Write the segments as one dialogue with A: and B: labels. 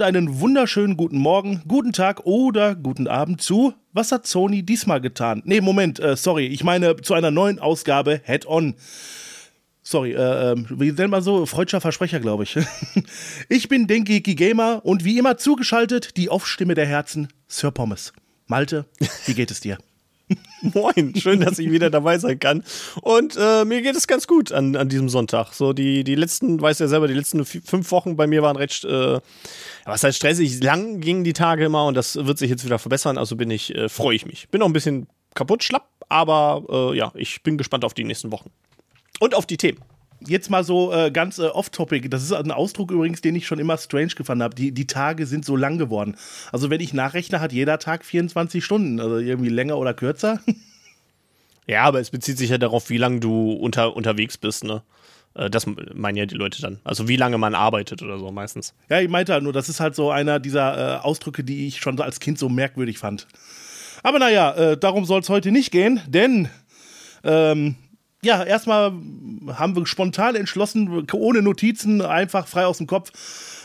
A: und einen wunderschönen guten Morgen, guten Tag oder guten Abend zu. Was hat Sony diesmal getan? Nee, Moment, äh, sorry, ich meine zu einer neuen Ausgabe Head-On. Sorry, äh, äh, wie nennt man so? Freudscher Versprecher, glaube ich. ich bin Denki Gamer und wie immer zugeschaltet die Off-Stimme der Herzen, Sir Pommes. Malte, wie geht es dir?
B: Moin, schön, dass ich wieder dabei sein kann. Und äh, mir geht es ganz gut an, an diesem Sonntag. So, die, die letzten, weiß ja selber, die letzten fünf Wochen bei mir waren recht, äh, was heißt stressig, lang gingen die Tage immer und das wird sich jetzt wieder verbessern. Also bin ich, äh, freue ich mich. Bin noch ein bisschen kaputt, schlapp, aber äh, ja, ich bin gespannt auf die nächsten Wochen. Und auf die Themen
A: jetzt mal so äh, ganz äh, off-topic. Das ist ein Ausdruck übrigens, den ich schon immer strange gefunden habe. Die, die Tage sind so lang geworden. Also wenn ich nachrechne, hat jeder Tag 24 Stunden. Also irgendwie länger oder kürzer.
B: Ja, aber es bezieht sich ja darauf, wie lange du unter, unterwegs bist, ne? Äh, das meinen ja die Leute dann. Also wie lange man arbeitet oder so meistens.
A: Ja, ich meinte halt nur, das ist halt so einer dieser äh, Ausdrücke, die ich schon als Kind so merkwürdig fand. Aber naja, äh, darum soll es heute nicht gehen, denn ähm, ja, erstmal haben wir spontan entschlossen, ohne Notizen, einfach frei aus dem Kopf,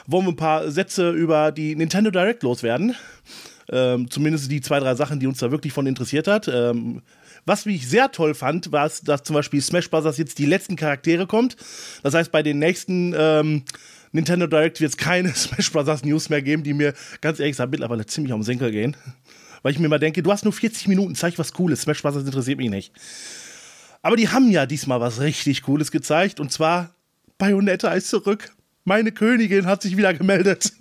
A: wollen wir ein paar Sätze über die Nintendo Direct loswerden. Ähm, zumindest die zwei, drei Sachen, die uns da wirklich von interessiert hat. Ähm, was ich sehr toll fand, war es, dass zum Beispiel Smash Bros. jetzt die letzten Charaktere kommt. Das heißt, bei den nächsten ähm, Nintendo Direct wird es keine Smash Bros. News mehr geben, die mir ganz ehrlich gesagt mittlerweile ziemlich am Senkel gehen. Weil ich mir mal denke, du hast nur 40 Minuten, zeig was Cooles. Smash Bros. interessiert mich nicht. Aber die haben ja diesmal was richtig Cooles gezeigt und zwar Bayonetta ist zurück. Meine Königin hat sich wieder gemeldet.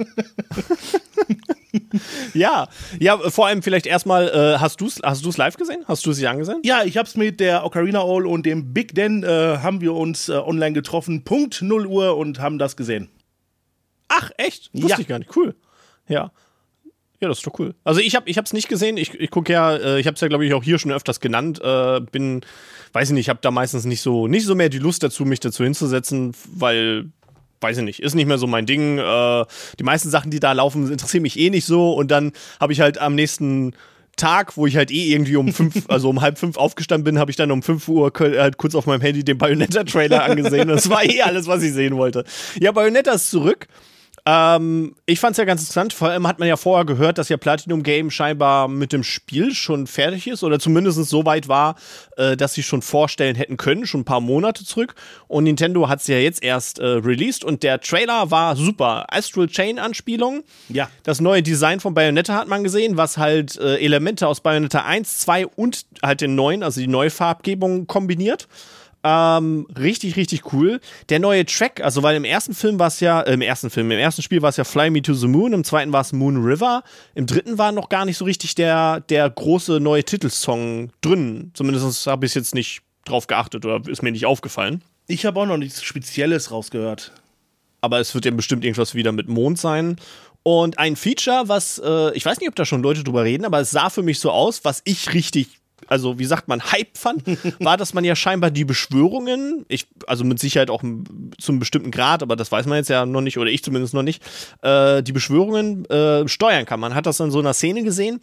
B: ja, ja, vor allem vielleicht erstmal, äh, hast du es hast du's live gesehen? Hast du es dir angesehen?
A: Ja, ich habe es mit der Ocarina All und dem Big Den äh, haben wir uns äh, online getroffen, Punkt 0 Uhr und haben das gesehen.
B: Ach, echt? Wusste ja. ich gar nicht. Cool. Ja. Ja, das ist doch cool. Also ich habe ich nicht gesehen. Ich, ich gucke ja, äh, ich habe es ja glaube ich auch hier schon öfters genannt. Äh, bin, weiß ich nicht, ich habe da meistens nicht so nicht so mehr die Lust dazu, mich dazu hinzusetzen, weil weiß ich nicht, ist nicht mehr so mein Ding. Äh, die meisten Sachen, die da laufen, interessieren mich eh nicht so. Und dann habe ich halt am nächsten Tag, wo ich halt eh irgendwie um fünf, also um halb fünf aufgestanden bin, habe ich dann um fünf Uhr halt kurz auf meinem Handy den Bayonetta-Trailer angesehen. das war eh alles, was ich sehen wollte. Ja, Bayonetta ist zurück. Ähm, ich fand es ja ganz interessant. Vor allem hat man ja vorher gehört, dass ja Platinum Game scheinbar mit dem Spiel schon fertig ist oder zumindest so weit war, äh, dass sie schon vorstellen hätten können, schon ein paar Monate zurück. Und Nintendo hat es ja jetzt erst äh, released und der Trailer war super. Astral Chain Anspielung.
A: Ja.
B: Das neue Design von Bayonetta hat man gesehen, was halt äh, Elemente aus Bayonetta 1, 2 und halt den neuen, also die neue Farbgebung kombiniert. Ähm, richtig, richtig cool. Der neue Track, also weil im ersten Film war es ja, äh, im ersten Film, im ersten Spiel war es ja Fly Me to the Moon, im zweiten war es Moon River, im dritten war noch gar nicht so richtig der, der große neue Titelsong drin. Zumindest habe ich jetzt nicht drauf geachtet oder ist mir nicht aufgefallen.
A: Ich habe auch noch nichts Spezielles rausgehört.
B: Aber es wird ja bestimmt irgendwas wieder mit Mond sein. Und ein Feature, was, äh, ich weiß nicht, ob da schon Leute drüber reden, aber es sah für mich so aus, was ich richtig also wie sagt man, Hype fand, war, dass man ja scheinbar die Beschwörungen, ich, also mit Sicherheit auch zum bestimmten Grad, aber das weiß man jetzt ja noch nicht, oder ich zumindest noch nicht, äh, die Beschwörungen äh, steuern kann. Man hat das in so einer Szene gesehen,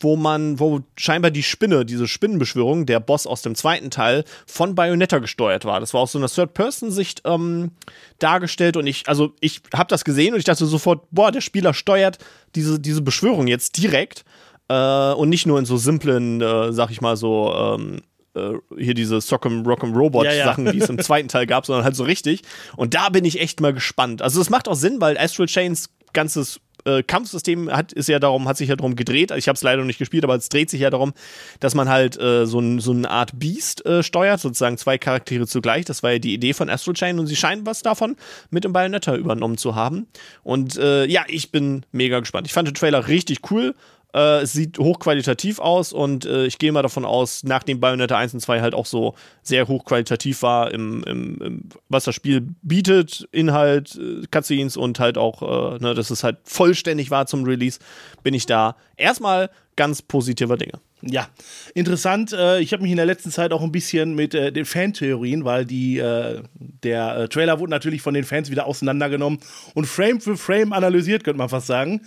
B: wo man, wo scheinbar die Spinne, diese Spinnenbeschwörung, der Boss aus dem zweiten Teil, von Bayonetta gesteuert war. Das war aus so einer Third-Person-Sicht ähm, dargestellt und ich, also ich habe das gesehen und ich dachte sofort, boah, der Spieler steuert diese, diese Beschwörung jetzt direkt äh, und nicht nur in so simplen, äh, sag ich mal so, ähm, äh, hier diese Sock'em Rock'em Robot ja, ja. Sachen, die es im zweiten Teil gab, sondern halt so richtig. Und da bin ich echt mal gespannt. Also es macht auch Sinn, weil Astral Chains ganzes äh, Kampfsystem hat, ist ja darum, hat sich ja darum gedreht. Ich habe es leider noch nicht gespielt, aber es dreht sich ja darum, dass man halt äh, so, ein, so eine Art Beast äh, steuert, sozusagen zwei Charaktere zugleich. Das war ja die Idee von Astral Chain und sie scheinen was davon mit dem Bayonetta übernommen zu haben. Und äh, ja, ich bin mega gespannt. Ich fand den Trailer richtig cool. Äh, es sieht hochqualitativ aus und äh, ich gehe mal davon aus, nachdem Bayonetta 1 und 2 halt auch so sehr hochqualitativ war, im, im, im was das Spiel bietet, Inhalt, äh, Cutscenes und halt auch, äh, ne, dass es halt vollständig war zum Release, bin ich da erstmal ganz positiver Dinge.
A: Ja, interessant. Äh, ich habe mich in der letzten Zeit auch ein bisschen mit äh, den Fantheorien, weil die, äh, der äh, Trailer wurde natürlich von den Fans wieder auseinandergenommen und Frame für Frame analysiert, könnte man fast sagen.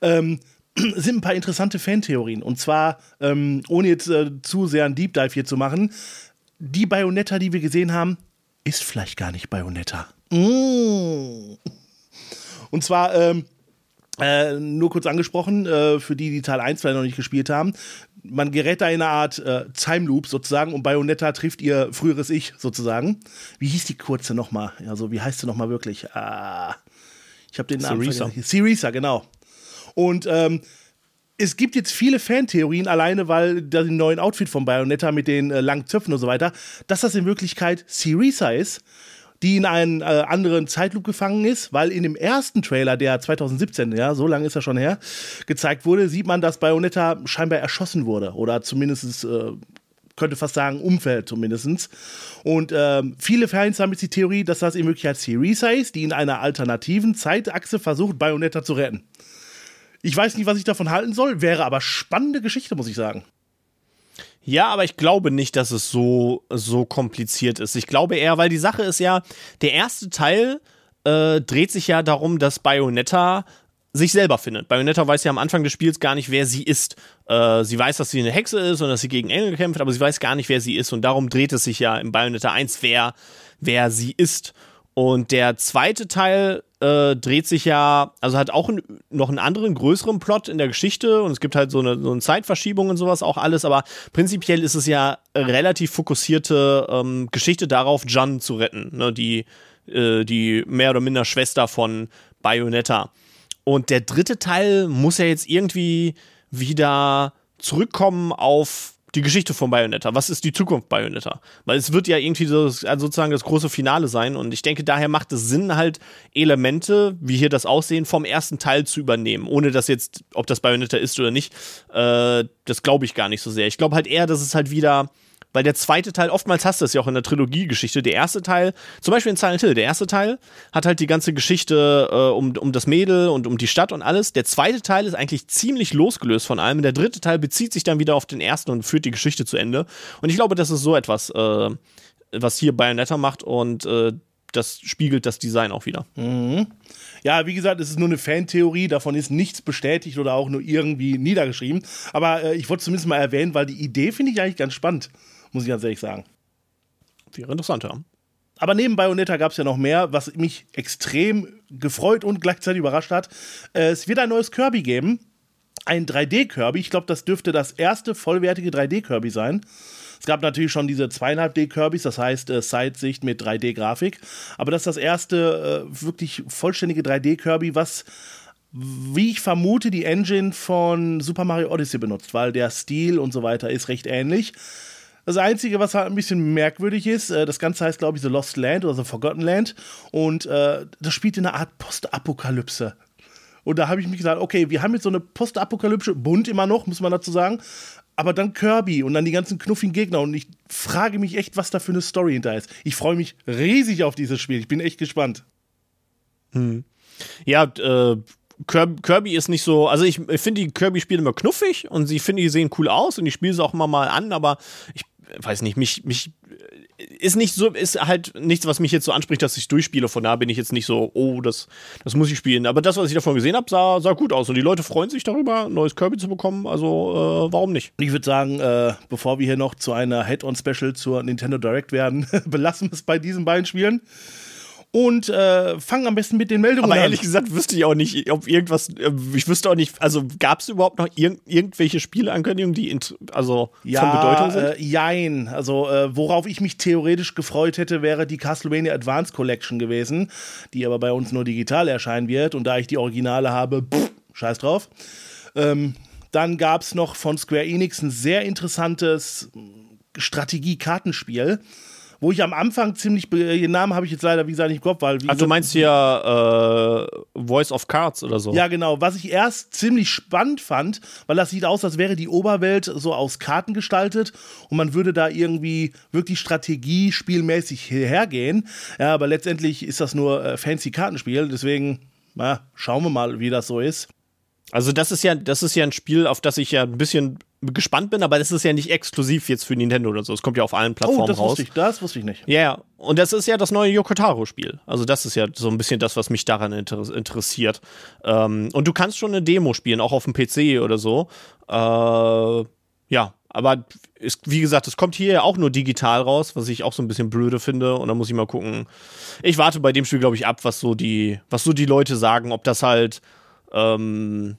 A: Ähm, sind ein paar interessante Fantheorien. Und zwar, ähm, ohne jetzt äh, zu sehr einen Deep Dive hier zu machen, die Bayonetta, die wir gesehen haben, ist vielleicht gar nicht Bayonetta. Mm. Und zwar, ähm, Äh, nur kurz angesprochen, äh, für die, die Teil 1 vielleicht noch nicht gespielt haben. Man gerät da in eine Art äh, Time Loop sozusagen und Bayonetta trifft ihr früheres Ich sozusagen. Wie hieß die kurze nochmal? Also, wie heißt sie nochmal wirklich? Ah, ich habe den Namen
B: Syriza.
A: vergessen. Syriza, genau. Und ähm, es gibt jetzt viele Fantheorien, alleine weil der neuen Outfit von Bayonetta mit den äh, langen Zöpfen und so weiter, dass das in Wirklichkeit Syriza ist, die in einen äh, anderen Zeitloop gefangen ist, weil in dem ersten Trailer, der 2017, ja, so lange ist er schon her, gezeigt wurde, sieht man, dass Bayonetta scheinbar erschossen wurde oder zumindest äh, könnte fast sagen, Umfeld zumindest. Und ähm, viele Fans haben jetzt die Theorie, dass das in Wirklichkeit Syriza ist, die in einer alternativen Zeitachse versucht, Bayonetta zu retten. Ich weiß nicht, was ich davon halten soll, wäre aber spannende Geschichte, muss ich sagen.
B: Ja, aber ich glaube nicht, dass es so, so kompliziert ist. Ich glaube eher, weil die Sache ist ja, der erste Teil äh, dreht sich ja darum, dass Bayonetta sich selber findet. Bayonetta weiß ja am Anfang des Spiels gar nicht, wer sie ist. Äh, sie weiß, dass sie eine Hexe ist und dass sie gegen Engel kämpft, aber sie weiß gar nicht, wer sie ist. Und darum dreht es sich ja im Bayonetta 1, wer, wer sie ist. Und der zweite Teil äh, dreht sich ja, also hat auch ein, noch einen anderen, größeren Plot in der Geschichte und es gibt halt so eine, so eine Zeitverschiebung und sowas auch alles, aber prinzipiell ist es ja relativ fokussierte ähm, Geschichte darauf, Jan zu retten, ne, die, äh, die mehr oder minder Schwester von Bayonetta. Und der dritte Teil muss ja jetzt irgendwie wieder zurückkommen auf die Geschichte von Bayonetta. Was ist die Zukunft Bayonetta? Weil es wird ja irgendwie so, also sozusagen das große Finale sein und ich denke, daher macht es Sinn, halt Elemente, wie hier das Aussehen, vom ersten Teil zu übernehmen. Ohne dass jetzt, ob das Bayonetta ist oder nicht, äh, das glaube ich gar nicht so sehr. Ich glaube halt eher, dass es halt wieder weil der zweite Teil, oftmals hast du es ja auch in der Trilogiegeschichte, der erste Teil, zum Beispiel in Silent Hill, der erste Teil hat halt die ganze Geschichte äh, um, um das Mädel und um die Stadt und alles. Der zweite Teil ist eigentlich ziemlich losgelöst von allem. Der dritte Teil bezieht sich dann wieder auf den ersten und führt die Geschichte zu Ende. Und ich glaube, das ist so etwas, äh, was hier Bayonetta macht und äh, das spiegelt das Design auch wieder.
A: Mhm. Ja, wie gesagt, es ist nur eine Fantheorie, davon ist nichts bestätigt oder auch nur irgendwie niedergeschrieben. Aber äh, ich wollte zumindest mal erwähnen, weil die Idee finde ich eigentlich ganz spannend muss ich ganz ehrlich sagen.
B: Wäre interessant, ja.
A: Aber neben Bayonetta gab es ja noch mehr, was mich extrem gefreut und gleichzeitig überrascht hat. Äh, es wird ein neues Kirby geben. Ein 3D-Kirby. Ich glaube, das dürfte das erste vollwertige 3D-Kirby sein. Es gab natürlich schon diese 2,5D-Kirbys, das heißt äh, Sidesicht mit 3D-Grafik. Aber das ist das erste äh, wirklich vollständige 3D-Kirby, was wie ich vermute, die Engine von Super Mario Odyssey benutzt, weil der Stil und so weiter ist recht ähnlich. Das Einzige, was halt ein bisschen merkwürdig ist, äh, das Ganze heißt, glaube ich, The Lost Land oder The Forgotten Land. Und äh, das spielt in einer Art Postapokalypse. Und da habe ich mich gesagt, okay, wir haben jetzt so eine Postapokalypse, bunt immer noch, muss man dazu sagen. Aber dann Kirby und dann die ganzen knuffigen Gegner. Und ich frage mich echt, was da für eine Story hinter ist. Ich freue mich riesig auf dieses Spiel. Ich bin echt gespannt.
B: Hm. Ja, äh, Kirby ist nicht so, also ich, ich finde die Kirby-Spiele immer knuffig und ich finde, die sehen cool aus und ich spiele sie auch immer mal an, aber ich weiß nicht, mich, mich ist nicht so, ist halt nichts, was mich jetzt so anspricht, dass ich durchspiele. Von da bin ich jetzt nicht so, oh, das, das muss ich spielen. Aber das, was ich davon gesehen habe, sah, sah gut aus. Und die Leute freuen sich darüber, ein neues Kirby zu bekommen. Also, äh, warum nicht?
A: Ich würde sagen, äh, bevor wir hier noch zu einer Head-On-Special zur Nintendo Direct werden, belassen wir es bei diesen beiden Spielen und äh, fangen am besten mit den Meldungen
B: Aber
A: an.
B: ehrlich gesagt wüsste ich auch nicht, ob irgendwas, äh, ich wüsste auch nicht, also gab es überhaupt noch irg irgendwelche Spieleankündigungen, die also
A: ja,
B: von Bedeutung sind?
A: Äh, jein. Also, äh, worauf ich mich theoretisch gefreut hätte, wäre die Castlevania Advance Collection gewesen, die aber bei uns nur digital erscheinen wird. Und da ich die Originale habe, pff, scheiß drauf. Ähm, dann gab es noch von Square Enix ein sehr interessantes Strategie-Kartenspiel wo ich am Anfang ziemlich, den Namen habe ich jetzt leider, wie gesagt, nicht im Kopf, weil.
B: Ach, du meinst hier äh, Voice of Cards oder so?
A: Ja, genau. Was ich erst ziemlich spannend fand, weil das sieht aus, als wäre die Oberwelt so aus Karten gestaltet und man würde da irgendwie wirklich Strategie spielmäßig hergehen. Ja, aber letztendlich ist das nur äh, fancy Kartenspiel, deswegen, na, schauen wir mal, wie das so ist.
B: Also das ist ja, das ist ja ein Spiel, auf das ich ja ein bisschen gespannt bin, aber das ist ja nicht exklusiv jetzt für Nintendo oder so. Es kommt ja auf allen Plattformen
A: oh, das
B: raus.
A: Wusste ich, das wusste ich nicht.
B: Ja, yeah. und das ist ja das neue Yokotaro-Spiel. Also das ist ja so ein bisschen das, was mich daran inter interessiert. Ähm, und du kannst schon eine Demo spielen, auch auf dem PC oder so. Äh, ja, aber ist, wie gesagt, es kommt hier ja auch nur digital raus, was ich auch so ein bisschen blöde finde. Und da muss ich mal gucken. Ich warte bei dem Spiel, glaube ich, ab, was so die, was so die Leute sagen, ob das halt ähm,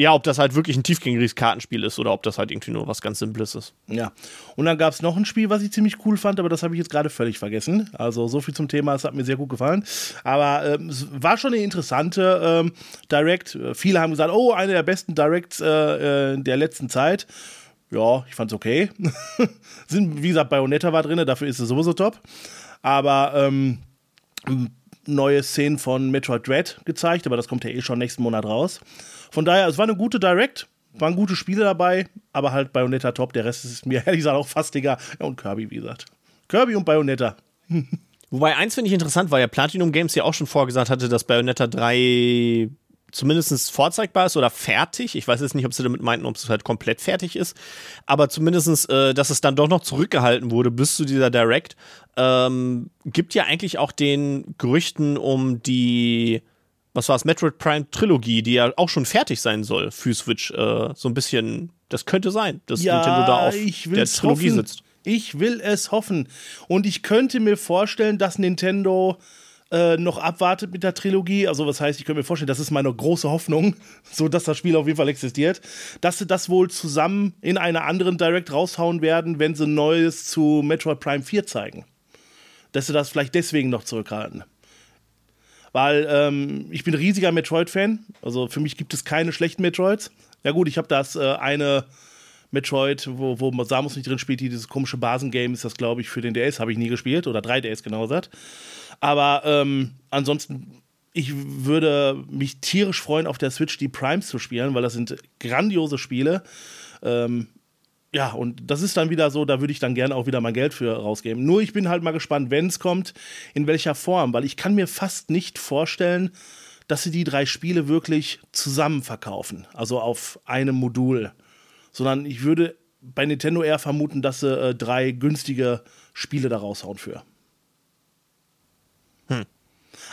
B: ja, ob das halt wirklich ein tiefgängiges Kartenspiel ist oder ob das halt irgendwie nur was ganz Simples ist.
A: Ja. Und dann gab es noch ein Spiel, was ich ziemlich cool fand, aber das habe ich jetzt gerade völlig vergessen. Also so viel zum Thema, es hat mir sehr gut gefallen. Aber ähm, es war schon eine interessante ähm, Direct. Viele haben gesagt, oh, eine der besten Directs äh, äh der letzten Zeit. Ja, ich fand's okay. Sind, wie gesagt, Bayonetta war drin, dafür ist es sowieso top. Aber ähm, neue Szenen von Metroid Dread gezeigt, aber das kommt ja eh schon nächsten Monat raus. Von daher, es war eine gute Direct, waren gute Spiele dabei, aber halt Bayonetta top. Der Rest ist mir ehrlich gesagt auch fast egal. Ja, und Kirby, wie gesagt. Kirby und Bayonetta.
B: Wobei eins finde ich interessant, weil ja Platinum Games ja auch schon vorgesagt hatte, dass Bayonetta 3 zumindest vorzeigbar ist oder fertig. Ich weiß jetzt nicht, ob sie damit meinten, ob es halt komplett fertig ist. Aber zumindest, äh, dass es dann doch noch zurückgehalten wurde bis zu dieser Direct, ähm, gibt ja eigentlich auch den Gerüchten um die was war es, Metroid Prime Trilogie, die ja auch schon fertig sein soll für Switch, äh, so ein bisschen, das könnte sein, dass
A: ja,
B: Nintendo da auf
A: der Trilogie hoffen. sitzt. Ich will es hoffen. Und ich könnte mir vorstellen, dass Nintendo äh, noch abwartet mit der Trilogie. Also, was heißt, ich könnte mir vorstellen, das ist meine große Hoffnung, so dass das Spiel auf jeden Fall existiert, dass sie das wohl zusammen in einer anderen Direct raushauen werden, wenn sie Neues zu Metroid Prime 4 zeigen. Dass sie das vielleicht deswegen noch zurückhalten weil ähm, ich bin riesiger Metroid-Fan. Also für mich gibt es keine schlechten Metroids. Ja gut, ich habe das äh, eine Metroid, wo, wo Samus nicht drin spielt, dieses komische Basengame ist das, glaube ich, für den DS, habe ich nie gespielt. Oder 3DS genau gesagt. Aber ähm, ansonsten, ich würde mich tierisch freuen, auf der Switch die Primes zu spielen, weil das sind grandiose Spiele. Ähm, ja, und das ist dann wieder so, da würde ich dann gerne auch wieder mein Geld für rausgeben. Nur ich bin halt mal gespannt, wenn es kommt, in welcher Form, weil ich kann mir fast nicht vorstellen, dass sie die drei Spiele wirklich zusammen verkaufen, also auf einem Modul, sondern ich würde bei Nintendo eher vermuten, dass sie äh, drei günstige Spiele da raushauen für. Hm.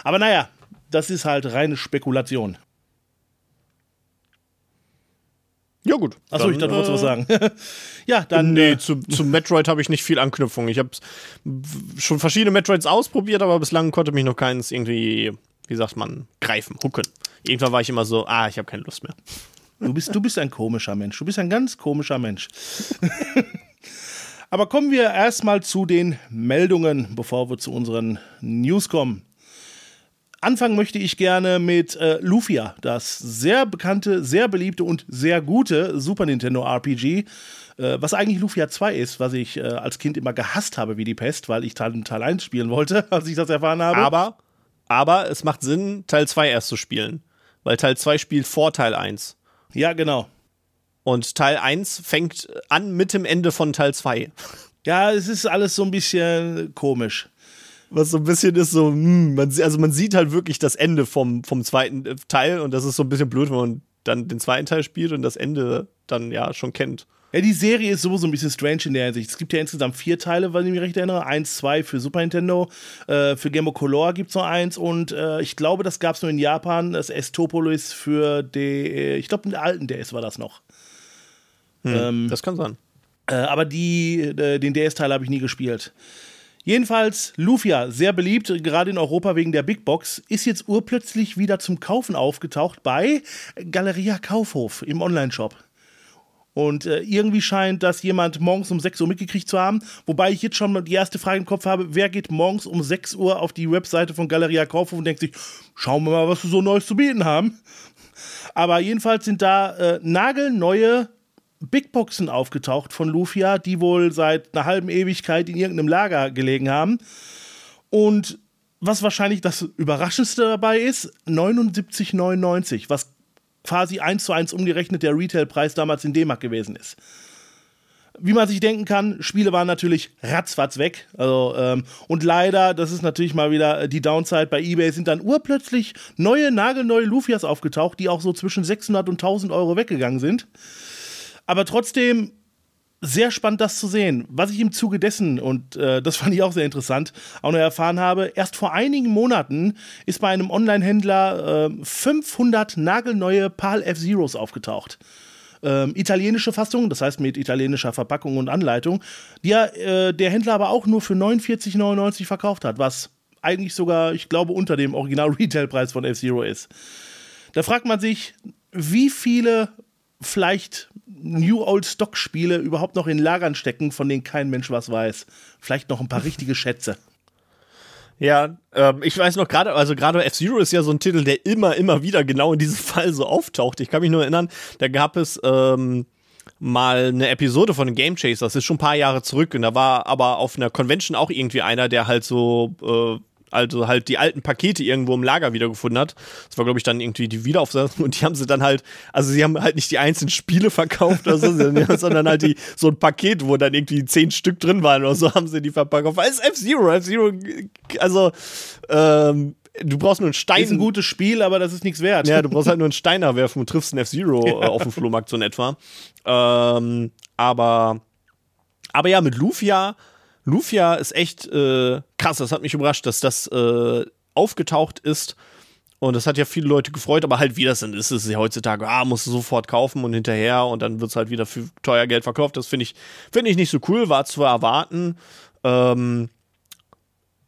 A: Aber naja, das ist halt reine Spekulation.
B: Ja, gut.
A: Achso, ich dachte, du wolltest was sagen.
B: ja, dann. Nee, äh, zu, zu Metroid habe ich nicht viel Anknüpfung. Ich habe schon verschiedene Metroids ausprobiert, aber bislang konnte mich noch keins irgendwie, wie sagt man, greifen, hucken. Irgendwann war ich immer so, ah, ich habe keine Lust mehr.
A: Du bist, du bist ein komischer Mensch. Du bist ein ganz komischer Mensch. aber kommen wir erstmal zu den Meldungen, bevor wir zu unseren News kommen. Anfangen möchte ich gerne mit äh, Lufia, das sehr bekannte, sehr beliebte und sehr gute Super Nintendo RPG, äh, was eigentlich Lufia 2 ist, was ich äh, als Kind immer gehasst habe wie die Pest, weil ich Teil, Teil 1 spielen wollte, als ich das erfahren habe.
B: Aber, aber es macht Sinn, Teil 2 erst zu spielen, weil Teil 2 spielt vor Teil 1.
A: Ja, genau.
B: Und Teil 1 fängt an mit dem Ende von Teil 2.
A: Ja, es ist alles so ein bisschen komisch
B: was so ein bisschen ist so, hm, man, also man sieht halt wirklich das Ende vom, vom zweiten äh, Teil und das ist so ein bisschen blöd, wenn man dann den zweiten Teil spielt und das Ende dann ja schon kennt.
A: Ja, die Serie ist sowieso ein bisschen strange in der Hinsicht. Es gibt ja insgesamt vier Teile, weil ich mich recht erinnere. Eins, zwei für Super Nintendo. Äh, für Game of Color gibt es noch eins. Und äh, ich glaube, das gab es nur in Japan. Das Estopolis für die, äh, ich glaube, den alten DS war das noch.
B: Hm, ähm, das kann sein.
A: Äh, aber die, äh, den DS-Teil habe ich nie gespielt. Jedenfalls, Lufia, sehr beliebt, gerade in Europa wegen der Big Box, ist jetzt urplötzlich wieder zum Kaufen aufgetaucht bei Galeria Kaufhof im Onlineshop. Und äh, irgendwie scheint das jemand morgens um 6 Uhr mitgekriegt zu haben. Wobei ich jetzt schon die erste Frage im Kopf habe: Wer geht morgens um 6 Uhr auf die Webseite von Galeria Kaufhof und denkt sich, schauen wir mal, was wir so Neues zu bieten haben? Aber jedenfalls sind da äh, nagelneue Big Boxen aufgetaucht von Lufia, die wohl seit einer halben Ewigkeit in irgendeinem Lager gelegen haben. Und was wahrscheinlich das Überraschendste dabei ist, 79,99, was quasi eins zu eins umgerechnet der Retailpreis damals in D-Mark gewesen ist. Wie man sich denken kann, Spiele waren natürlich ratzfatz weg. Also, ähm, und leider, das ist natürlich mal wieder die Downside bei eBay, sind dann urplötzlich neue, nagelneue Lufias aufgetaucht, die auch so zwischen 600 und 1000 Euro weggegangen sind. Aber trotzdem sehr spannend, das zu sehen. Was ich im Zuge dessen, und äh, das fand ich auch sehr interessant, auch noch erfahren habe, erst vor einigen Monaten ist bei einem Online-Händler äh, 500 nagelneue PAL F-Zeros aufgetaucht. Ähm, italienische Fassung, das heißt mit italienischer Verpackung und Anleitung, die ja, äh, der Händler aber auch nur für 49,99 verkauft hat, was eigentlich sogar, ich glaube, unter dem Original-Retail-Preis von F-Zero ist. Da fragt man sich, wie viele vielleicht New Old Stock Spiele überhaupt noch in Lagern stecken, von denen kein Mensch was weiß. Vielleicht noch ein paar richtige Schätze.
B: Ja, ähm, ich weiß noch gerade, also gerade F-Zero ist ja so ein Titel, der immer, immer wieder genau in diesem Fall so auftaucht. Ich kann mich nur erinnern, da gab es ähm, mal eine Episode von Game Chasers, das ist schon ein paar Jahre zurück und da war aber auf einer Convention auch irgendwie einer, der halt so äh, also halt die alten Pakete irgendwo im Lager wiedergefunden hat. Das war, glaube ich, dann irgendwie die Wiederaufsetzung und die haben sie dann halt, also sie haben halt nicht die einzelnen Spiele verkauft oder so, sondern halt die, so ein Paket, wo dann irgendwie zehn Stück drin waren oder so, haben sie die verpackt. Als F-Zero, F-Zero, also, ähm, du brauchst nur einen Stein.
A: Ist ein gutes Spiel, aber das ist nichts wert.
B: Ja, du brauchst halt nur einen Steiner werfen und triffst einen F-Zero ja. äh, auf dem Flohmarkt so in etwa. Ähm, aber, aber ja, mit Lufia Lufia ist echt äh, krass. Das hat mich überrascht, dass das äh, aufgetaucht ist. Und das hat ja viele Leute gefreut, aber halt wie das denn ist, ist es ja heutzutage, ah, musst du sofort kaufen und hinterher und dann wird es halt wieder für teuer Geld verkauft. Das finde ich, finde ich nicht so cool, war zu erwarten. Ähm,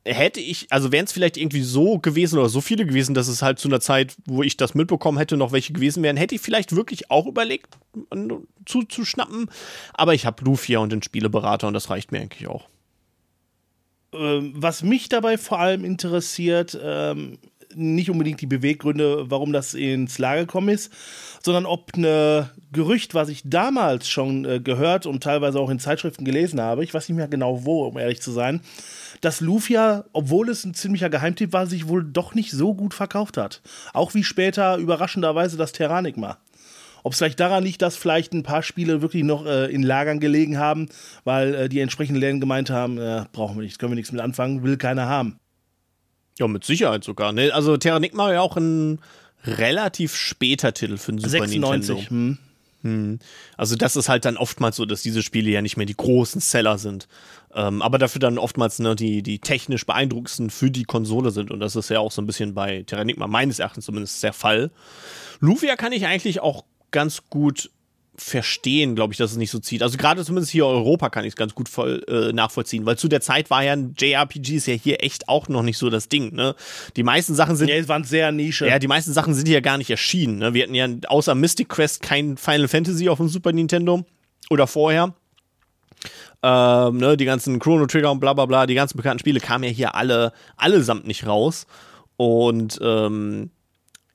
B: hätte ich, also wären es vielleicht irgendwie so gewesen oder so viele gewesen, dass es halt zu einer Zeit, wo ich das mitbekommen hätte, noch welche gewesen wären, hätte ich vielleicht wirklich auch überlegt, zu, zu schnappen. Aber ich habe Lufia und den Spieleberater und das reicht mir eigentlich auch.
A: Ähm, was mich dabei vor allem interessiert, ähm, nicht unbedingt die Beweggründe, warum das ins Lager gekommen ist, sondern ob ein Gerücht, was ich damals schon äh, gehört und teilweise auch in Zeitschriften gelesen habe, ich weiß nicht mehr genau wo, um ehrlich zu sein, dass Lufia, obwohl es ein ziemlicher Geheimtipp war, sich wohl doch nicht so gut verkauft hat. Auch wie später überraschenderweise das Terranigma. Ob es vielleicht daran liegt, dass vielleicht ein paar Spiele wirklich noch äh, in Lagern gelegen haben, weil äh, die entsprechenden Läden gemeint haben, äh, brauchen wir nicht, können wir nichts mit anfangen, will keiner haben.
B: Ja, mit Sicherheit sogar. Ne? Also Terranigma war ja auch ein relativ später Titel für den Super 96, Nintendo. Hm. Hm. Also das ist halt dann oftmals so, dass diese Spiele ja nicht mehr die großen Seller sind. Ähm, aber dafür dann oftmals ne, die, die technisch beeindruckendsten für die Konsole sind. Und das ist ja auch so ein bisschen bei Terranigma meines Erachtens zumindest der Fall. Lufia kann ich eigentlich auch ganz gut verstehen, glaube ich, dass es nicht so zieht. Also gerade zumindest hier in Europa kann ich es ganz gut voll äh, nachvollziehen, weil zu der Zeit war ja ein JRPGs ja hier echt auch noch nicht so das Ding. Ne? Die meisten Sachen sind
A: ja, es waren sehr Nische.
B: Ja, die meisten Sachen sind hier gar nicht erschienen. Ne? Wir hatten ja außer Mystic Quest kein Final Fantasy auf dem Super Nintendo oder vorher. Ähm, ne, die ganzen Chrono Trigger und bla bla bla, die ganzen bekannten Spiele kamen ja hier alle allesamt nicht raus. Und ähm,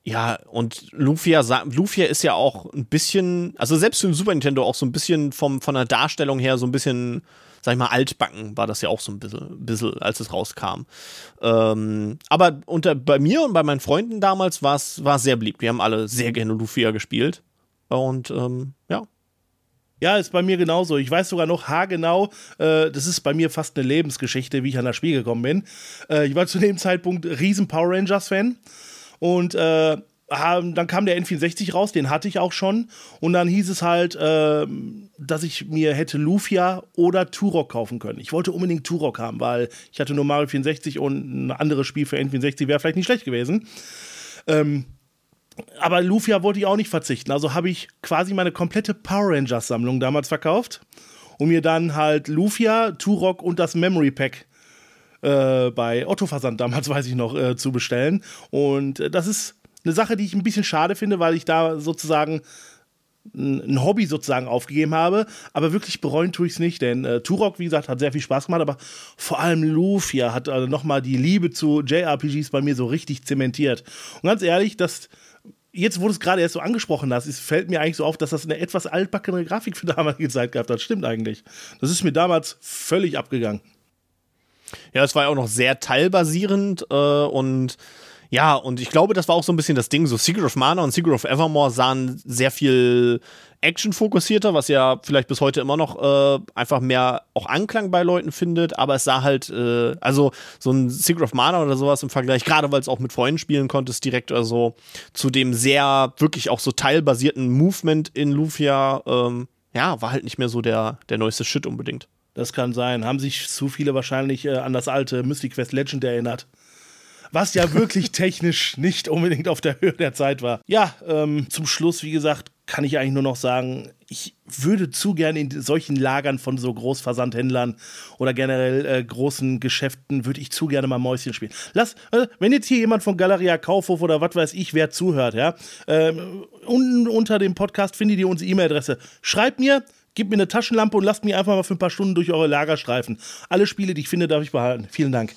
B: ja, und Lufia, Lufia ist ja auch ein bisschen, also selbst für den Super Nintendo auch so ein bisschen vom, von der Darstellung her so ein bisschen, sag ich mal, altbacken war das ja auch so ein bisschen, bisschen als es rauskam. Ähm, aber unter, bei mir und bei meinen Freunden damals war es sehr beliebt. Wir haben alle sehr gerne Lufia gespielt. Und ähm, ja,
A: ja, ist bei mir genauso. Ich weiß sogar noch haargenau, äh, das ist bei mir fast eine Lebensgeschichte, wie ich an das Spiel gekommen bin. Äh, ich war zu dem Zeitpunkt riesen Power Rangers-Fan. Und äh, dann kam der N64 raus, den hatte ich auch schon. Und dann hieß es halt, äh, dass ich mir hätte Lufia oder Turok kaufen können. Ich wollte unbedingt Turok haben, weil ich hatte nur Mario 64 und ein anderes Spiel für N64 wäre vielleicht nicht schlecht gewesen. Ähm, aber Lufia wollte ich auch nicht verzichten. Also habe ich quasi meine komplette Power Rangers Sammlung damals verkauft und mir dann halt Lufia, Turok und das Memory Pack äh, bei Otto Versand damals, weiß ich noch, äh, zu bestellen. Und äh, das ist eine Sache, die ich ein bisschen schade finde, weil ich da sozusagen ein Hobby sozusagen aufgegeben habe, aber wirklich bereuen tue ich es nicht, denn äh, Turok, wie gesagt, hat sehr viel Spaß gemacht, aber vor allem Lufia hat also nochmal die Liebe zu JRPGs bei mir so richtig zementiert. Und ganz ehrlich, das jetzt, wo du es gerade erst so angesprochen hast, es fällt mir eigentlich so auf, dass das eine etwas altbackene Grafik für damalige Zeit gehabt hat. Stimmt eigentlich. Das ist mir damals völlig abgegangen.
B: Ja, es war ja auch noch sehr teilbasierend äh, und ja, und ich glaube, das war auch so ein bisschen das Ding. So Secret of Mana und Secret of Evermore sahen sehr viel Action-fokussierter, was ja vielleicht bis heute immer noch äh, einfach mehr auch Anklang bei Leuten findet, aber es sah halt, äh, also so ein Secret of Mana oder sowas im Vergleich, gerade weil es auch mit Freunden spielen konntest, direkt oder so, zu dem sehr wirklich auch so teilbasierten Movement in Lufia, ähm, ja, war halt nicht mehr so der, der neueste Shit unbedingt.
A: Das kann sein. Haben sich zu viele wahrscheinlich äh, an das alte Mystic Quest Legend erinnert. Was ja wirklich technisch nicht unbedingt auf der Höhe der Zeit war. Ja, ähm, zum Schluss, wie gesagt, kann ich eigentlich nur noch sagen, ich würde zu gerne in solchen Lagern von so Großversandhändlern oder generell äh, großen Geschäften, würde ich zu gerne mal Mäuschen spielen. Lass, äh, wenn jetzt hier jemand von Galeria Kaufhof oder was weiß ich, wer zuhört, ja, äh, unten unter dem Podcast findet ihr unsere E-Mail-Adresse. Schreibt mir, Gebt mir eine Taschenlampe und lasst mich einfach mal für ein paar Stunden durch eure Lager streifen. Alle Spiele, die ich finde, darf ich behalten. Vielen Dank.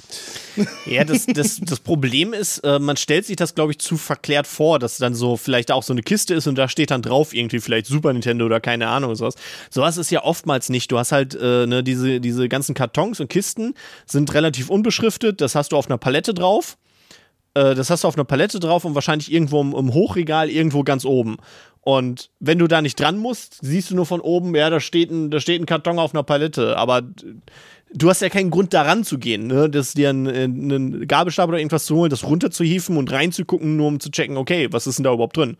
B: Ja, das, das, das Problem ist, äh, man stellt sich das, glaube ich, zu verklärt vor, dass dann so vielleicht auch so eine Kiste ist und da steht dann drauf irgendwie vielleicht Super Nintendo oder keine Ahnung sowas. Sowas ist ja oftmals nicht. Du hast halt äh, ne, diese, diese ganzen Kartons und Kisten sind relativ unbeschriftet. Das hast du auf einer Palette drauf äh, das hast du auf einer Palette drauf und wahrscheinlich irgendwo im, im, Hochregal, irgendwo ganz oben. Und wenn du da nicht dran musst, siehst du nur von oben, ja, da steht ein, da steht ein Karton auf einer Palette. Aber du hast ja keinen Grund, daran zu gehen, ne? Das dir einen, einen Gabelstab oder irgendwas zu holen, das runterzuhieven und reinzugucken, nur um zu checken, okay, was ist denn da überhaupt drin?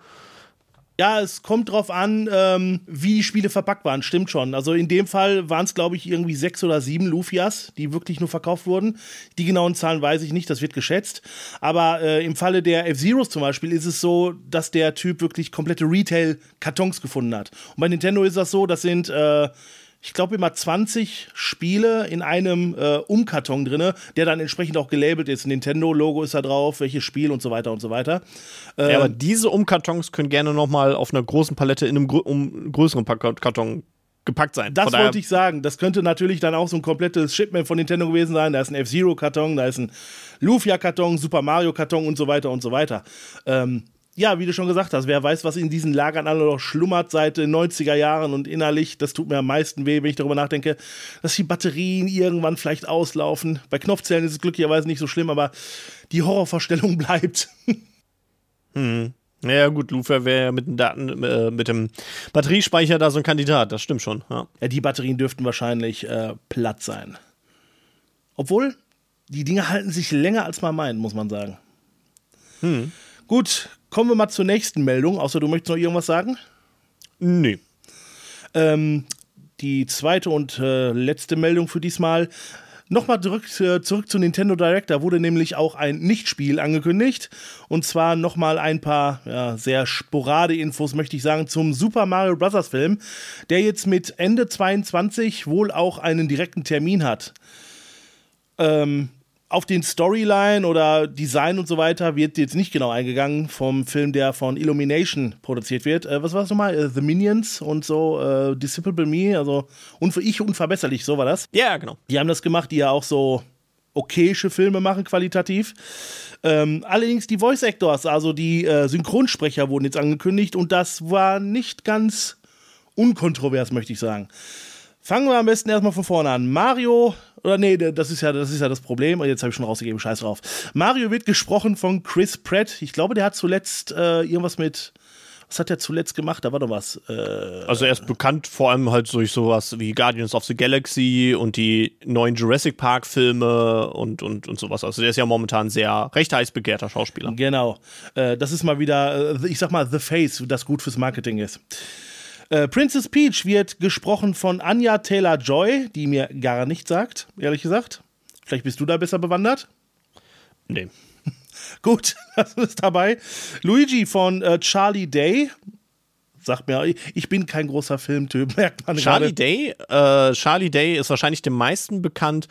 A: Ja, es kommt drauf an, ähm, wie die Spiele verpackt waren. Stimmt schon. Also in dem Fall waren es, glaube ich, irgendwie sechs oder sieben Lufias, die wirklich nur verkauft wurden. Die genauen Zahlen weiß ich nicht, das wird geschätzt. Aber äh, im Falle der F-Zeros zum Beispiel ist es so, dass der Typ wirklich komplette Retail-Kartons gefunden hat. Und bei Nintendo ist das so, das sind äh, ich glaube, immer 20 Spiele in einem äh, Umkarton drin, der dann entsprechend auch gelabelt ist. Nintendo-Logo ist da drauf, welches Spiel und so weiter und so weiter.
B: Ähm, ja, aber diese Umkartons können gerne nochmal auf einer großen Palette in einem grö um, größeren Karton gepackt sein.
A: Das wollte ich sagen. Das könnte natürlich dann auch so ein komplettes Shipment von Nintendo gewesen sein. Da ist ein F-Zero-Karton, da ist ein Lufia-Karton, Super Mario-Karton und so weiter und so weiter. Ähm, ja, wie du schon gesagt hast, wer weiß, was in diesen Lagern alle noch schlummert seit den 90er Jahren und innerlich, das tut mir am meisten weh, wenn ich darüber nachdenke, dass die Batterien irgendwann vielleicht auslaufen. Bei Knopfzellen ist es glücklicherweise nicht so schlimm, aber die Horrorvorstellung bleibt.
B: hm. Ja, gut, Lufer wäre mit dem Daten, äh, mit dem Batteriespeicher da so ein Kandidat, das stimmt schon. Ja,
A: ja die Batterien dürften wahrscheinlich äh, platt sein. Obwohl, die Dinge halten sich länger als man meint, muss man sagen. Hm. Gut, kommen wir mal zur nächsten Meldung, außer du möchtest noch irgendwas sagen?
B: Nee.
A: Ähm, die zweite und äh, letzte Meldung für diesmal. Nochmal zurück, äh, zurück zu Nintendo Direct. Da wurde nämlich auch ein Nichtspiel angekündigt. Und zwar nochmal ein paar ja, sehr sporade Infos, möchte ich sagen, zum Super Mario Bros. Film, der jetzt mit Ende 22 wohl auch einen direkten Termin hat. Ähm, auf den Storyline oder Design und so weiter wird jetzt nicht genau eingegangen vom Film, der von Illumination produziert wird. Äh, was war das nochmal? Äh, The Minions und so, äh, Disciple Me, also und für ich unverbesserlich, so war das.
B: Ja, genau.
A: Die haben das gemacht, die ja auch so okayische Filme machen, qualitativ. Ähm, allerdings die Voice Actors, also die äh, Synchronsprecher, wurden jetzt angekündigt und das war nicht ganz unkontrovers, möchte ich sagen. Fangen wir am besten erstmal von vorne an. Mario, oder nee, das ist ja das, ist ja das Problem. Jetzt habe ich schon rausgegeben, scheiß drauf. Mario wird gesprochen von Chris Pratt. Ich glaube, der hat zuletzt äh, irgendwas mit. Was hat er zuletzt gemacht? Da war doch was. Äh,
B: also er ist bekannt vor allem halt durch sowas wie Guardians of the Galaxy und die neuen Jurassic Park Filme und, und, und sowas. Also der ist ja momentan sehr recht heiß begehrter Schauspieler.
A: Genau. Äh, das ist mal wieder, äh, ich sag mal, The Face, das gut fürs Marketing ist. Äh, Princess Peach wird gesprochen von Anya Taylor-Joy, die mir gar nichts sagt, ehrlich gesagt. Vielleicht bist du da besser bewandert?
B: Nee.
A: Gut, das ist dabei. Luigi von äh, Charlie Day. Sagt mir, ich bin kein großer Filmtyp, merkt man
B: Charlie Day, äh, Charlie Day ist wahrscheinlich den meisten bekannt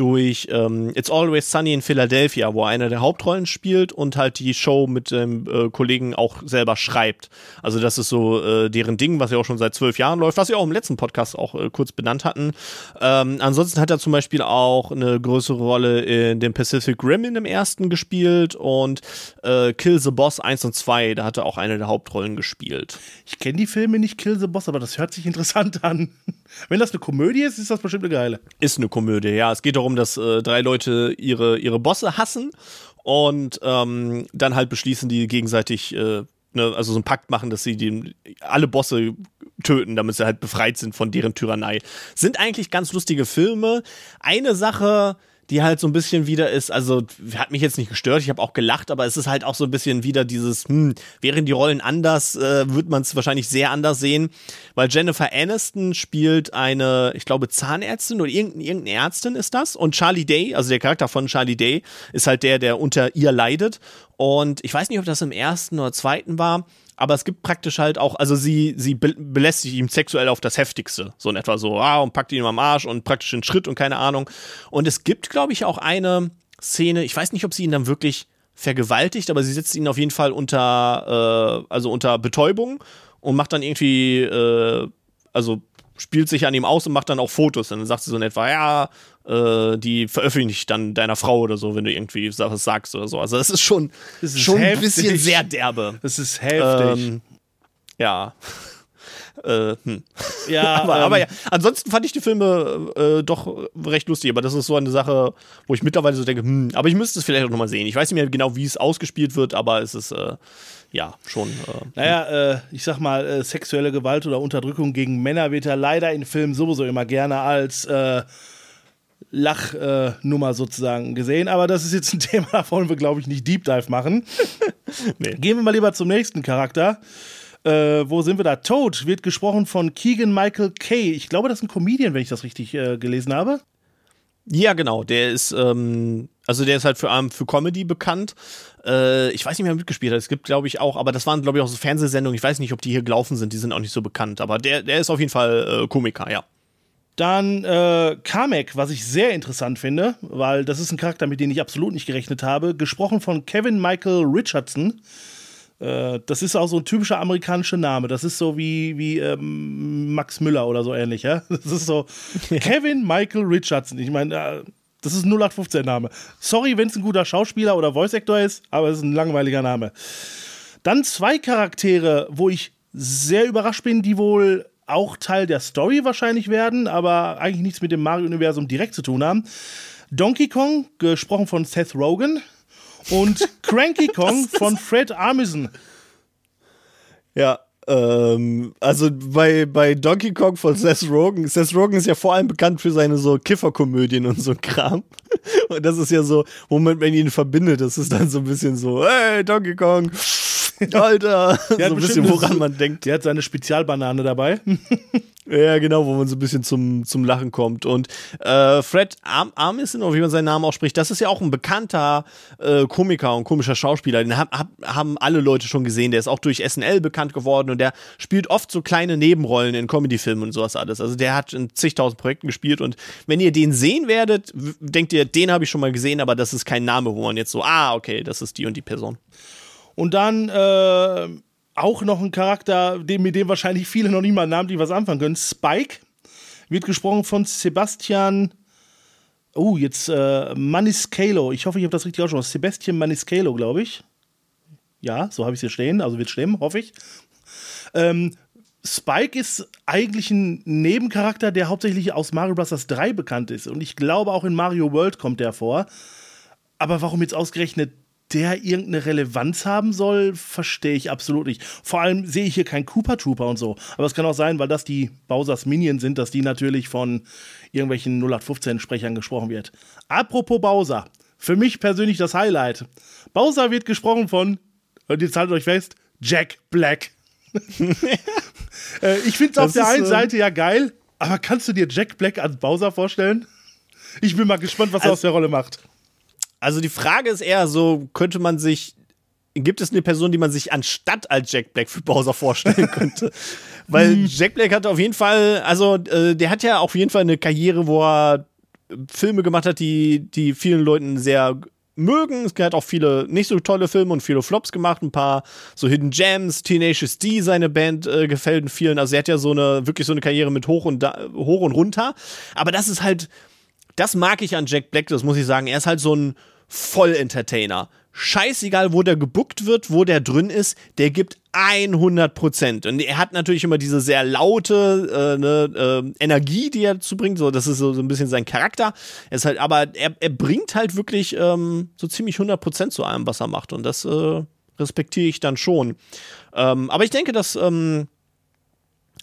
B: durch ähm, It's Always Sunny in Philadelphia, wo er eine der Hauptrollen spielt und halt die Show mit dem äh, Kollegen auch selber schreibt. Also das ist so äh, deren Ding, was ja auch schon seit zwölf Jahren läuft, was wir auch im letzten Podcast auch äh, kurz benannt hatten. Ähm, ansonsten hat er zum Beispiel auch eine größere Rolle in dem Pacific Rim in dem ersten gespielt und äh, Kill the Boss 1 und 2, da hat er auch eine der Hauptrollen gespielt.
A: Ich kenne die Filme nicht Kill the Boss, aber das hört sich interessant an. Wenn das eine Komödie ist, ist das bestimmt eine geile.
B: Ist eine Komödie, ja. Es geht darum, dass äh, drei Leute ihre, ihre Bosse hassen und ähm, dann halt beschließen, die gegenseitig, äh, ne, also so einen Pakt machen, dass sie die, alle Bosse töten, damit sie halt befreit sind von deren Tyrannei. Sind eigentlich ganz lustige Filme. Eine Sache, die halt so ein bisschen wieder ist, also hat mich jetzt nicht gestört, ich habe auch gelacht, aber es ist halt auch so ein bisschen wieder dieses, hm, wären die Rollen anders, äh, wird man es wahrscheinlich sehr anders sehen, weil Jennifer Aniston spielt eine, ich glaube, Zahnärztin oder irgendeine, irgendeine Ärztin ist das und Charlie Day, also der Charakter von Charlie Day, ist halt der, der unter ihr leidet und ich weiß nicht, ob das im ersten oder zweiten war, aber es gibt praktisch halt auch, also sie, sie be belästigt ihm sexuell auf das Heftigste. So in etwa so, ah, und packt ihn am Arsch und praktisch einen Schritt und keine Ahnung. Und es gibt, glaube ich, auch eine Szene, ich weiß nicht, ob sie ihn dann wirklich vergewaltigt, aber sie setzt ihn auf jeden Fall unter, äh, also unter Betäubung und macht dann irgendwie, äh, also spielt sich an ihm aus und macht dann auch Fotos. Und dann sagt sie so in etwa, ja, äh, die veröffentliche ich dann deiner Frau oder so, wenn du irgendwie was sagst oder so. Also das ist schon,
A: Das ist
B: schon ein bisschen sehr derbe.
A: Das ist heftig.
B: Ähm, ja. äh, hm.
A: ja,
B: aber,
A: ähm,
B: aber ja, ansonsten fand ich die Filme äh, doch recht lustig, aber das ist so eine Sache, wo ich mittlerweile so denke, hm, aber ich müsste es vielleicht auch nochmal sehen. Ich weiß nicht mehr genau, wie es ausgespielt wird, aber es ist äh, ja schon. Äh,
A: Naja, äh, ich sag mal, sexuelle Gewalt oder Unterdrückung gegen Männer wird ja leider in Filmen sowieso immer gerne als äh, Lachnummer sozusagen gesehen. Aber das ist jetzt ein Thema, da wollen wir, glaube ich, nicht Deep Dive machen.
B: Nee.
A: Gehen wir mal lieber zum nächsten Charakter. Äh, wo sind wir da? Toad wird gesprochen von Keegan Michael Kay. Ich glaube, das ist ein Comedian, wenn ich das richtig äh, gelesen habe.
B: Ja, genau. Der ist, ähm, also der ist halt für, ähm, für Comedy bekannt. Äh, ich weiß nicht, wer mitgespielt hat. Es gibt, glaube ich, auch, aber das waren, glaube ich, auch so Fernsehsendungen. Ich weiß nicht, ob die hier gelaufen sind. Die sind auch nicht so bekannt. Aber der, der ist auf jeden Fall äh, Komiker, ja.
A: Dann äh, Kamek, was ich sehr interessant finde, weil das ist ein Charakter, mit dem ich absolut nicht gerechnet habe. Gesprochen von Kevin Michael Richardson. Äh, das ist auch so ein typischer amerikanischer Name. Das ist so wie, wie ähm, Max Müller oder so ähnlich. Ja? Das ist so Kevin Michael Richardson. Ich meine, äh, das ist ein 0815-Name. Sorry, wenn es ein guter Schauspieler oder Voice-Actor ist, aber es ist ein langweiliger Name. Dann zwei Charaktere, wo ich sehr überrascht bin, die wohl auch Teil der Story wahrscheinlich werden, aber eigentlich nichts mit dem Mario-Universum direkt zu tun haben. Donkey Kong, gesprochen von Seth Rogen, und Cranky Kong von Fred Armisen.
B: Ja, ähm, also bei, bei Donkey Kong von Seth Rogen, Seth Rogen ist ja vor allem bekannt für seine so Kifferkomödien und so Kram. Und das ist ja so, womit man ihn verbindet. Das ist dann so ein bisschen so, hey, Donkey Kong, Alter, so ein bisschen, woran man denkt.
A: Der hat seine Spezialbanane dabei.
B: Ja, genau, wo man so ein bisschen zum, zum Lachen kommt. Und äh, Fred Arm Armisen, oder wie man seinen Namen ausspricht, das ist ja auch ein bekannter äh, Komiker und komischer Schauspieler. Den hab, hab, haben alle Leute schon gesehen. Der ist auch durch SNL bekannt geworden und der spielt oft so kleine Nebenrollen in Comedy-Filmen und sowas alles. Also der hat in zigtausend Projekten gespielt und wenn ihr den sehen werdet, denkt ihr, den habe ich schon mal gesehen, aber das ist kein Name, wo man jetzt so, ah, okay, das ist die und die Person.
A: Und dann äh, auch noch ein Charakter, dem, mit dem wahrscheinlich viele noch nicht mal namentlich was anfangen können. Spike wird gesprochen von Sebastian. Oh, jetzt äh, Maniscalo. Ich hoffe, ich habe das richtig ausgesprochen. Sebastian Maniscalo, glaube ich. Ja, so habe ich es hier stehen. Also wird stimmen, hoffe ich. Ähm, Spike ist eigentlich ein Nebencharakter, der hauptsächlich aus Mario Bros. 3 bekannt ist. Und ich glaube, auch in Mario World kommt der vor. Aber warum jetzt ausgerechnet der irgendeine Relevanz haben soll, verstehe ich absolut nicht. Vor allem sehe ich hier keinen Cooper Trooper und so. Aber es kann auch sein, weil das die Bowsers Minions sind, dass die natürlich von irgendwelchen 0815-Sprechern gesprochen wird. Apropos Bowser. Für mich persönlich das Highlight. Bowser wird gesprochen von, und jetzt haltet euch fest, Jack Black. äh, ich finde es auf der einen
B: äh,
A: Seite ja geil, aber kannst du dir Jack Black als Bowser vorstellen? Ich bin mal gespannt, was er
B: Also-
A: aus der Rolle macht.
B: Also die Frage ist eher so, könnte man sich, gibt es eine Person, die man sich anstatt als Jack Black für Bowser vorstellen könnte? Weil Jack Black hat auf jeden Fall, also äh, der hat ja auf jeden Fall eine Karriere, wo er Filme gemacht hat, die, die vielen Leuten sehr mögen. Es hat auch viele nicht so tolle Filme und viele Flops gemacht, ein paar so Hidden Gems, Tenacious D, seine Band äh, gefällt vielen. Also er hat ja so eine wirklich so eine Karriere mit hoch und da, hoch und runter. Aber das ist halt das mag ich an Jack Black, das muss ich sagen. Er ist halt so ein Voll-Entertainer. Scheißegal, wo der gebuckt wird, wo der drin ist, der gibt 100 Prozent. Und er hat natürlich immer diese sehr laute äh, ne, äh, Energie, die er zubringt. So, das ist so, so ein bisschen sein Charakter. Er ist halt, aber er, er bringt halt wirklich ähm, so ziemlich 100 Prozent zu allem, was er macht. Und das äh, respektiere ich dann schon. Ähm, aber ich denke, dass ähm,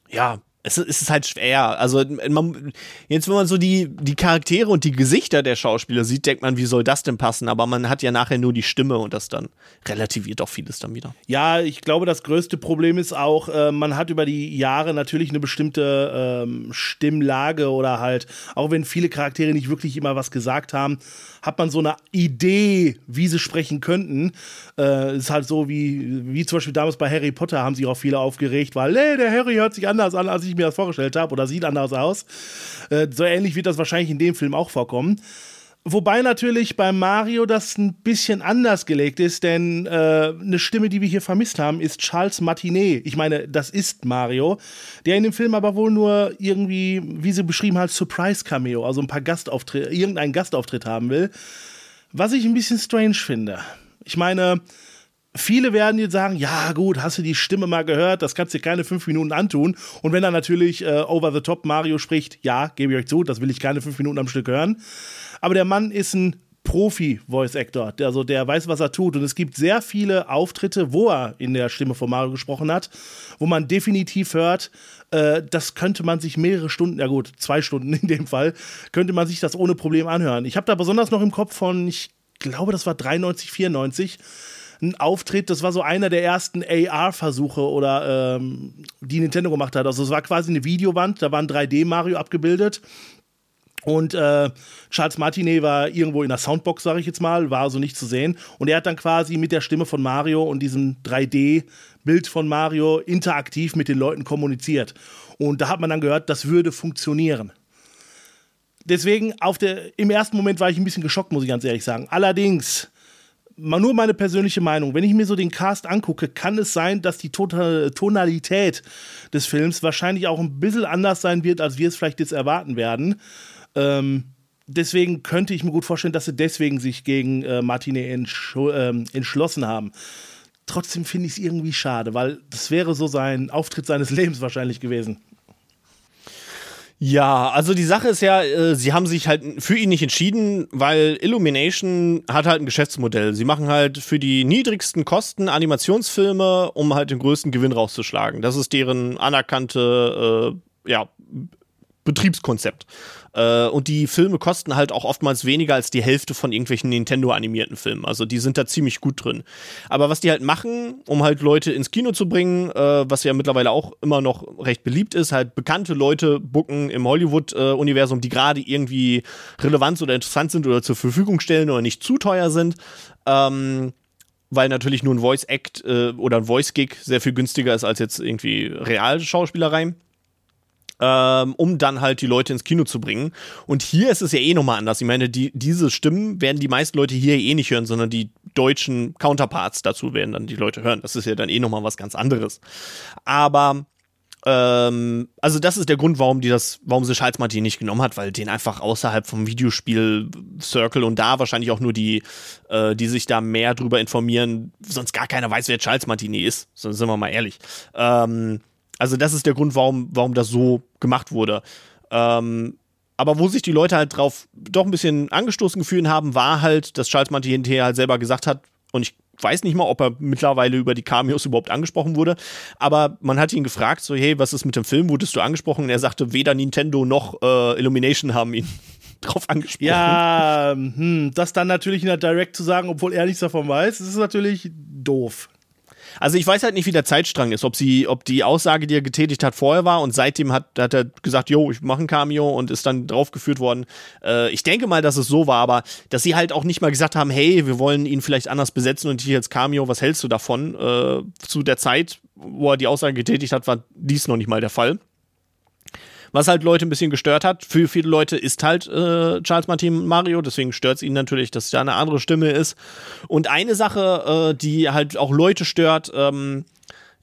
B: ja, es ist halt schwer. Also man, jetzt, wenn man so die, die Charaktere und die Gesichter der Schauspieler sieht, denkt man, wie soll das denn passen? Aber man hat ja nachher nur die Stimme und das dann relativiert auch vieles dann wieder.
A: Ja, ich glaube, das größte Problem ist auch, äh, man hat über die Jahre natürlich eine bestimmte ähm, Stimmlage oder halt, auch wenn viele Charaktere nicht wirklich immer was gesagt haben, hat man so eine Idee, wie sie sprechen könnten. Äh, ist halt so wie, wie zum Beispiel damals bei Harry Potter haben sich auch viele aufgeregt, weil, nee, der Harry hört sich anders an, als ich mir das vorgestellt habe oder sieht anders aus. Äh, so ähnlich wird das wahrscheinlich in dem Film auch vorkommen. Wobei natürlich bei Mario das ein bisschen anders gelegt ist, denn äh, eine Stimme, die wir hier vermisst haben, ist Charles Martinet. Ich meine, das ist Mario, der in dem Film aber wohl nur irgendwie, wie sie beschrieben hat, Surprise-Cameo, also ein paar Gastauftritte, irgendeinen Gastauftritt haben will. Was ich ein bisschen strange finde. Ich meine, Viele werden jetzt sagen, ja gut, hast du die Stimme mal gehört, das kannst du dir keine fünf Minuten antun. Und wenn er natürlich äh, over the top Mario spricht, ja, gebe ich euch zu, das will ich keine fünf Minuten am Stück hören. Aber der Mann ist ein Profi-Voice-Actor, also der weiß, was er tut. Und es gibt sehr viele Auftritte, wo er in der Stimme von Mario gesprochen hat, wo man definitiv hört, äh, das könnte man sich mehrere Stunden, ja gut, zwei Stunden in dem Fall, könnte man sich das ohne Problem anhören. Ich habe da besonders noch im Kopf von, ich glaube, das war 93, 94 ein Auftritt, das war so einer der ersten AR-Versuche oder ähm, die Nintendo gemacht hat. Also es war quasi eine Videowand, da war ein 3D-Mario abgebildet. Und äh, Charles Martinet war irgendwo in der Soundbox, sage ich jetzt mal, war also nicht zu sehen. Und er hat dann quasi mit der Stimme von Mario und diesem 3D-Bild von Mario interaktiv mit den Leuten kommuniziert. Und da hat man dann gehört, das würde funktionieren. Deswegen, auf der, im ersten Moment war ich ein bisschen geschockt, muss ich ganz ehrlich sagen. Allerdings, mal nur meine persönliche Meinung. Wenn ich mir so den Cast angucke, kann es sein, dass die Total Tonalität des Films wahrscheinlich auch ein bisschen anders sein wird, als wir es vielleicht jetzt erwarten werden. Ähm, deswegen könnte ich mir gut vorstellen, dass sie deswegen sich gegen äh, Martine entsch äh, entschlossen haben. Trotzdem finde ich es irgendwie schade, weil das wäre so sein Auftritt seines Lebens wahrscheinlich gewesen.
B: Ja, also die Sache ist ja, äh, sie haben sich halt für ihn nicht entschieden, weil Illumination hat halt ein Geschäftsmodell. Sie machen halt für die niedrigsten Kosten Animationsfilme, um halt den größten Gewinn rauszuschlagen. Das ist deren anerkannte äh, ja, Betriebskonzept. Äh, und die Filme kosten halt auch oftmals weniger als die Hälfte von irgendwelchen Nintendo-animierten Filmen. Also die sind da ziemlich gut drin. Aber was die halt machen, um halt Leute ins Kino zu bringen, äh, was ja mittlerweile auch immer noch recht beliebt ist, halt bekannte Leute bucken im Hollywood-Universum, die gerade irgendwie relevant oder interessant sind oder zur Verfügung stellen oder nicht zu teuer sind. Ähm, weil natürlich nur ein Voice-Act äh, oder ein Voice-Gig sehr viel günstiger ist als jetzt irgendwie Realschauspielerei ähm, um dann halt die Leute ins Kino zu bringen. Und hier ist es ja eh nochmal anders. Ich meine, die, diese Stimmen werden die meisten Leute hier eh nicht hören, sondern die deutschen Counterparts dazu werden dann die Leute hören. Das ist ja dann eh nochmal was ganz anderes. Aber ähm, also das ist der Grund, warum die das, warum sie Charles Martin nicht genommen hat, weil den einfach außerhalb vom Videospiel Circle und da wahrscheinlich auch nur die, äh, die sich da mehr drüber informieren, sonst gar keiner weiß, wer Charles Martini ist. Sonst sind wir mal ehrlich. Ähm, also das ist der Grund, warum, warum das so gemacht wurde. Ähm, aber wo sich die Leute halt drauf doch ein bisschen angestoßen gefühlt haben, war halt, dass Charles Martin hinterher halt selber gesagt hat, und ich weiß nicht mal, ob er mittlerweile über die Cameos überhaupt angesprochen wurde, aber man hat ihn gefragt, so, hey, was ist mit dem Film, wurdest du angesprochen? Und er sagte, weder Nintendo noch äh, Illumination haben ihn drauf angesprochen.
A: Ja, hm, das dann natürlich in der Direct zu sagen, obwohl er nichts davon weiß, ist natürlich doof.
B: Also ich weiß halt nicht, wie der Zeitstrang ist, ob sie, ob die Aussage, die er getätigt hat, vorher war und seitdem hat, hat er gesagt, jo, ich mache ein Cameo und ist dann draufgeführt worden. Äh, ich denke mal, dass es so war, aber dass sie halt auch nicht mal gesagt haben, hey, wir wollen ihn vielleicht anders besetzen und hier als Cameo, was hältst du davon? Äh, zu der Zeit, wo er die Aussage getätigt hat, war dies noch nicht mal der Fall. Was halt Leute ein bisschen gestört hat. Für viele Leute ist halt äh, Charles Martin Mario, deswegen stört es ihn natürlich, dass da eine andere Stimme ist. Und eine Sache, äh, die halt auch Leute stört, ähm,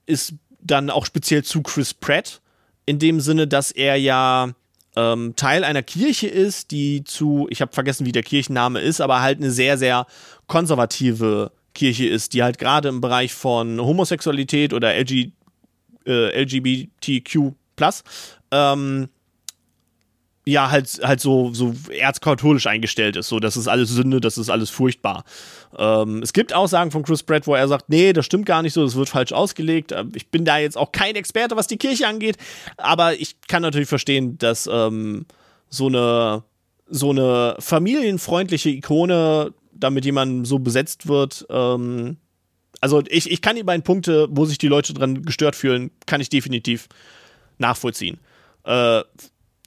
B: ist dann auch speziell zu Chris Pratt. In dem Sinne, dass er ja ähm, Teil einer Kirche ist, die zu, ich habe vergessen, wie der Kirchenname ist, aber halt eine sehr, sehr konservative Kirche ist, die halt gerade im Bereich von Homosexualität oder LG, äh, LGBTQ plus ähm, ja, halt, halt so, so erzkatholisch eingestellt ist. So, das ist alles Sünde, das ist alles furchtbar. Ähm, es gibt Aussagen von Chris Pratt, wo er sagt, nee, das stimmt gar nicht so, das wird falsch ausgelegt. Ähm, ich bin da jetzt auch kein Experte, was die Kirche angeht, aber ich kann natürlich verstehen, dass ähm, so eine so eine familienfreundliche Ikone, damit jemand so besetzt wird, ähm, also ich, ich kann die beiden Punkte, wo sich die Leute dran gestört fühlen, kann ich definitiv nachvollziehen. Äh,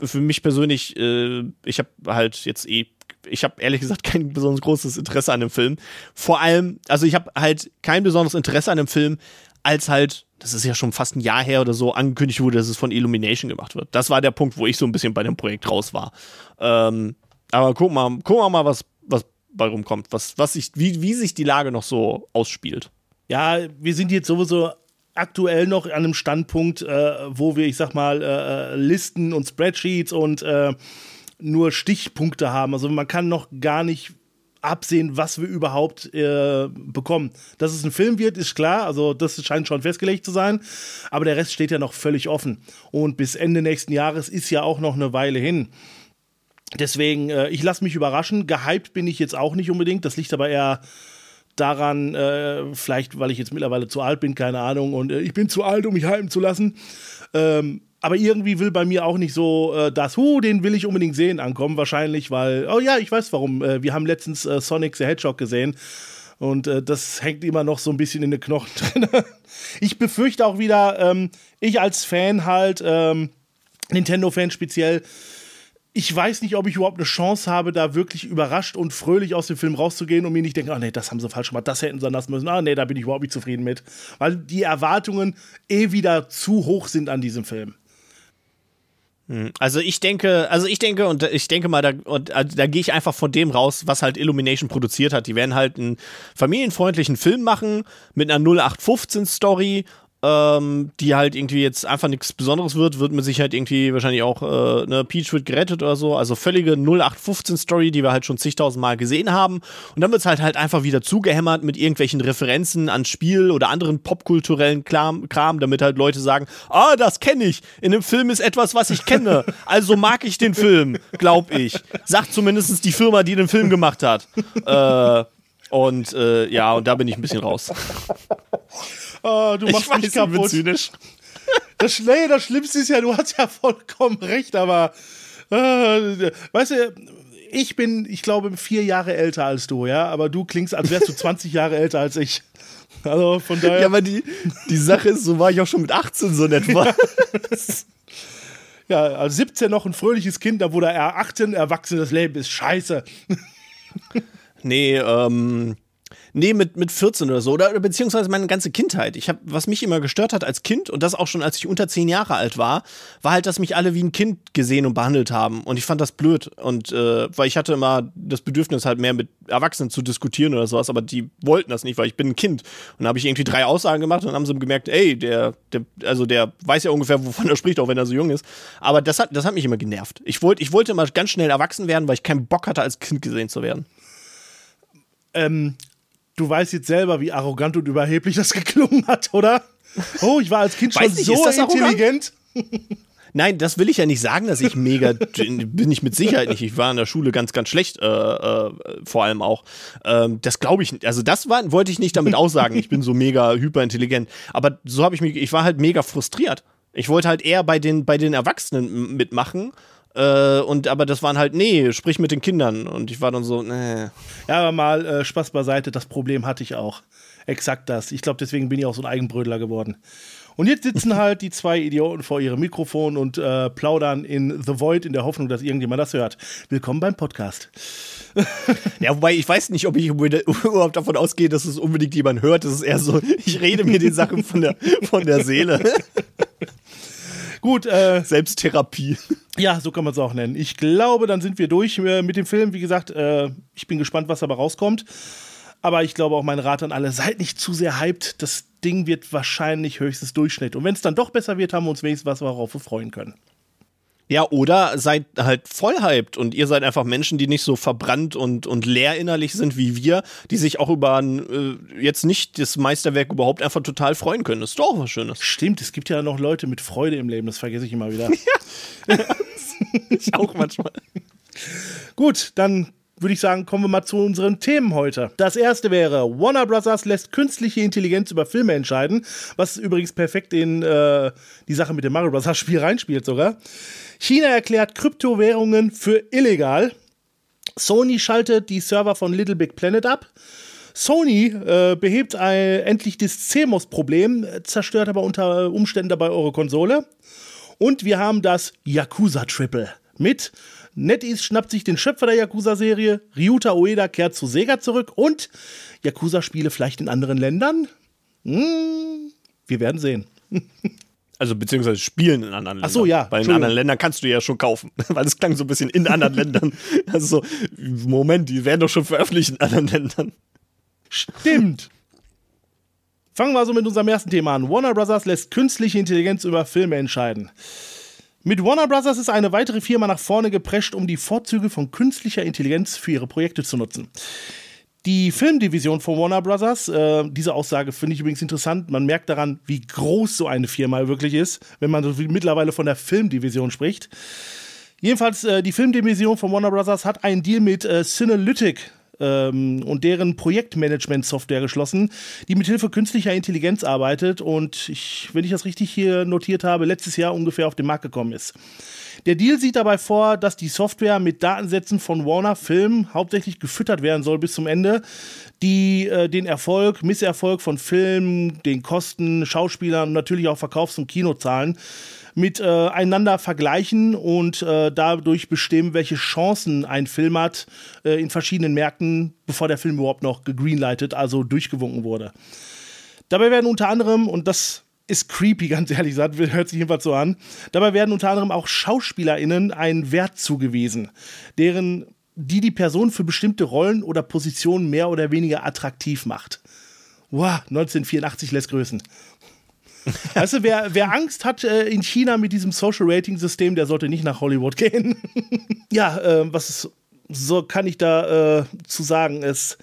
B: für mich persönlich, äh, ich habe halt jetzt eh, ich habe ehrlich gesagt kein besonders großes Interesse an dem Film. Vor allem, also ich habe halt kein besonderes Interesse an dem Film, als halt, das ist ja schon fast ein Jahr her oder so, angekündigt wurde, dass es von Illumination gemacht wird. Das war der Punkt, wo ich so ein bisschen bei dem Projekt raus war. Ähm, aber gucken wir mal, gucken wir mal, was, was bei rumkommt, was, was sich, wie, wie sich die Lage noch so ausspielt.
A: Ja, wir sind jetzt sowieso aktuell noch an einem Standpunkt, äh, wo wir, ich sag mal, äh, Listen und Spreadsheets und äh, nur Stichpunkte haben. Also man kann noch gar nicht absehen, was wir überhaupt äh, bekommen. Dass es ein Film wird, ist klar. Also das scheint schon festgelegt zu sein. Aber der Rest steht ja noch völlig offen. Und bis Ende nächsten Jahres ist ja auch noch eine Weile hin. Deswegen, äh, ich lasse mich überraschen. Gehypt bin ich jetzt auch nicht unbedingt. Das liegt aber eher daran, äh, vielleicht weil ich jetzt mittlerweile zu alt bin, keine Ahnung, und äh, ich bin zu alt, um mich hypen zu lassen. Ähm, aber irgendwie will bei mir auch nicht so äh, das, huh, den will ich unbedingt sehen, ankommen, wahrscheinlich, weil, oh ja, ich weiß warum. Äh, wir haben letztens äh, Sonic the Hedgehog gesehen und äh, das hängt immer noch so ein bisschen in den Knochen drin. ich befürchte auch wieder, ähm, ich als Fan halt, ähm, Nintendo-Fan speziell, ich weiß nicht, ob ich überhaupt eine Chance habe, da wirklich überrascht und fröhlich aus dem Film rauszugehen und mir nicht denken, ah nee, das haben sie falsch gemacht, das hätten sie lassen müssen, ah nee, da bin ich überhaupt nicht zufrieden mit. Weil die Erwartungen eh wieder zu hoch sind an diesem Film.
B: Hm, also ich denke, also ich denke und ich denke mal, da, und, also da gehe ich einfach von dem raus, was halt Illumination produziert hat. Die werden halt einen familienfreundlichen Film machen mit einer 0815 Story ähm, die halt irgendwie jetzt einfach nichts Besonderes wird, wird mit Sicherheit irgendwie wahrscheinlich auch äh, ne, Peach wird gerettet oder so. Also völlige 0815-Story, die wir halt schon zigtausend Mal gesehen haben. Und dann wird es halt halt einfach wieder zugehämmert mit irgendwelchen Referenzen ans Spiel oder anderen popkulturellen Kram, Kram damit halt Leute sagen, ah, das kenne ich. In dem Film ist etwas, was ich kenne. Also mag ich den Film, glaub ich. Sagt zumindest die Firma, die den Film gemacht hat. Äh, und äh, ja, und da bin ich ein bisschen raus.
A: Oh, du machst ich mich weiß, kaputt. Zynisch. Das, nee, das Schlimmste ist ja, du hast ja vollkommen recht, aber äh, weißt du, ich bin, ich glaube, vier Jahre älter als du, ja, aber du klingst, als wärst du 20 Jahre älter als ich. Also von daher.
B: Ja, aber die, die Sache ist, so war ich auch schon mit 18 so etwa.
A: ja, als 17 noch ein fröhliches Kind, da wurde er 18, erwachsenes Leben ist scheiße.
B: nee, ähm, Nee, mit, mit 14 oder so. Oder, beziehungsweise meine ganze Kindheit. Ich habe, was mich immer gestört hat als Kind, und das auch schon als ich unter 10 Jahre alt war, war halt, dass mich alle wie ein Kind gesehen und behandelt haben. Und ich fand das blöd. Und äh, weil ich hatte immer das Bedürfnis, halt mehr mit Erwachsenen zu diskutieren oder sowas, aber die wollten das nicht, weil ich bin ein Kind. Und dann habe ich irgendwie drei Aussagen gemacht und haben sie gemerkt, ey, der, der, also der weiß ja ungefähr, wovon er spricht, auch wenn er so jung ist. Aber das hat, das hat mich immer genervt. Ich wollte, ich wollte immer ganz schnell erwachsen werden, weil ich keinen Bock hatte, als Kind gesehen zu werden.
A: Ähm, du weißt jetzt selber, wie arrogant und überheblich das geklungen hat, oder? Oh, ich war als Kind schon nicht, so intelligent.
B: Nein, das will ich ja nicht sagen, dass ich mega bin ich mit Sicherheit nicht. Ich war in der Schule ganz, ganz schlecht, äh, äh, vor allem auch. Ähm, das glaube ich nicht. Also das war, wollte ich nicht damit aussagen. Ich bin so mega hyperintelligent. Aber so habe ich mich. Ich war halt mega frustriert. Ich wollte halt eher bei den bei den Erwachsenen mitmachen äh, und aber das waren halt, nee, sprich mit den Kindern. Und ich war dann so, nee.
A: Ja, aber mal äh, Spaß beiseite, das Problem hatte ich auch. Exakt das. Ich glaube, deswegen bin ich auch so ein Eigenbrödler geworden. Und jetzt sitzen halt die zwei Idioten vor ihrem Mikrofon und äh, plaudern in The Void in der Hoffnung, dass irgendjemand das hört. Willkommen beim Podcast.
B: ja, wobei ich weiß nicht, ob ich überhaupt davon ausgehe, dass es unbedingt jemand hört. Das ist eher so, ich rede mir die Sachen von der, von der Seele.
A: Gut, äh,
B: Selbsttherapie.
A: Ja, so kann man es auch nennen. Ich glaube, dann sind wir durch äh, mit dem Film. Wie gesagt, äh, ich bin gespannt, was dabei rauskommt. Aber ich glaube auch mein Rat an alle, seid nicht zu sehr hyped. Das Ding wird wahrscheinlich höchstens Durchschnitt. Und wenn es dann doch besser wird, haben wir uns wenigstens was, worauf wir freuen können.
B: Ja, oder seid halt voll hyped und ihr seid einfach Menschen, die nicht so verbrannt und, und leer innerlich sind wie wir, die sich auch über ein, äh, jetzt nicht das Meisterwerk überhaupt einfach total freuen können. Das ist doch auch was Schönes.
A: Stimmt, es gibt ja noch Leute mit Freude im Leben, das vergesse ich immer wieder.
B: ich auch manchmal.
A: Gut, dann würde ich sagen, kommen wir mal zu unseren Themen heute. Das erste wäre, Warner Bros. lässt künstliche Intelligenz über Filme entscheiden, was übrigens perfekt in äh, die Sache mit dem Mario Bros. Spiel reinspielt sogar. China erklärt Kryptowährungen für illegal. Sony schaltet die Server von Little Big Planet ab. Sony äh, behebt ein, endlich das CMOS-Problem, zerstört aber unter Umständen dabei eure Konsole. Und wir haben das Yakuza-Triple mit NetEase schnappt sich den Schöpfer der Yakuza-Serie, Ryuta Ueda kehrt zu Sega zurück und Yakuza-Spiele vielleicht in anderen Ländern? Hm, wir werden sehen.
B: Also beziehungsweise spielen in anderen Ländern.
A: Ach so, ja.
B: Weil in anderen Ländern kannst du ja schon kaufen. Weil es klang so ein bisschen in anderen Ländern. Also so, Moment, die werden doch schon veröffentlicht in anderen Ländern.
A: Stimmt. Fangen wir also mit unserem ersten Thema an. Warner Bros. lässt künstliche Intelligenz über Filme entscheiden. Mit Warner Bros. ist eine weitere Firma nach vorne geprescht, um die Vorzüge von künstlicher Intelligenz für ihre Projekte zu nutzen. Die Filmdivision von Warner Bros., äh, diese Aussage finde ich übrigens interessant. Man merkt daran, wie groß so eine Firma wirklich ist, wenn man so mittlerweile von der Filmdivision spricht. Jedenfalls, äh, die Filmdivision von Warner Bros. hat einen Deal mit äh, Synalytic ähm, und deren Projektmanagement-Software geschlossen, die mit Hilfe künstlicher Intelligenz arbeitet und ich, wenn ich das richtig hier notiert habe, letztes Jahr ungefähr auf den Markt gekommen ist. Der Deal sieht dabei vor, dass die Software mit Datensätzen von Warner Film hauptsächlich gefüttert werden soll bis zum Ende, die äh, den Erfolg, Misserfolg von Filmen, den Kosten, Schauspielern und natürlich auch Verkaufs- und Kinozahlen miteinander äh, vergleichen und äh, dadurch bestimmen, welche Chancen ein Film hat äh, in verschiedenen Märkten, bevor der Film überhaupt noch gegreenlightet, also durchgewunken wurde. Dabei werden unter anderem, und das ist creepy, ganz ehrlich gesagt, hört sich jedenfalls so an, dabei werden unter anderem auch SchauspielerInnen einen Wert zugewiesen, deren die die Person für bestimmte Rollen oder Positionen mehr oder weniger attraktiv macht. Wow, 1984 lässt grüßen. Du, wer, wer Angst hat äh, in China mit diesem Social Rating System, der sollte nicht nach Hollywood gehen. ja, äh, was ist, so kann ich da äh, zu sagen? Es,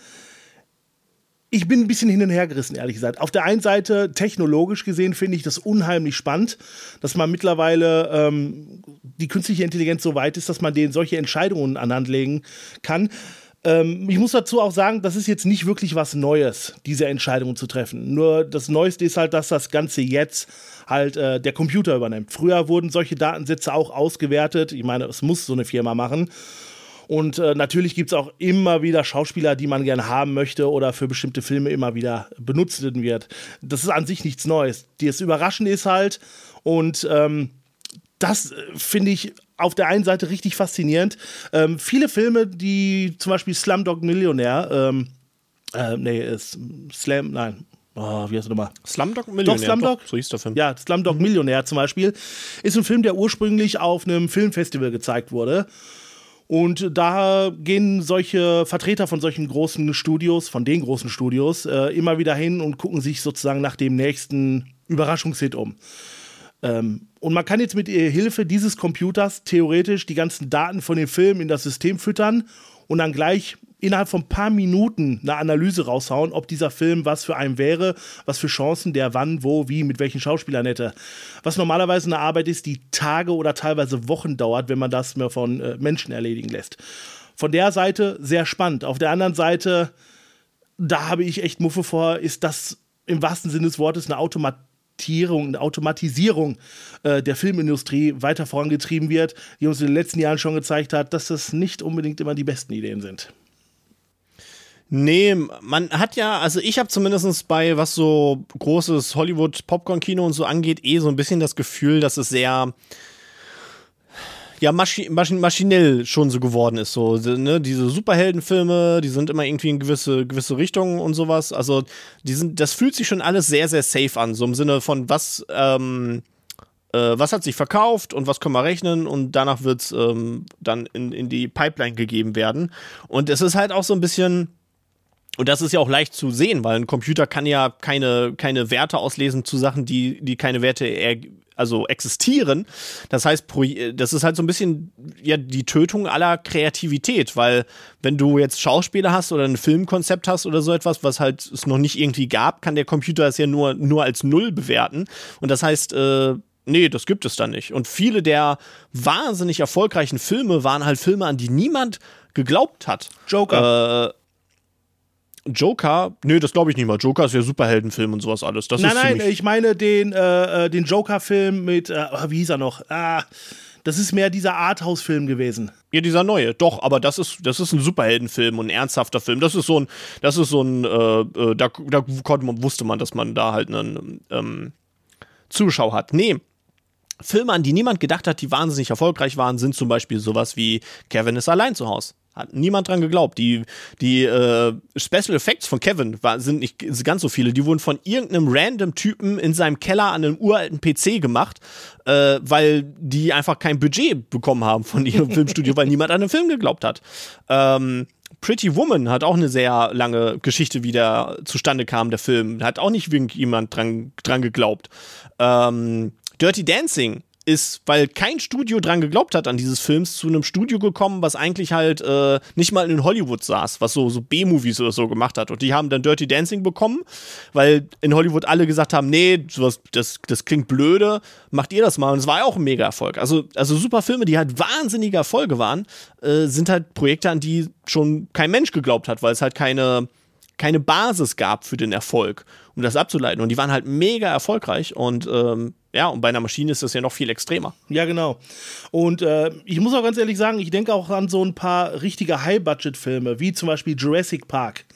A: ich bin ein bisschen hin und her gerissen, ehrlich gesagt. Auf der einen Seite, technologisch gesehen, finde ich das unheimlich spannend, dass man mittlerweile ähm, die künstliche Intelligenz so weit ist, dass man denen solche Entscheidungen anhand legen kann. Ähm, ich muss dazu auch sagen, das ist jetzt nicht wirklich was Neues, diese Entscheidung zu treffen. Nur das Neueste ist halt, dass das Ganze jetzt halt äh, der Computer übernimmt. Früher wurden solche Datensätze auch ausgewertet. Ich meine, es muss so eine Firma machen. Und äh, natürlich gibt es auch immer wieder Schauspieler, die man gerne haben möchte oder für bestimmte Filme immer wieder benutzt wird. Das ist an sich nichts Neues. Das Überraschende ist halt, und ähm, das äh, finde ich auf der einen Seite richtig faszinierend. Ähm, viele Filme, die zum Beispiel Slumdog Millionär, ähm, äh, nee, ist Slam, nein, Oh, wie heißt der nochmal?
B: Slumdog Millionär.
A: Doch, Slumdog.
B: Doch, so hieß der Film.
A: Ja, Slumdog mhm. Millionär zum Beispiel. Ist ein Film, der ursprünglich auf einem Filmfestival gezeigt wurde. Und da gehen solche Vertreter von solchen großen Studios, von den großen Studios, äh, immer wieder hin und gucken sich sozusagen nach dem nächsten Überraschungshit um. Ähm, und man kann jetzt mit Hilfe dieses Computers theoretisch die ganzen Daten von den Filmen in das System füttern und dann gleich innerhalb von ein paar Minuten eine Analyse raushauen, ob dieser Film was für einen wäre, was für Chancen der wann, wo, wie, mit welchen Schauspielern hätte. Was normalerweise eine Arbeit ist, die Tage oder teilweise Wochen dauert, wenn man das mehr von äh, Menschen erledigen lässt. Von der Seite sehr spannend. Auf der anderen Seite, da habe ich echt Muffe vor, ist das im wahrsten Sinne des Wortes eine Automatisierung Automatisierung, Automatisierung äh, der Filmindustrie weiter vorangetrieben wird, die uns in den letzten Jahren schon gezeigt hat, dass das nicht unbedingt immer die besten Ideen sind.
B: Nee, man hat ja, also ich habe zumindest bei was so großes Hollywood-Popcorn-Kino und so angeht, eh so ein bisschen das Gefühl, dass es sehr ja maschi maschin maschinell schon so geworden ist. So, ne? Diese Superheldenfilme, die sind immer irgendwie in gewisse, gewisse Richtungen und sowas. Also, die sind, das fühlt sich schon alles sehr, sehr safe an. So im Sinne von, was, ähm, äh, was hat sich verkauft und was können wir rechnen und danach wird es ähm, dann in, in die Pipeline gegeben werden. Und es ist halt auch so ein bisschen. Und das ist ja auch leicht zu sehen, weil ein Computer kann ja keine, keine Werte auslesen zu Sachen, die, die keine Werte er also existieren. Das heißt, das ist halt so ein bisschen ja die Tötung aller Kreativität, weil wenn du jetzt Schauspieler hast oder ein Filmkonzept hast oder so etwas, was halt es noch nicht irgendwie gab, kann der Computer es ja nur nur als null bewerten und das heißt, äh, Nee, das gibt es da nicht. Und viele der wahnsinnig erfolgreichen Filme waren halt Filme, an die niemand geglaubt hat.
A: Joker.
B: Äh, Joker, nee, das glaube ich nicht mal. Joker ist ja Superheldenfilm und sowas alles. Das
A: nein,
B: ist
A: nein, ich meine den, äh, äh, den Joker-Film mit, äh, wie hieß er noch? Ah, das ist mehr dieser Arthouse-Film gewesen.
B: Ja, dieser neue, doch, aber das ist, das ist ein Superheldenfilm und ein ernsthafter Film. Das ist so ein, das ist so ein, äh, äh, da, da konnte man, wusste man, dass man da halt einen ähm, Zuschauer hat. Nee. Filme, an die niemand gedacht hat, die wahnsinnig erfolgreich waren, sind zum Beispiel sowas wie Kevin ist allein zu Hause. Hat niemand dran geglaubt. Die, die äh, Special Effects von Kevin war, sind nicht ganz so viele. Die wurden von irgendeinem random Typen in seinem Keller an einem uralten PC gemacht, äh, weil die einfach kein Budget bekommen haben von ihrem Filmstudio, weil niemand an den Film geglaubt hat. Ähm, Pretty Woman hat auch eine sehr lange Geschichte, wie der zustande kam, der Film. Hat auch nicht irgendjemand dran, dran geglaubt. Ähm, Dirty Dancing ist, weil kein Studio dran geglaubt hat an dieses Films, zu einem Studio gekommen, was eigentlich halt äh, nicht mal in Hollywood saß, was so, so B-Movies oder so gemacht hat. Und die haben dann Dirty Dancing bekommen, weil in Hollywood alle gesagt haben, nee, sowas, das, das klingt blöde, macht ihr das mal. Und es war ja auch ein Mega-Erfolg. Also, also super Filme, die halt wahnsinnige Erfolge waren, äh, sind halt Projekte, an die schon kein Mensch geglaubt hat, weil es halt keine keine Basis gab für den Erfolg, um das abzuleiten. Und die waren halt mega erfolgreich und ähm, ja, und bei einer Maschine ist das ja noch viel extremer.
A: Ja, genau. Und äh, ich muss auch ganz ehrlich sagen, ich denke auch an so ein paar richtige High-Budget-Filme, wie zum Beispiel Jurassic Park,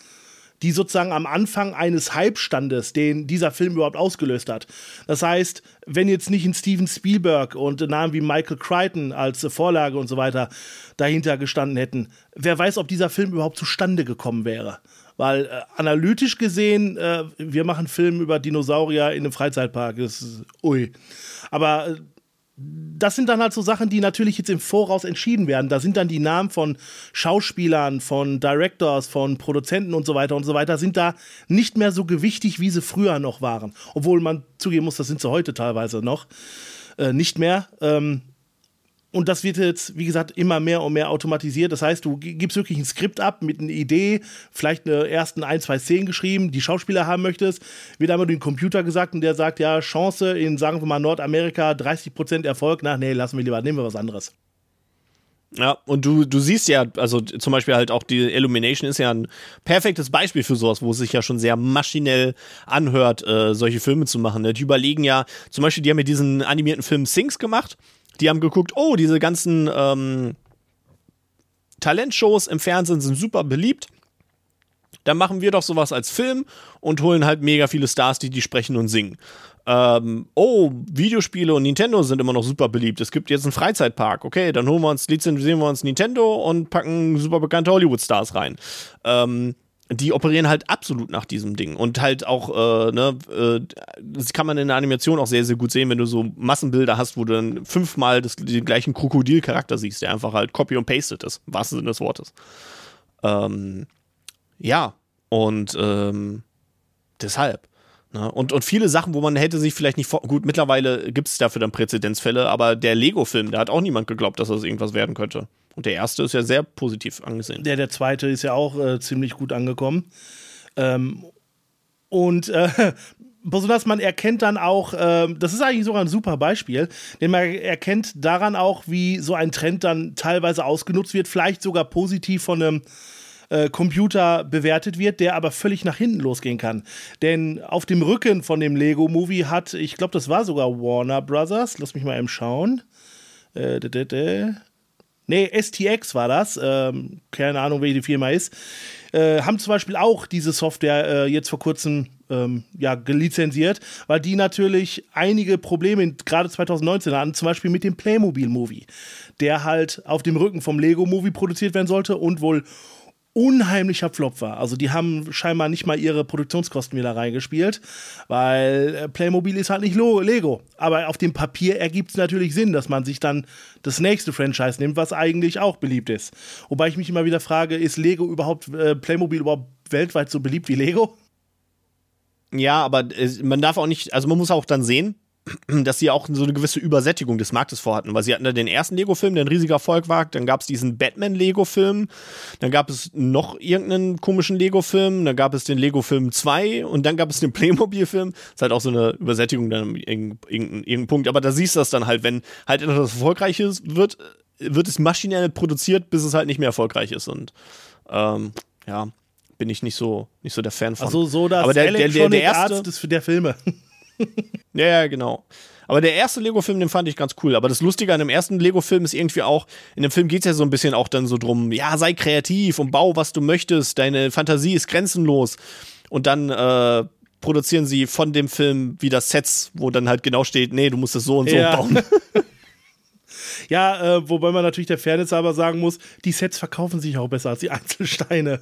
A: die sozusagen am Anfang eines Hype-Standes, den dieser Film überhaupt ausgelöst hat. Das heißt, wenn jetzt nicht ein Steven Spielberg und Namen wie Michael Crichton als Vorlage und so weiter dahinter gestanden hätten, wer weiß, ob dieser Film überhaupt zustande gekommen wäre. Weil äh, analytisch gesehen, äh, wir machen einen Film über Dinosaurier in einem Freizeitpark. Das ist, ui. Aber äh, das sind dann halt so Sachen, die natürlich jetzt im Voraus entschieden werden. Da sind dann die Namen von Schauspielern, von Directors, von Produzenten und so weiter und so weiter, sind da nicht mehr so gewichtig, wie sie früher noch waren. Obwohl man zugeben muss, das sind sie heute teilweise noch äh, nicht mehr. Ähm, und das wird jetzt, wie gesagt, immer mehr und mehr automatisiert. Das heißt, du gibst wirklich ein Skript ab mit einer Idee, vielleicht eine ersten ein, zwei Szenen geschrieben, die Schauspieler haben möchtest, wird einmal durch den Computer gesagt und der sagt, ja, Chance in, sagen wir mal, Nordamerika, 30% Erfolg. Na, nee, lassen wir lieber, nehmen wir was anderes.
B: Ja, und du, du siehst ja, also zum Beispiel halt auch die Illumination ist ja ein perfektes Beispiel für sowas, wo es sich ja schon sehr maschinell anhört, äh, solche Filme zu machen. Ne? Die überlegen ja, zum Beispiel, die haben ja diesen animierten Film Sings gemacht. Die haben geguckt, oh, diese ganzen ähm, Talentshows im Fernsehen sind super beliebt. Dann machen wir doch sowas als Film und holen halt mega viele Stars, die die sprechen und singen. Ähm, oh, Videospiele und Nintendo sind immer noch super beliebt. Es gibt jetzt einen Freizeitpark. Okay, dann holen wir uns, lizenzieren wir uns Nintendo und packen super bekannte Hollywood-Stars rein. Ähm, die operieren halt absolut nach diesem Ding. Und halt auch, äh, ne, äh, das kann man in der Animation auch sehr, sehr gut sehen, wenn du so Massenbilder hast, wo du dann fünfmal das, den gleichen Krokodilcharakter siehst, der einfach halt copy und pasted ist, im wahrsten Sinne des Wortes. Ähm, ja, und ähm, deshalb. Ne? Und, und viele Sachen, wo man hätte sich vielleicht nicht vor. Gut, mittlerweile gibt es dafür dann Präzedenzfälle, aber der Lego-Film, da hat auch niemand geglaubt, dass das irgendwas werden könnte. Und der erste ist ja sehr positiv angesehen.
A: Der, der zweite ist ja auch äh, ziemlich gut angekommen. Ähm, und äh, besonders man erkennt dann auch, äh, das ist eigentlich sogar ein super Beispiel, denn man erkennt daran auch, wie so ein Trend dann teilweise ausgenutzt wird, vielleicht sogar positiv von einem äh, Computer bewertet wird, der aber völlig nach hinten losgehen kann. Denn auf dem Rücken von dem Lego-Movie hat, ich glaube, das war sogar Warner Brothers, lass mich mal eben schauen. Äh, d -d -d Nee, STX war das. Ähm, keine Ahnung, welche die Firma ist. Äh, haben zum Beispiel auch diese Software äh, jetzt vor kurzem ähm, ja, gelizenziert, weil die natürlich einige Probleme gerade 2019 hatten, zum Beispiel mit dem Playmobil-Movie, der halt auf dem Rücken vom Lego-Movie produziert werden sollte und wohl unheimlicher Flop war. Also die haben scheinbar nicht mal ihre Produktionskosten wieder reingespielt, weil äh, Playmobil ist halt nicht Lego. Aber auf dem Papier ergibt es natürlich Sinn, dass man sich dann das nächste Franchise nimmt, was eigentlich auch beliebt ist. Wobei ich mich immer wieder frage, ist Lego überhaupt, äh, Playmobil überhaupt weltweit so beliebt wie Lego?
B: Ja, aber äh, man darf auch nicht, also man muss auch dann sehen, dass sie auch so eine gewisse Übersättigung des Marktes vorhatten, weil sie hatten da den ersten Lego-Film, der ein riesiger Erfolg war, dann gab es diesen Batman-Lego-Film, dann gab es noch irgendeinen komischen Lego-Film, dann gab es den Lego-Film 2 und dann gab es den Playmobil-Film. Das ist halt auch so eine Übersättigung dann irgendein, irgendein Punkt, aber da siehst du das dann halt, wenn halt etwas erfolgreiches wird, wird es maschinell produziert, bis es halt nicht mehr erfolgreich ist und ähm, ja, bin ich nicht so, nicht so der Fan von.
A: Also so das
B: Aber der- der- der- der erste-
A: Arzt ist für der Filme.
B: Ja, ja, genau. Aber der erste Lego-Film, den fand ich ganz cool. Aber das Lustige an dem ersten Lego-Film ist irgendwie auch, in dem Film geht es ja so ein bisschen auch dann so drum, ja, sei kreativ und bau, was du möchtest, deine Fantasie ist grenzenlos. Und dann äh, produzieren sie von dem Film wieder Sets, wo dann halt genau steht, nee, du musst es so und so
A: Ja.
B: bauen.
A: Ja, äh, wobei man natürlich der Fairness aber sagen muss, die Sets verkaufen sich auch besser als die Einzelsteine.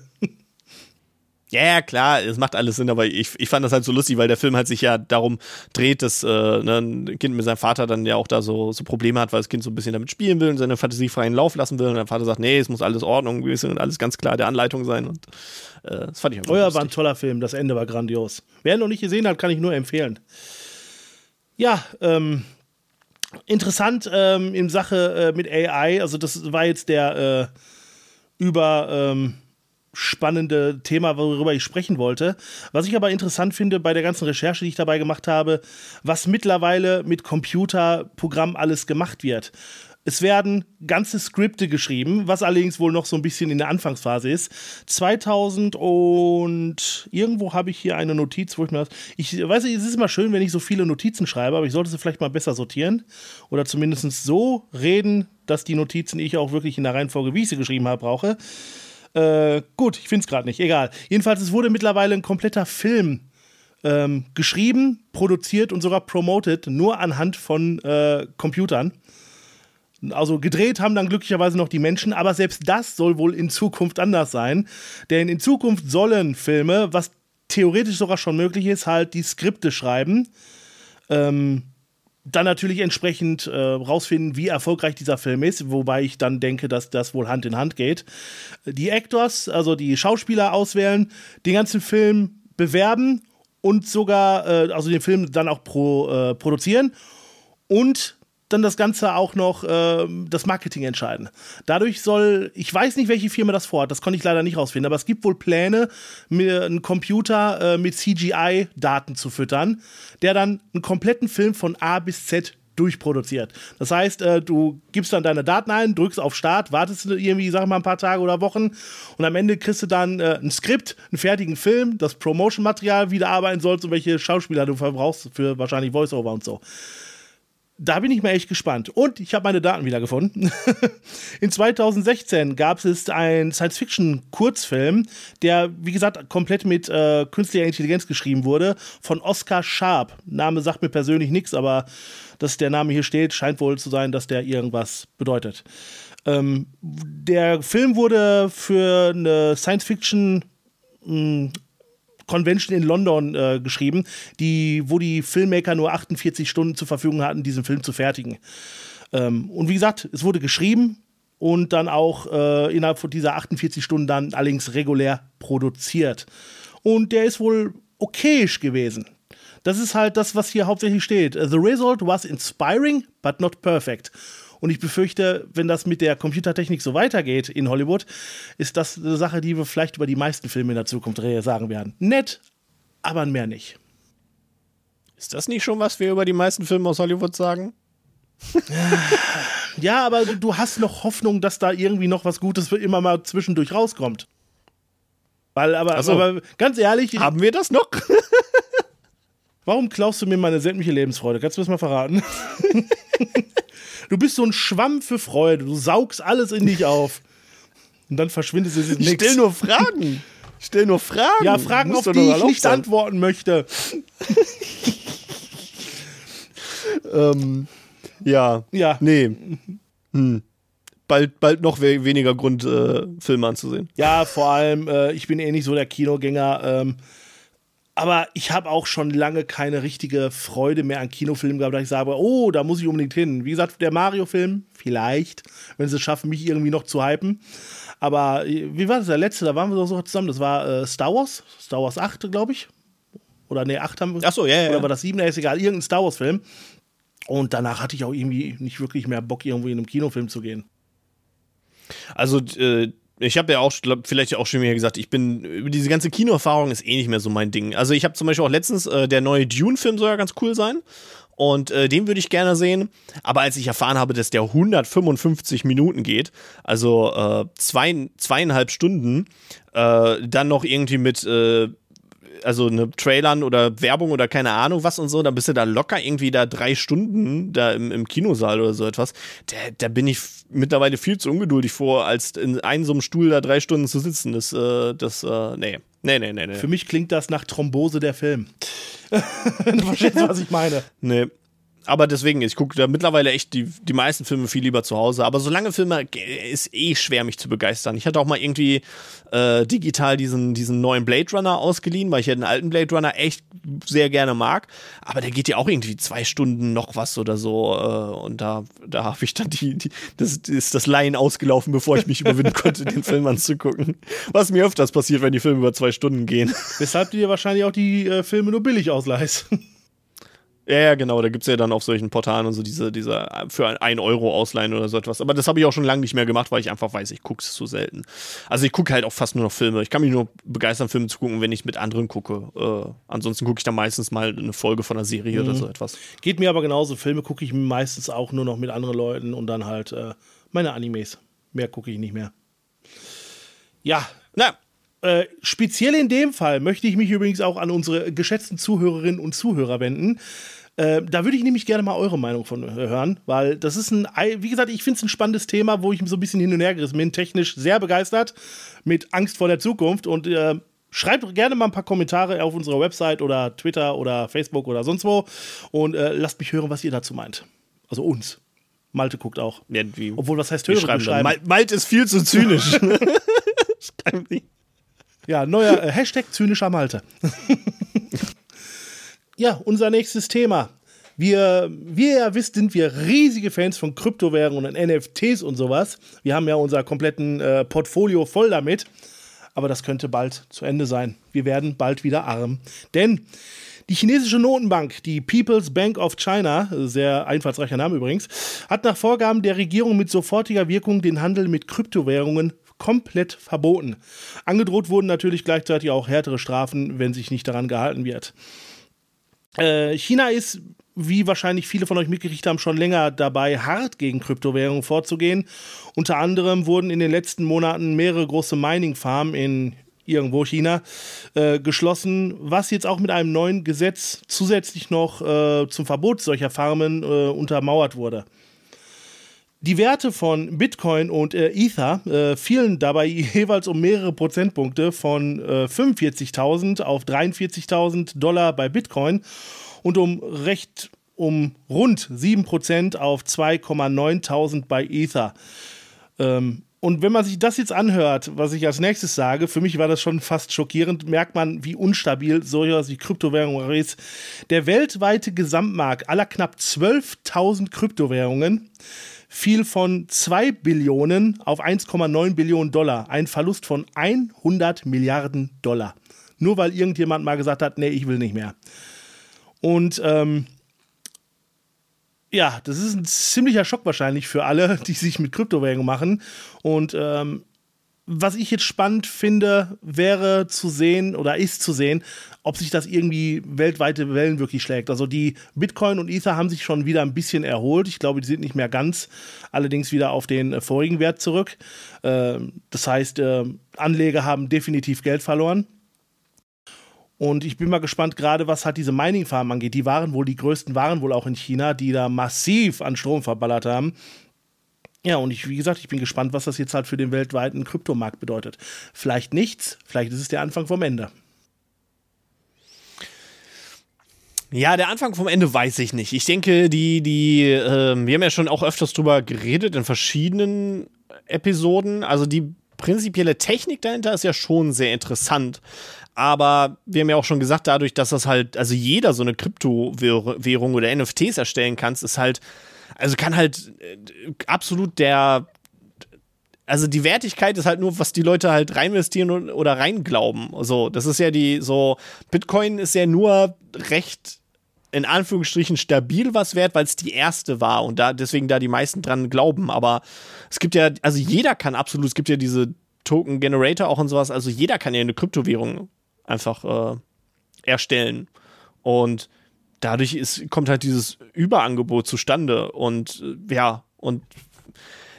B: Ja, ja, klar, es macht alles Sinn, aber ich, ich fand das halt so lustig, weil der Film halt sich ja darum dreht, dass äh, ne, ein Kind mit seinem Vater dann ja auch da so, so Probleme hat, weil das Kind so ein bisschen damit spielen will und seine Fantasie freien Lauf lassen will. Und der Vater sagt, nee, es muss alles Ordnung gewesen und alles ganz klar der Anleitung sein. Und äh, das fand ich einfach
A: Oh ja, war ein toller Film. Das Ende war grandios. Wer ihn noch nicht gesehen hat, kann ich nur empfehlen. Ja, ähm, interessant ähm, in Sache äh, mit AI. Also, das war jetzt der äh, über. Ähm, spannende Thema, worüber ich sprechen wollte. Was ich aber interessant finde bei der ganzen Recherche, die ich dabei gemacht habe, was mittlerweile mit Computerprogrammen alles gemacht wird. Es werden ganze Skripte geschrieben, was allerdings wohl noch so ein bisschen in der Anfangsphase ist. 2000 und irgendwo habe ich hier eine Notiz, wo ich mir das. Ich weiß es ist immer schön, wenn ich so viele Notizen schreibe, aber ich sollte sie vielleicht mal besser sortieren oder zumindest so reden, dass die Notizen ich auch wirklich in der Reihenfolge, wie ich sie geschrieben habe, brauche. Äh, gut, ich finde es gerade nicht, egal. Jedenfalls, es wurde mittlerweile ein kompletter Film ähm, geschrieben, produziert und sogar promoted, nur anhand von äh, Computern. Also gedreht haben dann glücklicherweise noch die Menschen, aber selbst das soll wohl in Zukunft anders sein. Denn in Zukunft sollen Filme, was theoretisch sogar schon möglich ist, halt die Skripte schreiben. Ähm, dann natürlich entsprechend äh, rausfinden, wie erfolgreich dieser Film ist, wobei ich dann denke, dass das wohl Hand in Hand geht. Die Actors, also die Schauspieler auswählen, den ganzen Film bewerben und sogar, äh, also den Film dann auch pro, äh, produzieren und dann das Ganze auch noch äh, das Marketing entscheiden. Dadurch soll, ich weiß nicht, welche Firma das vorhat, das konnte ich leider nicht rausfinden, aber es gibt wohl Pläne, mir einen Computer äh, mit CGI-Daten zu füttern, der dann einen kompletten Film von A bis Z durchproduziert. Das heißt, äh, du gibst dann deine Daten ein, drückst auf Start, wartest irgendwie, sag mal, ein paar Tage oder Wochen und am Ende kriegst du dann äh, ein Skript, einen fertigen Film, das Promotion-Material, wie du arbeiten sollst und welche Schauspieler du verbrauchst für wahrscheinlich Voice-Over und so. Da bin ich mal echt gespannt. Und ich habe meine Daten wieder gefunden. In 2016 gab es einen Science-Fiction-Kurzfilm, der, wie gesagt, komplett mit äh, künstlicher Intelligenz geschrieben wurde, von Oscar Sharp. Name sagt mir persönlich nichts, aber dass der Name hier steht, scheint wohl zu sein, dass der irgendwas bedeutet. Ähm, der Film wurde für eine Science-Fiction Convention in London äh, geschrieben, die, wo die Filmmaker nur 48 Stunden zur Verfügung hatten, diesen Film zu fertigen. Ähm, und wie gesagt, es wurde geschrieben und dann auch äh, innerhalb von dieser 48 Stunden dann allerdings regulär produziert. Und der ist wohl okayisch gewesen. Das ist halt das, was hier hauptsächlich steht. The result was inspiring, but not perfect. Und ich befürchte, wenn das mit der Computertechnik so weitergeht in Hollywood, ist das eine Sache, die wir vielleicht über die meisten Filme in der Zukunft sagen werden. Nett, aber mehr nicht.
B: Ist das nicht schon, was wir über die meisten Filme aus Hollywood sagen?
A: Ja, aber du, hast noch Hoffnung, dass da irgendwie noch was Gutes für immer mal zwischendurch rauskommt. Weil, aber,
B: so.
A: aber ganz ehrlich,
B: Haben wir das noch?
A: warum klaust du mir meine sämtliche Lebensfreude? Kannst du das mal verraten? du bist so ein Schwamm für Freude. Du saugst alles in dich auf. Und dann verschwindet es in
B: Ich
A: nichts.
B: stell nur Fragen. Stell nur Fragen.
A: Ja, Fragen, auf die ich nicht
B: sein.
A: antworten möchte.
B: Ähm, ja.
A: Ja.
B: Nee. Hm. Bald, bald noch we weniger Grund, äh, Filme anzusehen.
A: Ja, vor allem, äh, ich bin eh nicht so der Kinogänger. Ähm, aber ich habe auch schon lange keine richtige Freude mehr an Kinofilmen gehabt, dass ich sage, oh, da muss ich unbedingt hin. Wie gesagt, der Mario-Film, vielleicht, wenn sie es schaffen, mich irgendwie noch zu hypen. Aber wie war das, der letzte? Da waren wir doch so zusammen. Das war äh, Star Wars, Star Wars 8, glaube ich. Oder nee, 8 haben wir.
B: Ach so, ja, ja,
A: Oder war das 7? Ja, ist egal. Irgendein Star Wars-Film. Und danach hatte ich auch irgendwie nicht wirklich mehr Bock, irgendwo in einem Kinofilm zu gehen.
B: Also, äh, ich habe ja auch, glaub, vielleicht auch schon wieder gesagt, ich bin, diese ganze Kinoerfahrung ist eh nicht mehr so mein Ding. Also, ich habe zum Beispiel auch letztens, äh, der neue Dune-Film soll ja ganz cool sein. Und äh, den würde ich gerne sehen. Aber als ich erfahren habe, dass der 155 Minuten geht, also äh, zwei, zweieinhalb Stunden, äh, dann noch irgendwie mit äh, also eine Trailern oder Werbung oder keine Ahnung was und so, dann bist du da locker irgendwie da drei Stunden da im, im Kinosaal oder so etwas. Da, da bin ich mittlerweile viel zu ungeduldig vor, als in einem so einem Stuhl da drei Stunden zu sitzen. Das, äh, das, äh, nee. Nee, nee, nee, nee.
A: Für mich klingt das nach Thrombose der Film. du verstehst, was ich meine.
B: Nee aber deswegen, ich gucke da mittlerweile echt die, die meisten Filme viel lieber zu Hause. Aber so lange Filme ist eh schwer, mich zu begeistern. Ich hatte auch mal irgendwie äh, digital diesen, diesen neuen Blade Runner ausgeliehen, weil ich ja den alten Blade Runner echt sehr gerne mag. Aber der geht ja auch irgendwie zwei Stunden noch was oder so. Äh, und da, da habe ich dann die, die, das ist das Laien ausgelaufen, bevor ich mich überwinden konnte, den Film anzugucken. Was mir öfters passiert, wenn die Filme über zwei Stunden gehen.
A: Weshalb du dir wahrscheinlich auch die äh, Filme nur billig ausleihst.
B: Ja, ja, genau. Da gibt es ja dann auf solchen Portalen und so diese, diese für ein Euro ausleihen oder so etwas. Aber das habe ich auch schon lange nicht mehr gemacht, weil ich einfach weiß, ich gucke es so selten. Also ich gucke halt auch fast nur noch Filme. Ich kann mich nur begeistern, Filme zu gucken, wenn ich mit anderen gucke. Äh, ansonsten gucke ich dann meistens mal eine Folge von einer Serie mhm. oder so etwas.
A: Geht mir aber genauso. Filme gucke ich meistens auch nur noch mit anderen Leuten und dann halt äh, meine Animes. Mehr gucke ich nicht mehr. Ja. Na, äh, speziell in dem Fall möchte ich mich übrigens auch an unsere geschätzten Zuhörerinnen und Zuhörer wenden. Äh, da würde ich nämlich gerne mal eure Meinung von äh, hören, weil das ist ein, wie gesagt, ich finde es ein spannendes Thema, wo ich so ein bisschen hin und her gerissen bin. Technisch sehr begeistert, mit Angst vor der Zukunft und äh, Schreibt gerne mal ein paar Kommentare auf unserer Website oder Twitter oder Facebook oder sonst wo und äh, lasst mich hören, was ihr dazu meint. Also uns. Malte guckt auch.
B: Ja,
A: Obwohl, was heißt hören?
B: Schreiben schreiben. Mal Malte ist viel zu zynisch.
A: ja, neuer äh, Hashtag zynischer Malte. Ja, unser nächstes Thema. Wir, wie ihr ja wisst, sind wir riesige Fans von Kryptowährungen und NFTs und sowas. Wir haben ja unser kompletten äh, Portfolio voll damit. Aber das könnte bald zu Ende sein. Wir werden bald wieder arm. Denn die chinesische Notenbank, die People's Bank of China, sehr einfallsreicher Name übrigens, hat nach Vorgaben der Regierung mit sofortiger Wirkung den Handel mit Kryptowährungen komplett verboten. Angedroht wurden natürlich gleichzeitig auch härtere Strafen, wenn sich nicht daran gehalten wird. Äh, China ist, wie wahrscheinlich viele von euch mitgekriegt haben, schon länger dabei, hart gegen Kryptowährungen vorzugehen. Unter anderem wurden in den letzten Monaten mehrere große Mining-Farmen in irgendwo China äh, geschlossen, was jetzt auch mit einem neuen Gesetz zusätzlich noch äh, zum Verbot solcher Farmen äh, untermauert wurde. Die Werte von Bitcoin und äh, Ether äh, fielen dabei jeweils um mehrere Prozentpunkte von äh, 45.000 auf 43.000 Dollar bei Bitcoin und um recht um rund 7% auf 2,9.000 bei Ether. Ähm, und wenn man sich das jetzt anhört, was ich als nächstes sage, für mich war das schon fast schockierend, merkt man, wie unstabil solche wie Kryptowährung ist. Der weltweite Gesamtmarkt aller knapp 12.000 Kryptowährungen fiel von 2 Billionen auf 1,9 Billionen Dollar. Ein Verlust von 100 Milliarden Dollar. Nur weil irgendjemand mal gesagt hat, nee, ich will nicht mehr. Und ähm, ja, das ist ein ziemlicher Schock wahrscheinlich für alle, die sich mit Kryptowährungen machen. Und ähm, was ich jetzt spannend finde, wäre zu sehen oder ist zu sehen, ob sich das irgendwie weltweite Wellen wirklich schlägt. Also die Bitcoin und Ether haben sich schon wieder ein bisschen erholt. Ich glaube, die sind nicht mehr ganz, allerdings wieder auf den äh, vorigen Wert zurück. Ähm, das heißt, äh, Anleger haben definitiv Geld verloren. Und ich bin mal gespannt, gerade was halt diese Mining-Farmen angeht. Die waren wohl, die größten waren wohl auch in China, die da massiv an Strom verballert haben. Ja, und ich, wie gesagt, ich bin gespannt, was das jetzt halt für den weltweiten Kryptomarkt bedeutet. Vielleicht nichts, vielleicht ist es der Anfang vom Ende.
B: Ja, der Anfang vom Ende weiß ich nicht. Ich denke, die, die, äh, wir haben ja schon auch öfters drüber geredet in verschiedenen Episoden. Also die prinzipielle Technik dahinter ist ja schon sehr interessant. Aber wir haben ja auch schon gesagt, dadurch, dass das halt, also jeder so eine Kryptowährung oder NFTs erstellen kann, ist halt also kann halt äh, absolut der also die Wertigkeit ist halt nur, was die Leute halt reinvestieren oder reinglauben. So, das ist ja die, so, Bitcoin ist ja nur recht in Anführungsstrichen stabil was wert, weil es die erste war und da deswegen da die meisten dran glauben. Aber es gibt ja, also jeder kann absolut, es gibt ja diese Token Generator auch und sowas, also jeder kann ja eine Kryptowährung einfach äh, erstellen. Und dadurch ist, kommt halt dieses Überangebot zustande. Und äh, ja, und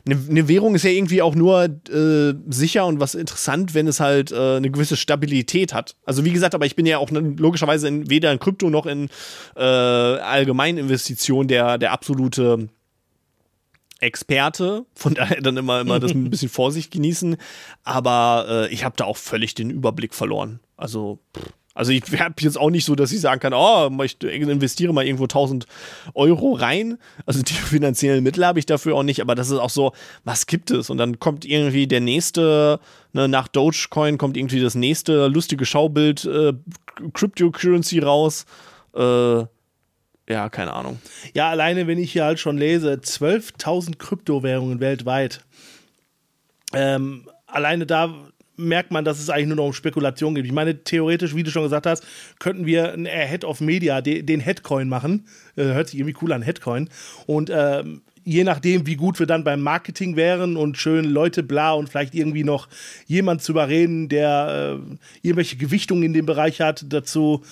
B: eine, eine Währung ist ja irgendwie auch nur äh, sicher und was interessant, wenn es halt äh, eine gewisse Stabilität hat. Also wie gesagt, aber ich bin ja auch logischerweise in, weder in Krypto noch in äh, Allgemeininvestitionen der, der absolute Experte, von daher dann immer, immer das ein bisschen Vorsicht genießen. Aber äh, ich habe da auch völlig den Überblick verloren. Also, pff. Also ich habe jetzt auch nicht so, dass ich sagen kann, oh, ich investiere mal irgendwo 1000 Euro rein. Also die finanziellen Mittel habe ich dafür auch nicht, aber das ist auch so, was gibt es? Und dann kommt irgendwie der nächste, ne, nach Dogecoin kommt irgendwie das nächste lustige Schaubild äh, Cryptocurrency raus. Äh, ja, keine Ahnung.
A: Ja, alleine wenn ich hier halt schon lese, 12.000 Kryptowährungen weltweit. Ähm, alleine da merkt man, dass es eigentlich nur noch um Spekulation geht. Ich meine, theoretisch, wie du schon gesagt hast, könnten wir ein Head of Media, den Headcoin machen. Äh, hört sich irgendwie cool an, Headcoin. Und ähm, je nachdem, wie gut wir dann beim Marketing wären und schön Leute bla und vielleicht irgendwie noch jemand zu überreden, der äh, irgendwelche Gewichtungen in dem Bereich hat, dazu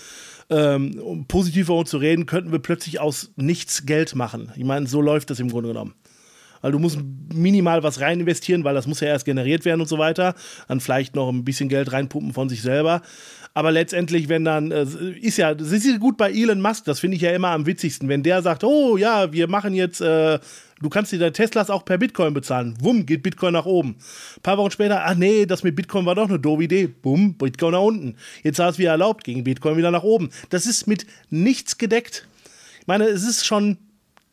A: ähm, um positiver zu reden, könnten wir plötzlich aus nichts Geld machen. Ich meine, so läuft das im Grunde genommen weil du musst minimal was rein investieren, weil das muss ja erst generiert werden und so weiter. Dann vielleicht noch ein bisschen Geld reinpumpen von sich selber. Aber letztendlich, wenn dann, äh, ist ja, das ist ja gut bei Elon Musk, das finde ich ja immer am witzigsten, wenn der sagt, oh ja, wir machen jetzt, äh, du kannst dir deine Teslas auch per Bitcoin bezahlen. Wumm, geht Bitcoin nach oben. Ein paar Wochen später, ach nee, das mit Bitcoin war doch eine doofe Idee. Bumm, Bitcoin nach unten. Jetzt war es wieder erlaubt, ging Bitcoin wieder nach oben. Das ist mit nichts gedeckt. Ich meine, es ist schon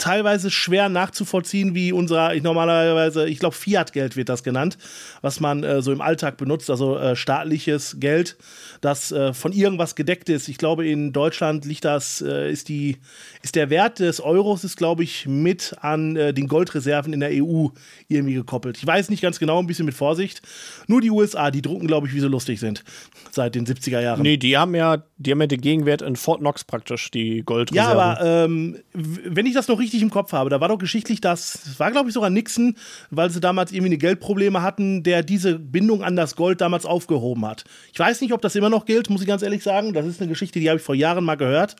A: teilweise schwer nachzuvollziehen, wie unser, ich normalerweise, ich glaube, Fiat-Geld wird das genannt, was man äh, so im Alltag benutzt, also äh, staatliches Geld, das äh, von irgendwas gedeckt ist. Ich glaube, in Deutschland liegt das, äh, ist die, ist der Wert des Euros, ist, glaube ich, mit an äh, den Goldreserven in der EU irgendwie gekoppelt. Ich weiß nicht ganz genau, ein bisschen mit Vorsicht. Nur die USA, die drucken, glaube ich, wie sie lustig sind seit den 70er Jahren.
B: Nee, die haben ja, die haben ja den Gegenwert in Fort Knox praktisch, die Goldreserven.
A: Ja, aber ähm, wenn ich das noch richtig im Kopf habe, da war doch geschichtlich das, das war, glaube ich, sogar Nixon, weil sie damals irgendwie eine Geldprobleme hatten, der diese Bindung an das Gold damals aufgehoben hat. Ich weiß nicht, ob das immer noch gilt, muss ich ganz ehrlich sagen. Das ist eine Geschichte, die habe ich vor Jahren mal gehört.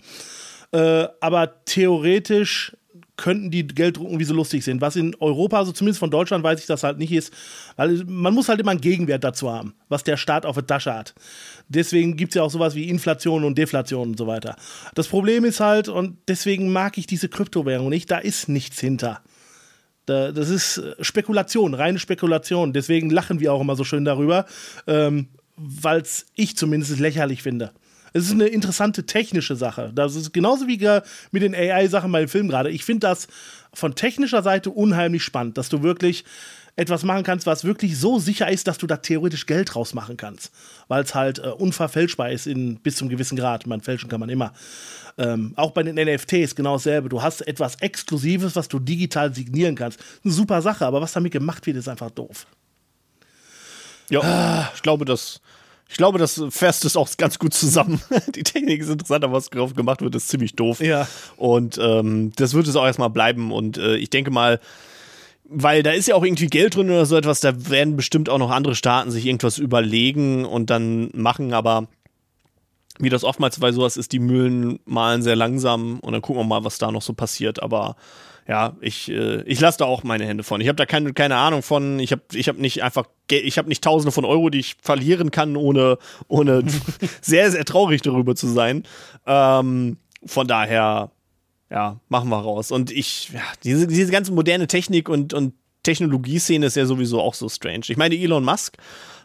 A: Äh, aber theoretisch könnten die Geld drucken, wie sie lustig sind. Was in Europa, also zumindest von Deutschland, weiß ich das halt nicht ist, weil man muss halt immer einen Gegenwert dazu haben, was der Staat auf der Tasche hat. Deswegen gibt es ja auch sowas wie Inflation und Deflation und so weiter. Das Problem ist halt, und deswegen mag ich diese Kryptowährung nicht, da ist nichts hinter. Das ist Spekulation, reine Spekulation. Deswegen lachen wir auch immer so schön darüber. Ähm, weil es ich zumindest lächerlich finde. Es ist eine interessante technische Sache. Das ist genauso wie mit den AI-Sachen beim Film gerade. Ich finde das von technischer Seite unheimlich spannend, dass du wirklich etwas machen kannst, was wirklich so sicher ist, dass du da theoretisch Geld draus machen kannst. Weil es halt äh, unverfälschbar ist in, bis zum gewissen Grad. Man fälschen kann man immer. Ähm, auch bei den NFTs genau dasselbe. Du hast etwas Exklusives, was du digital signieren kannst. Eine super Sache, aber was damit gemacht wird, ist einfach doof.
B: Ja, ah. ich glaube, das. Ich glaube, das fasst es auch ganz gut zusammen. Die Technik ist interessant, aber was drauf gemacht wird, ist ziemlich doof.
A: Ja.
B: Und ähm, das wird es auch erstmal bleiben. Und äh, ich denke mal, weil da ist ja auch irgendwie Geld drin oder so etwas, da werden bestimmt auch noch andere Staaten sich irgendwas überlegen und dann machen, aber wie das oftmals bei sowas ist, die Mühlen malen sehr langsam und dann gucken wir mal, was da noch so passiert. Aber ja, ich, äh, ich lasse da auch meine Hände von. Ich habe da keine, keine Ahnung von. Ich habe ich hab nicht einfach, ich habe nicht Tausende von Euro, die ich verlieren kann, ohne, ohne sehr, sehr traurig darüber zu sein. Ähm, von daher, ja, machen wir raus. Und ich, ja, diese, diese ganze moderne Technik und, und Technologieszene ist ja sowieso auch so strange. Ich meine, Elon Musk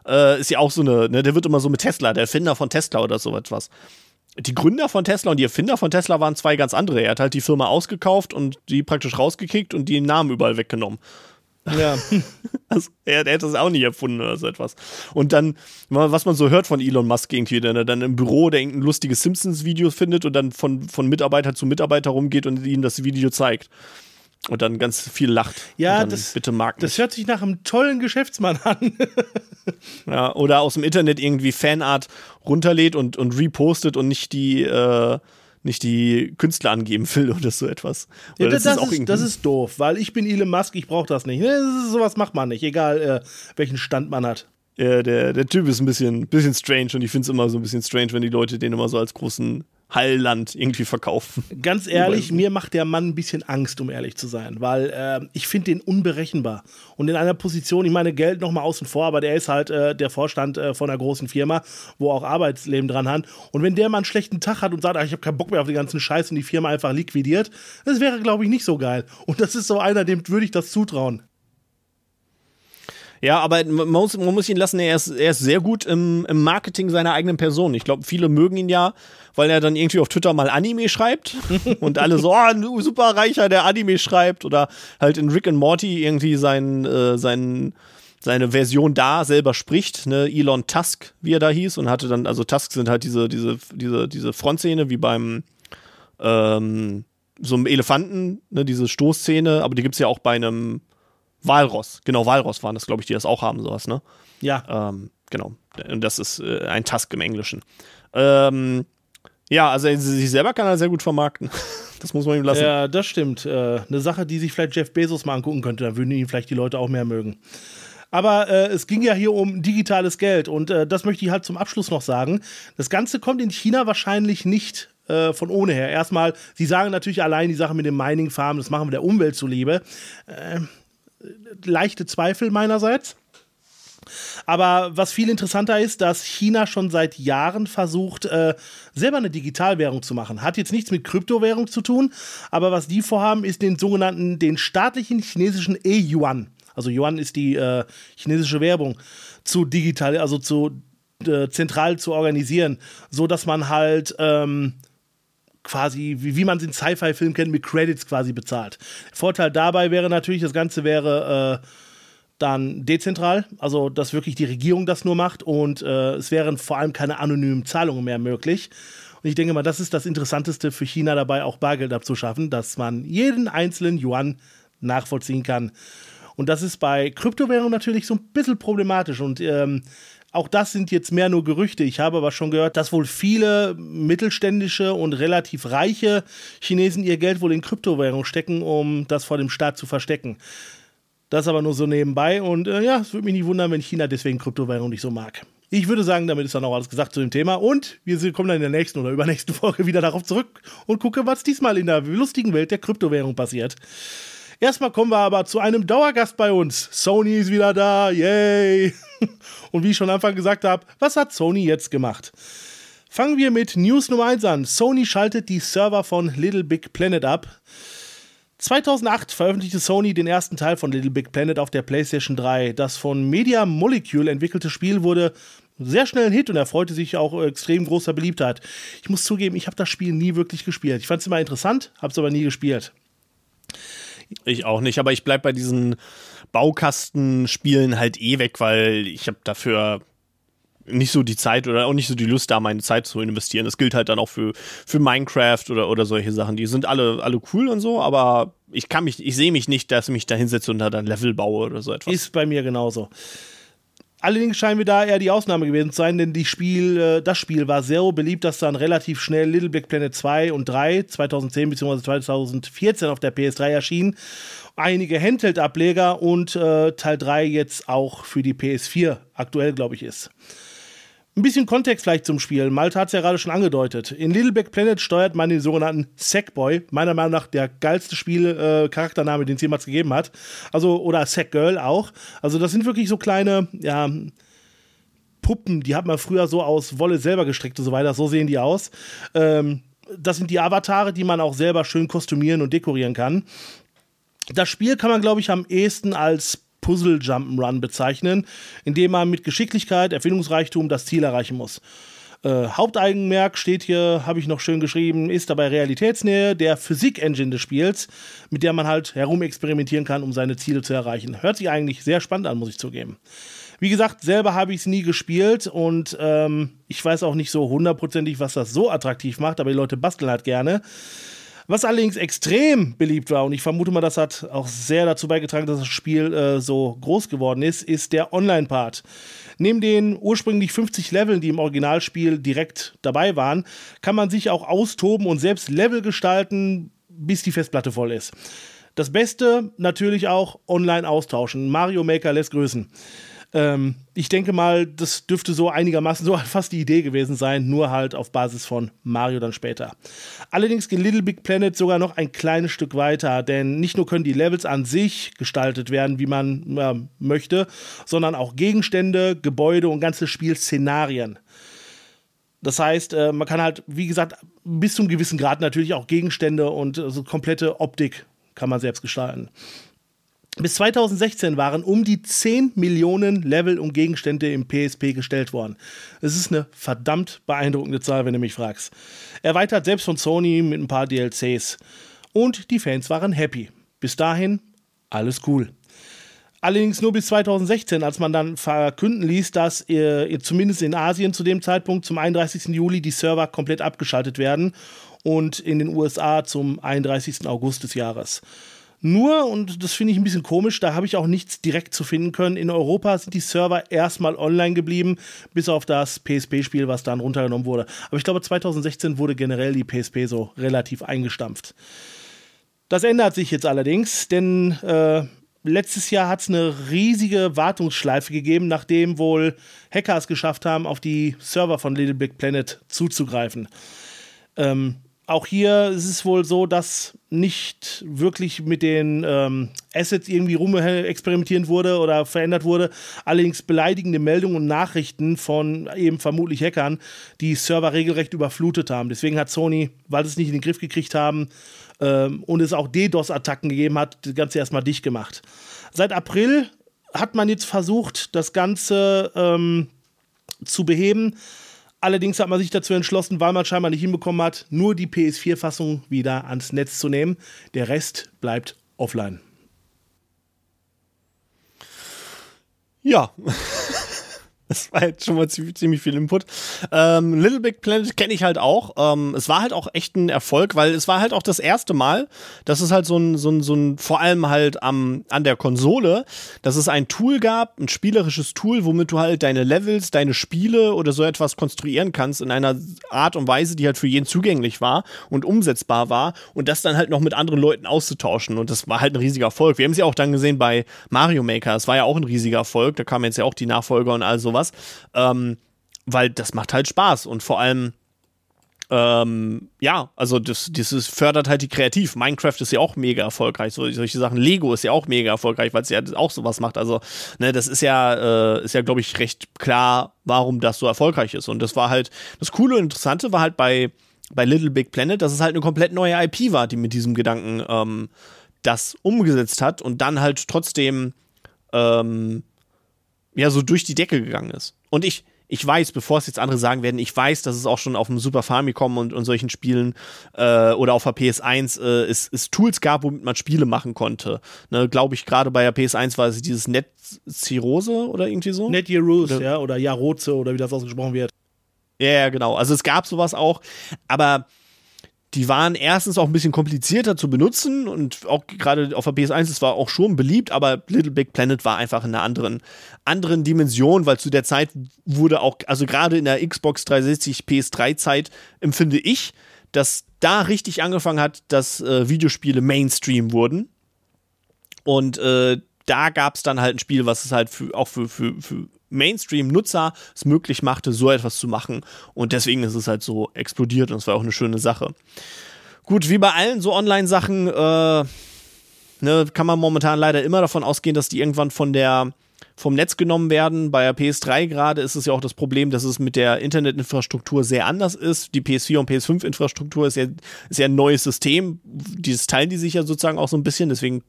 B: äh, ist ja auch so eine, ne, der wird immer so mit Tesla, der Erfinder von Tesla oder so etwas die Gründer von Tesla und die Erfinder von Tesla waren zwei ganz andere. Er hat halt die Firma ausgekauft und die praktisch rausgekickt und die Namen überall weggenommen.
A: Ja.
B: Also, er, er hätte das auch nicht erfunden oder so etwas. Und dann, was man so hört von Elon Musk irgendwie, wenn er dann im Büro der irgendein lustiges Simpsons-Video findet und dann von, von Mitarbeiter zu Mitarbeiter rumgeht und ihnen das Video zeigt und dann ganz viel lacht.
A: Ja, das,
B: bitte mag
A: das hört sich nach einem tollen Geschäftsmann an.
B: ja, oder aus dem Internet irgendwie Fanart runterlädt und, und repostet und nicht die, äh, nicht die Künstler angeben will oder so etwas.
A: Ja,
B: Oder
A: das, das,
B: auch
A: ist, das ist doof, weil ich bin Elon Musk, ich brauche das nicht. Das ist, sowas macht man nicht, egal äh, welchen Stand man hat.
B: Ja, der, der Typ ist ein bisschen, bisschen strange und ich finde es immer so ein bisschen strange, wenn die Leute den immer so als großen Heilland irgendwie verkaufen.
A: Ganz ehrlich, mir macht der Mann ein bisschen Angst, um ehrlich zu sein, weil äh, ich finde den unberechenbar. Und in einer Position, ich meine, Geld nochmal außen vor, aber der ist halt äh, der Vorstand äh, von einer großen Firma, wo auch Arbeitsleben dran hat. Und wenn der mal einen schlechten Tag hat und sagt, ach, ich habe keinen Bock mehr auf den ganzen Scheiß und die Firma einfach liquidiert, das wäre, glaube ich, nicht so geil. Und das ist so einer, dem würde ich das zutrauen.
B: Ja, aber man muss, man muss ihn lassen, er ist, er ist sehr gut im, im Marketing seiner eigenen Person. Ich glaube, viele mögen ihn ja, weil er dann irgendwie auf Twitter mal Anime schreibt und alle so, oh, ein superreicher, der Anime schreibt oder halt in Rick and Morty irgendwie sein, äh, sein, seine Version da selber spricht, ne, Elon Tusk, wie er da hieß und hatte dann, also Tusk sind halt diese, diese, diese, diese Frontszene wie beim ähm, so einem Elefanten, ne, diese Stoßszene, aber die gibt's ja auch bei einem Walross. Genau, Walross waren das, glaube ich, die das auch haben, sowas, ne?
A: Ja.
B: Ähm, genau. Und das ist äh, ein Tusk im Englischen. Ähm, ja, also sich selber kann er sehr gut vermarkten. Das muss man ihm lassen.
A: Ja, das stimmt. Äh, eine Sache, die sich vielleicht Jeff Bezos mal angucken könnte, dann würden ihn vielleicht die Leute auch mehr mögen. Aber äh, es ging ja hier um digitales Geld und äh, das möchte ich halt zum Abschluss noch sagen. Das Ganze kommt in China wahrscheinlich nicht äh, von ohne her. Erstmal, sie sagen natürlich allein die Sache mit dem Mining-Farm, das machen wir der Umwelt zuliebe. Äh, leichte Zweifel meinerseits. Aber was viel interessanter ist, dass China schon seit Jahren versucht, äh, selber eine Digitalwährung zu machen. Hat jetzt nichts mit Kryptowährung zu tun, aber was die vorhaben, ist den sogenannten, den staatlichen chinesischen E-Yuan. Also Yuan ist die äh, chinesische Währung zu digital, also zu äh, zentral zu organisieren, so dass man halt ähm, quasi, wie, wie man es in Sci-Fi-Filmen kennt, mit Credits quasi bezahlt. Vorteil dabei wäre natürlich, das Ganze wäre äh, dann dezentral, also dass wirklich die Regierung das nur macht und äh, es wären vor allem keine anonymen Zahlungen mehr möglich. Und ich denke mal, das ist das Interessanteste für China dabei, auch Bargeld abzuschaffen, dass man jeden einzelnen Yuan nachvollziehen kann. Und das ist bei Kryptowährungen natürlich so ein bisschen problematisch. Und ähm, auch das sind jetzt mehr nur Gerüchte. Ich habe aber schon gehört, dass wohl viele mittelständische und relativ reiche Chinesen ihr Geld wohl in Kryptowährung stecken, um das vor dem Staat zu verstecken. Das aber nur so nebenbei. Und äh, ja, es würde mich nicht wundern, wenn China deswegen Kryptowährung nicht so mag. Ich würde sagen, damit ist dann auch alles gesagt zu dem Thema. Und wir kommen dann in der nächsten oder übernächsten Folge wieder darauf zurück und gucken, was diesmal in der lustigen Welt der Kryptowährung passiert. Erstmal kommen wir aber zu einem Dauergast bei uns. Sony ist wieder da, yay! Und wie ich schon am Anfang gesagt habe, was hat Sony jetzt gemacht? Fangen wir mit News Nummer 1 an. Sony schaltet die Server von Little Big Planet ab. 2008 veröffentlichte Sony den ersten Teil von Little Big Planet auf der PlayStation 3. Das von Media Molecule entwickelte Spiel wurde sehr schnell ein Hit und erfreute sich auch extrem großer Beliebtheit. Ich muss zugeben, ich habe das Spiel nie wirklich gespielt. Ich fand es immer interessant, habe es aber nie gespielt.
B: Ich auch nicht, aber ich bleib bei diesen Baukastenspielen halt eh weg, weil ich habe dafür nicht so die Zeit oder auch nicht so die Lust da, meine Zeit zu investieren. Das gilt halt dann auch für, für Minecraft oder, oder solche Sachen. Die sind alle, alle cool und so, aber ich kann mich, ich sehe mich nicht, dass ich mich da hinsetze und da dann Level baue oder so etwas.
A: Ist bei mir genauso. Allerdings scheinen wir da eher die Ausnahme gewesen zu sein, denn die Spiel, äh, das Spiel war sehr beliebt, dass dann relativ schnell Little Big Planet 2 und 3 2010 bzw. 2014 auf der PS3 erschienen. Einige Handheld-Ableger und äh, Teil 3 jetzt auch für die PS4 aktuell, glaube ich, ist. Ein bisschen Kontext vielleicht zum Spiel. Malte hat es ja gerade schon angedeutet. In Little Big Planet steuert man den sogenannten Sackboy, meiner Meinung nach der geilste Spiel-Charaktername, äh, den es jemals gegeben hat. Also, oder Sackgirl auch. Also, das sind wirklich so kleine, ja, Puppen, die hat man früher so aus Wolle selber gestrickt und so weiter. So sehen die aus. Ähm, das sind die Avatare, die man auch selber schön kostümieren und dekorieren kann. Das Spiel kann man, glaube ich, am ehesten als Puzzle Jump'n'Run bezeichnen, indem man mit Geschicklichkeit, Erfindungsreichtum das Ziel erreichen muss. Äh, Haupteigenmerk steht hier, habe ich noch schön geschrieben, ist dabei Realitätsnähe der Physik-Engine des Spiels, mit der man halt herumexperimentieren kann, um seine Ziele zu erreichen. Hört sich eigentlich sehr spannend an, muss ich zugeben. Wie gesagt, selber habe ich es nie gespielt und ähm, ich weiß auch nicht so hundertprozentig, was das so attraktiv macht, aber die Leute basteln halt gerne. Was allerdings extrem beliebt war, und ich vermute mal, das hat auch sehr dazu beigetragen, dass das Spiel äh, so groß geworden ist, ist der Online-Part. Neben den ursprünglich 50 Leveln, die im Originalspiel direkt dabei waren, kann man sich auch austoben und selbst Level gestalten, bis die Festplatte voll ist. Das Beste natürlich auch online austauschen. Mario Maker lässt grüßen. Ähm, ich denke mal, das dürfte so einigermaßen so fast die Idee gewesen sein, nur halt auf Basis von Mario dann später. Allerdings geht Little Big Planet sogar noch ein kleines Stück weiter, denn nicht nur können die Levels an sich gestaltet werden, wie man äh, möchte, sondern auch Gegenstände, Gebäude und ganze Spielszenarien. Das heißt, äh, man kann halt, wie gesagt, bis zu einem gewissen Grad natürlich auch Gegenstände und äh, so komplette Optik kann man selbst gestalten. Bis 2016 waren um die 10 Millionen Level und Gegenstände im PSP gestellt worden. Es ist eine verdammt beeindruckende Zahl, wenn du mich fragst. Erweitert selbst von Sony mit ein paar DLCs. Und die Fans waren happy. Bis dahin alles cool. Allerdings nur bis 2016, als man dann verkünden ließ, dass äh, zumindest in Asien zu dem Zeitpunkt zum 31. Juli die Server komplett abgeschaltet werden und in den USA zum 31. August des Jahres. Nur, und das finde ich ein bisschen komisch, da habe ich auch nichts direkt zu finden können. In Europa sind die Server erstmal online geblieben, bis auf das PSP-Spiel, was dann runtergenommen wurde. Aber ich glaube, 2016 wurde generell die PSP so relativ eingestampft. Das ändert sich jetzt allerdings, denn äh, letztes Jahr hat es eine riesige Wartungsschleife gegeben, nachdem wohl Hacker es geschafft haben, auf die Server von Little Big Planet zuzugreifen. Ähm, auch hier ist es wohl so, dass nicht wirklich mit den ähm, Assets irgendwie rum experimentiert wurde oder verändert wurde. Allerdings beleidigende Meldungen und Nachrichten von eben vermutlich Hackern, die Server regelrecht überflutet haben. Deswegen hat Sony, weil sie es nicht in den Griff gekriegt haben ähm, und es auch DDoS-Attacken gegeben hat, das Ganze erstmal dicht gemacht. Seit April hat man jetzt versucht, das Ganze ähm, zu beheben. Allerdings hat man sich dazu entschlossen, weil man scheinbar nicht hinbekommen hat, nur die PS4-Fassung wieder ans Netz zu nehmen. Der Rest bleibt offline.
B: Ja. Das war jetzt schon mal ziemlich viel Input. Ähm, Little Big Planet kenne ich halt auch. Ähm, es war halt auch echt ein Erfolg, weil es war halt auch das erste Mal, dass es halt so ein, so ein, so ein vor allem halt am, an der Konsole, dass es ein Tool gab, ein spielerisches Tool, womit du halt deine Levels, deine Spiele oder so etwas konstruieren kannst in einer Art und Weise, die halt für jeden zugänglich war und umsetzbar war und das dann halt noch mit anderen Leuten auszutauschen. Und das war halt ein riesiger Erfolg. Wir haben es ja auch dann gesehen bei Mario Maker. Es war ja auch ein riesiger Erfolg. Da kamen jetzt ja auch die Nachfolger und all sowas sowas. Ähm, weil das macht halt Spaß und vor allem ähm, ja, also das, das fördert halt die Kreativ. Minecraft ist ja auch mega erfolgreich, so, solche Sachen. Lego ist ja auch mega erfolgreich, weil es ja auch sowas macht. Also, ne, das ist ja, äh, ist ja, glaube ich, recht klar, warum das so erfolgreich ist. Und das war halt, das Coole und Interessante war halt bei, bei Little Big Planet, dass es halt eine komplett neue IP war, die mit diesem Gedanken ähm, das umgesetzt hat und dann halt trotzdem ähm, ja so durch die Decke gegangen ist. Und ich, ich weiß, bevor es jetzt andere sagen werden, ich weiß, dass es auch schon auf dem Super Famicom und, und solchen Spielen äh, oder auf der PS1 äh, es, es Tools gab, womit man Spiele machen konnte. Ne, Glaube ich, gerade bei der PS1 war es dieses Net Cirrose oder irgendwie so.
A: Net Rose, ja, oder Jaroze oder wie das ausgesprochen wird.
B: Ja, ja, genau. Also es gab sowas auch, aber die waren erstens auch ein bisschen komplizierter zu benutzen und auch gerade auf der PS1, es war auch schon beliebt, aber Little Big Planet war einfach in einer anderen, anderen Dimension, weil zu der Zeit wurde auch, also gerade in der Xbox 360 PS3 Zeit empfinde ich, dass da richtig angefangen hat, dass äh, Videospiele Mainstream wurden. Und äh, da gab es dann halt ein Spiel, was es halt für, auch für, für, für Mainstream-Nutzer es möglich machte, so etwas zu machen. Und deswegen ist es halt so explodiert und es war auch eine schöne Sache. Gut, wie bei allen so Online-Sachen, äh, ne, kann man momentan leider immer davon ausgehen, dass die irgendwann von der vom Netz genommen werden. Bei der PS3 gerade ist es ja auch das Problem, dass es mit der Internetinfrastruktur sehr anders ist. Die PS4 und PS5-Infrastruktur ist ja, ist ja ein neues System. Dieses teilen die sich ja sozusagen auch so ein bisschen. Deswegen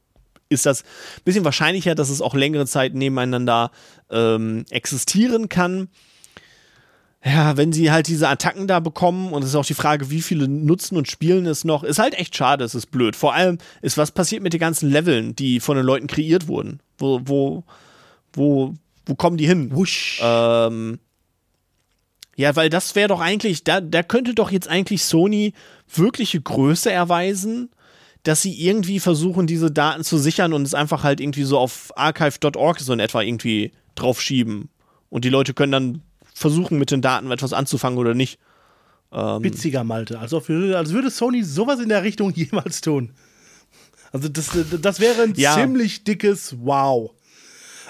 B: ist das ein bisschen wahrscheinlicher, dass es auch längere Zeit nebeneinander ähm, existieren kann. Ja, wenn sie halt diese Attacken da bekommen und es ist auch die Frage, wie viele nutzen und spielen es noch, ist halt echt schade, es ist blöd. Vor allem ist, was passiert mit den ganzen Leveln, die von den Leuten kreiert wurden? Wo, wo, wo, wo kommen die hin?
A: Wusch.
B: Ähm, Ja, weil das wäre doch eigentlich, da, da könnte doch jetzt eigentlich Sony wirkliche Größe erweisen, dass sie irgendwie versuchen, diese Daten zu sichern und es einfach halt irgendwie so auf archive.org so in etwa irgendwie draufschieben. Und die Leute können dann versuchen, mit den Daten etwas anzufangen oder nicht.
A: Ähm Witziger Malte. Also, für, als würde Sony sowas in der Richtung jemals tun. Also, das, das wäre ein ja. ziemlich dickes Wow.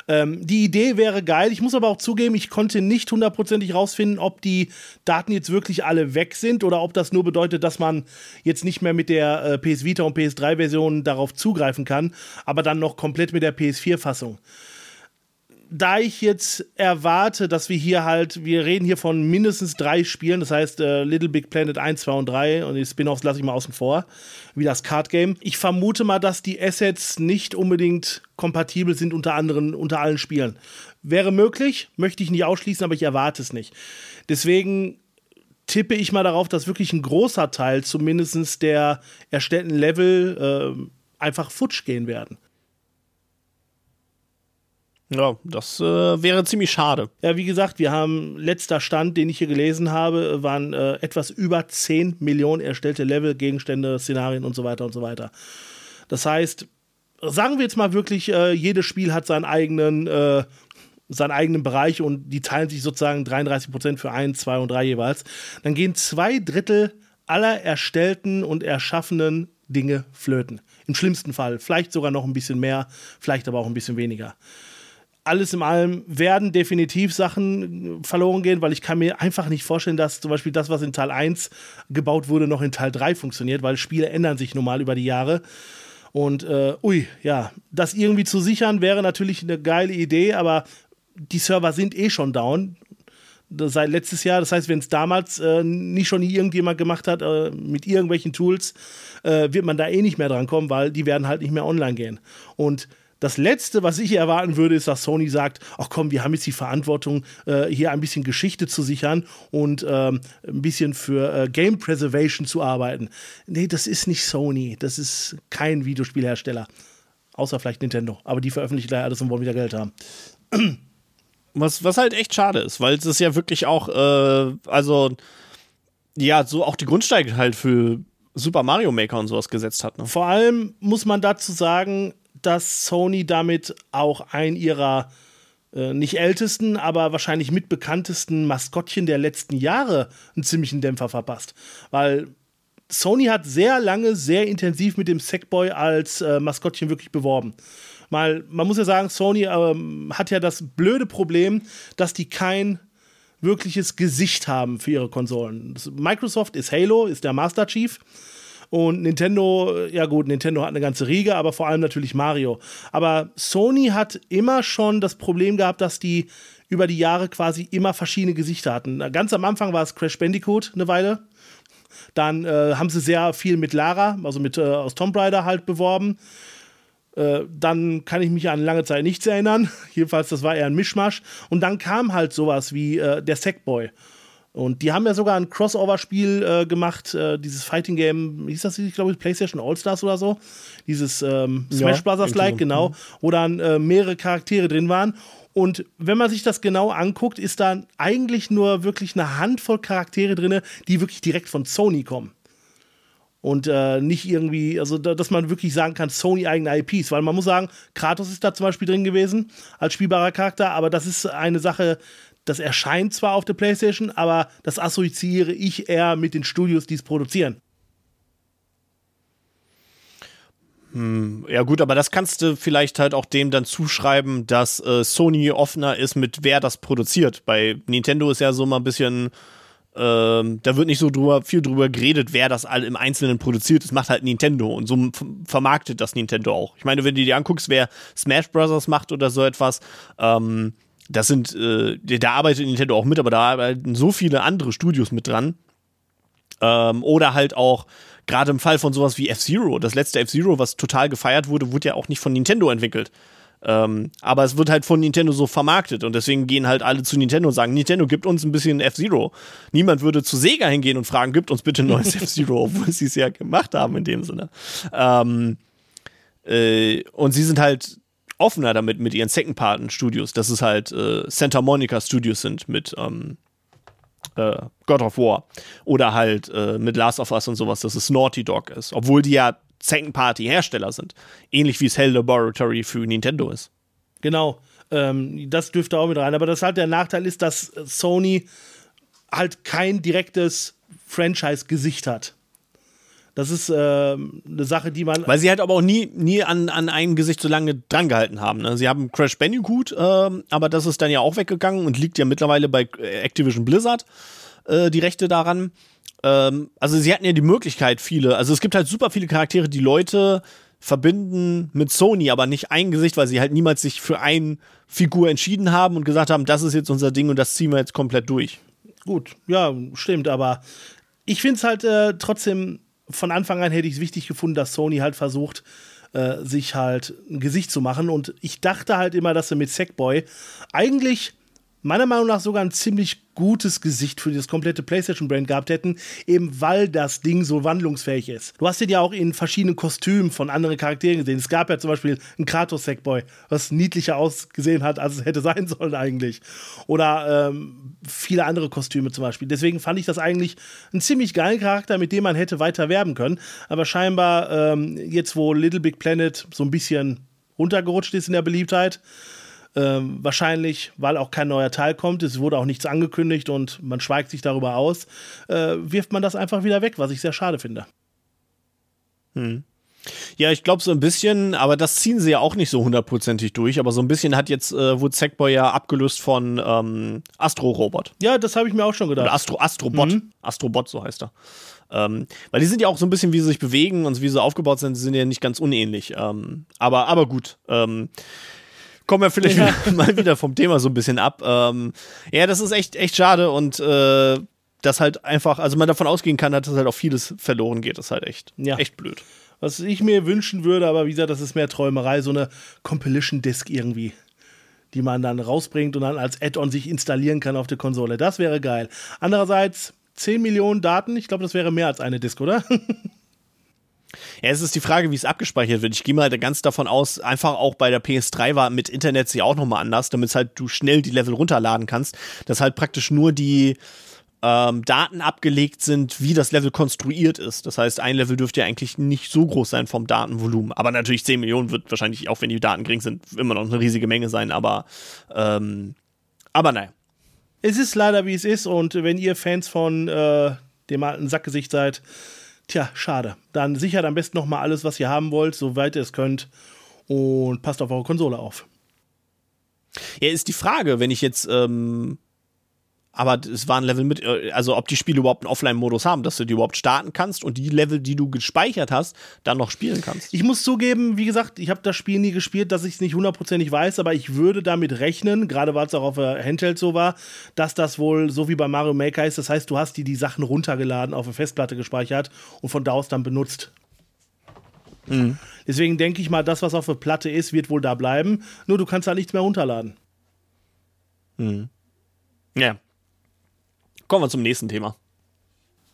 A: Ähm, die Idee wäre geil. Ich muss aber auch zugeben, ich konnte nicht hundertprozentig rausfinden, ob die Daten jetzt wirklich alle weg sind oder ob das nur bedeutet, dass man jetzt nicht mehr mit der äh, PS Vita und PS3-Version darauf zugreifen kann, aber dann noch komplett mit der PS4-Fassung da ich jetzt erwarte, dass wir hier halt, wir reden hier von mindestens drei Spielen, das heißt äh, Little Big Planet 1, 2 und 3 und die Spin-offs lasse ich mal außen vor, wie das Card Game. Ich vermute mal, dass die Assets nicht unbedingt kompatibel sind unter anderen, unter allen Spielen. Wäre möglich, möchte ich nicht ausschließen, aber ich erwarte es nicht. Deswegen tippe ich mal darauf, dass wirklich ein großer Teil zumindest der erstellten Level äh, einfach futsch gehen werden.
B: Ja, das äh, wäre ziemlich schade.
A: Ja, wie gesagt, wir haben letzter Stand, den ich hier gelesen habe, waren äh, etwas über 10 Millionen erstellte Level, Gegenstände, Szenarien und so weiter und so weiter. Das heißt, sagen wir jetzt mal wirklich, äh, jedes Spiel hat seinen eigenen, äh, seinen eigenen Bereich und die teilen sich sozusagen 33 Prozent für 1, 2 und 3 jeweils. Dann gehen zwei Drittel aller erstellten und erschaffenen Dinge flöten. Im schlimmsten Fall. Vielleicht sogar noch ein bisschen mehr, vielleicht aber auch ein bisschen weniger alles in allem werden definitiv Sachen verloren gehen, weil ich kann mir einfach nicht vorstellen, dass zum Beispiel das, was in Teil 1 gebaut wurde, noch in Teil 3 funktioniert, weil Spiele ändern sich normal über die Jahre. Und äh, ui, ja, das irgendwie zu sichern wäre natürlich eine geile Idee, aber die Server sind eh schon down. Seit letztes Jahr, das heißt, wenn es damals äh, nicht schon irgendjemand gemacht hat äh, mit irgendwelchen Tools, äh, wird man da eh nicht mehr dran kommen, weil die werden halt nicht mehr online gehen. Und das Letzte, was ich erwarten würde, ist, dass Sony sagt, ach komm, wir haben jetzt die Verantwortung, äh, hier ein bisschen Geschichte zu sichern und ähm, ein bisschen für äh, Game Preservation zu arbeiten. Nee, das ist nicht Sony. Das ist kein Videospielhersteller. Außer vielleicht Nintendo. Aber die veröffentlichen da alles und wollen wieder Geld haben.
B: Was, was halt echt schade ist, weil es ja wirklich auch, äh, also, ja, so auch die Grundsteine halt für Super Mario Maker und sowas gesetzt hat. Ne?
A: Vor allem muss man dazu sagen, dass Sony damit auch ein ihrer äh, nicht ältesten, aber wahrscheinlich mitbekanntesten Maskottchen der letzten Jahre einen ziemlichen Dämpfer verpasst. Weil Sony hat sehr lange, sehr intensiv mit dem Sackboy als äh, Maskottchen wirklich beworben. Mal, man muss ja sagen, Sony ähm, hat ja das blöde Problem, dass die kein wirkliches Gesicht haben für ihre Konsolen. Microsoft ist Halo, ist der Master Chief. Und Nintendo, ja gut, Nintendo hat eine ganze Riege, aber vor allem natürlich Mario. Aber Sony hat immer schon das Problem gehabt, dass die über die Jahre quasi immer verschiedene Gesichter hatten. Ganz am Anfang war es Crash Bandicoot eine Weile. Dann äh, haben sie sehr viel mit Lara, also mit äh, aus Tomb Raider halt beworben. Äh, dann kann ich mich an lange Zeit nichts erinnern. Jedenfalls, das war eher ein Mischmasch. Und dann kam halt sowas wie äh, der Sackboy. Und die haben ja sogar ein Crossover-Spiel äh, gemacht, äh, dieses Fighting Game, wie hieß das, ich glaube, PlayStation All-Stars oder so. Dieses ähm, Smash ja, Brothers-like, genau, wo dann äh, mehrere Charaktere drin waren. Und wenn man sich das genau anguckt, ist da eigentlich nur wirklich eine Handvoll Charaktere drin, die wirklich direkt von Sony kommen. Und äh, nicht irgendwie, also da, dass man wirklich sagen kann, Sony eigene IPs, weil man muss sagen, Kratos ist da zum Beispiel drin gewesen als spielbarer Charakter, aber das ist eine Sache, das erscheint zwar auf der PlayStation, aber das assoziiere ich eher mit den Studios, die es produzieren.
B: Hm, ja gut, aber das kannst du vielleicht halt auch dem dann zuschreiben, dass äh, Sony offener ist mit wer das produziert. Bei Nintendo ist ja so mal ein bisschen, ähm, da wird nicht so drüber, viel drüber geredet, wer das all im Einzelnen produziert. Das macht halt Nintendo und so vermarktet das Nintendo auch. Ich meine, wenn du dir anguckst, wer Smash Bros. macht oder so etwas, ähm, das sind, äh, da arbeitet Nintendo auch mit, aber da arbeiten so viele andere Studios mit dran. Ähm, oder halt auch, gerade im Fall von sowas wie F-Zero, das letzte F-Zero, was total gefeiert wurde, wurde ja auch nicht von Nintendo entwickelt. Ähm, aber es wird halt von Nintendo so vermarktet und deswegen gehen halt alle zu Nintendo und sagen, Nintendo gibt uns ein bisschen F-Zero. Niemand würde zu Sega hingehen und fragen, gibt uns bitte ein neues F-Zero, obwohl sie es ja gemacht haben in dem Sinne. Ähm, äh, und sie sind halt offener damit mit ihren Second-Parten-Studios, dass es halt äh, Santa Monica Studios sind mit, ähm, äh, God of War oder halt äh, mit Last of Us und sowas, dass es Naughty Dog ist, obwohl die ja Second-Party-Hersteller sind. Ähnlich wie es Hell Laboratory für Nintendo ist.
A: Genau. Ähm, das dürfte auch mit rein. Aber das halt der Nachteil ist, dass Sony halt kein direktes Franchise-Gesicht hat. Das ist äh, eine Sache, die man.
B: Weil sie halt aber auch nie, nie an, an ein Gesicht so lange drangehalten haben. Ne? Sie haben Crash Bandicoot, äh, aber das ist dann ja auch weggegangen und liegt ja mittlerweile bei Activision Blizzard, äh, die Rechte daran. Ähm, also sie hatten ja die Möglichkeit, viele, also es gibt halt super viele Charaktere, die Leute verbinden mit Sony, aber nicht ein Gesicht, weil sie halt niemals sich für eine Figur entschieden haben und gesagt haben, das ist jetzt unser Ding und das ziehen wir jetzt komplett durch.
A: Gut, ja, stimmt, aber ich finde es halt äh, trotzdem, von Anfang an hätte ich es wichtig gefunden, dass Sony halt versucht, äh, sich halt ein Gesicht zu machen. Und ich dachte halt immer, dass sie mit Sackboy eigentlich meiner Meinung nach sogar ein ziemlich gutes Gesicht für das komplette PlayStation-Brand gehabt hätten, eben weil das Ding so wandlungsfähig ist. Du hast den ja auch in verschiedenen Kostümen von anderen Charakteren gesehen. Es gab ja zum Beispiel einen Kratos Sackboy, was niedlicher ausgesehen hat, als es hätte sein sollen eigentlich. Oder ähm, viele andere Kostüme zum Beispiel. Deswegen fand ich das eigentlich einen ziemlich geilen Charakter, mit dem man hätte weiter werben können. Aber scheinbar ähm, jetzt, wo Little Big Planet so ein bisschen runtergerutscht ist in der Beliebtheit, ähm, wahrscheinlich, weil auch kein neuer Teil kommt, es wurde auch nichts angekündigt und man schweigt sich darüber aus, äh, wirft man das einfach wieder weg, was ich sehr schade finde.
B: Hm. Ja, ich glaube so ein bisschen, aber das ziehen sie ja auch nicht so hundertprozentig durch. Aber so ein bisschen hat jetzt äh, wurde Sackboy ja abgelöst von ähm, Astro Robot.
A: Ja, das habe ich mir auch schon gedacht.
B: Oder Astro Astrobot, mhm. Astrobot so heißt er. Ähm, weil die sind ja auch so ein bisschen, wie sie sich bewegen und wie sie aufgebaut sind, sind ja nicht ganz unähnlich. Ähm, aber aber gut. Ähm, kommen wir vielleicht ja. mal wieder vom Thema so ein bisschen ab. Ähm, ja, das ist echt, echt schade und äh, das halt einfach, also man davon ausgehen kann, dass halt auch vieles verloren geht. Das ist halt echt, ja. echt blöd.
A: Was ich mir wünschen würde, aber wie gesagt, das ist mehr Träumerei, so eine Compilation-Disc irgendwie, die man dann rausbringt und dann als Add-on sich installieren kann auf der Konsole. Das wäre geil. Andererseits 10 Millionen Daten, ich glaube, das wäre mehr als eine Disc, oder?
B: Ja, es ist die Frage, wie es abgespeichert wird. Ich gehe mal ganz davon aus, einfach auch bei der PS3 war mit Internet sie auch nochmal anders, damit halt du schnell die Level runterladen kannst, dass halt praktisch nur die ähm, Daten abgelegt sind, wie das Level konstruiert ist. Das heißt, ein Level dürfte ja eigentlich nicht so groß sein vom Datenvolumen. Aber natürlich 10 Millionen wird wahrscheinlich, auch wenn die Daten gering sind, immer noch eine riesige Menge sein. Aber, ähm, aber naja.
A: Es ist leider, wie es ist. Und wenn ihr Fans von äh, dem alten Sackgesicht seid, Tja, schade. Dann sichert am besten nochmal alles, was ihr haben wollt, soweit ihr es könnt. Und passt auf eure Konsole auf.
B: Ja, ist die Frage, wenn ich jetzt ähm, aber es war ein Level mit, äh, also ob die Spiele überhaupt einen Offline-Modus haben, dass du die überhaupt starten kannst und die Level, die du gespeichert hast, dann noch spielen kannst.
A: Ich muss zugeben, wie gesagt, ich habe das Spiel nie gespielt, dass ich es nicht hundertprozentig weiß, aber ich würde damit rechnen, gerade weil es auch auf der Handheld so war, dass das wohl so wie bei Mario Maker ist. Das heißt, du hast die, die Sachen runtergeladen, auf der Festplatte gespeichert und von da aus dann benutzt. Mhm. Deswegen denke ich mal, das, was auf der Platte ist, wird wohl da bleiben. Nur du kannst da nichts mehr runterladen.
B: Mhm. Ja, Kommen wir zum nächsten Thema.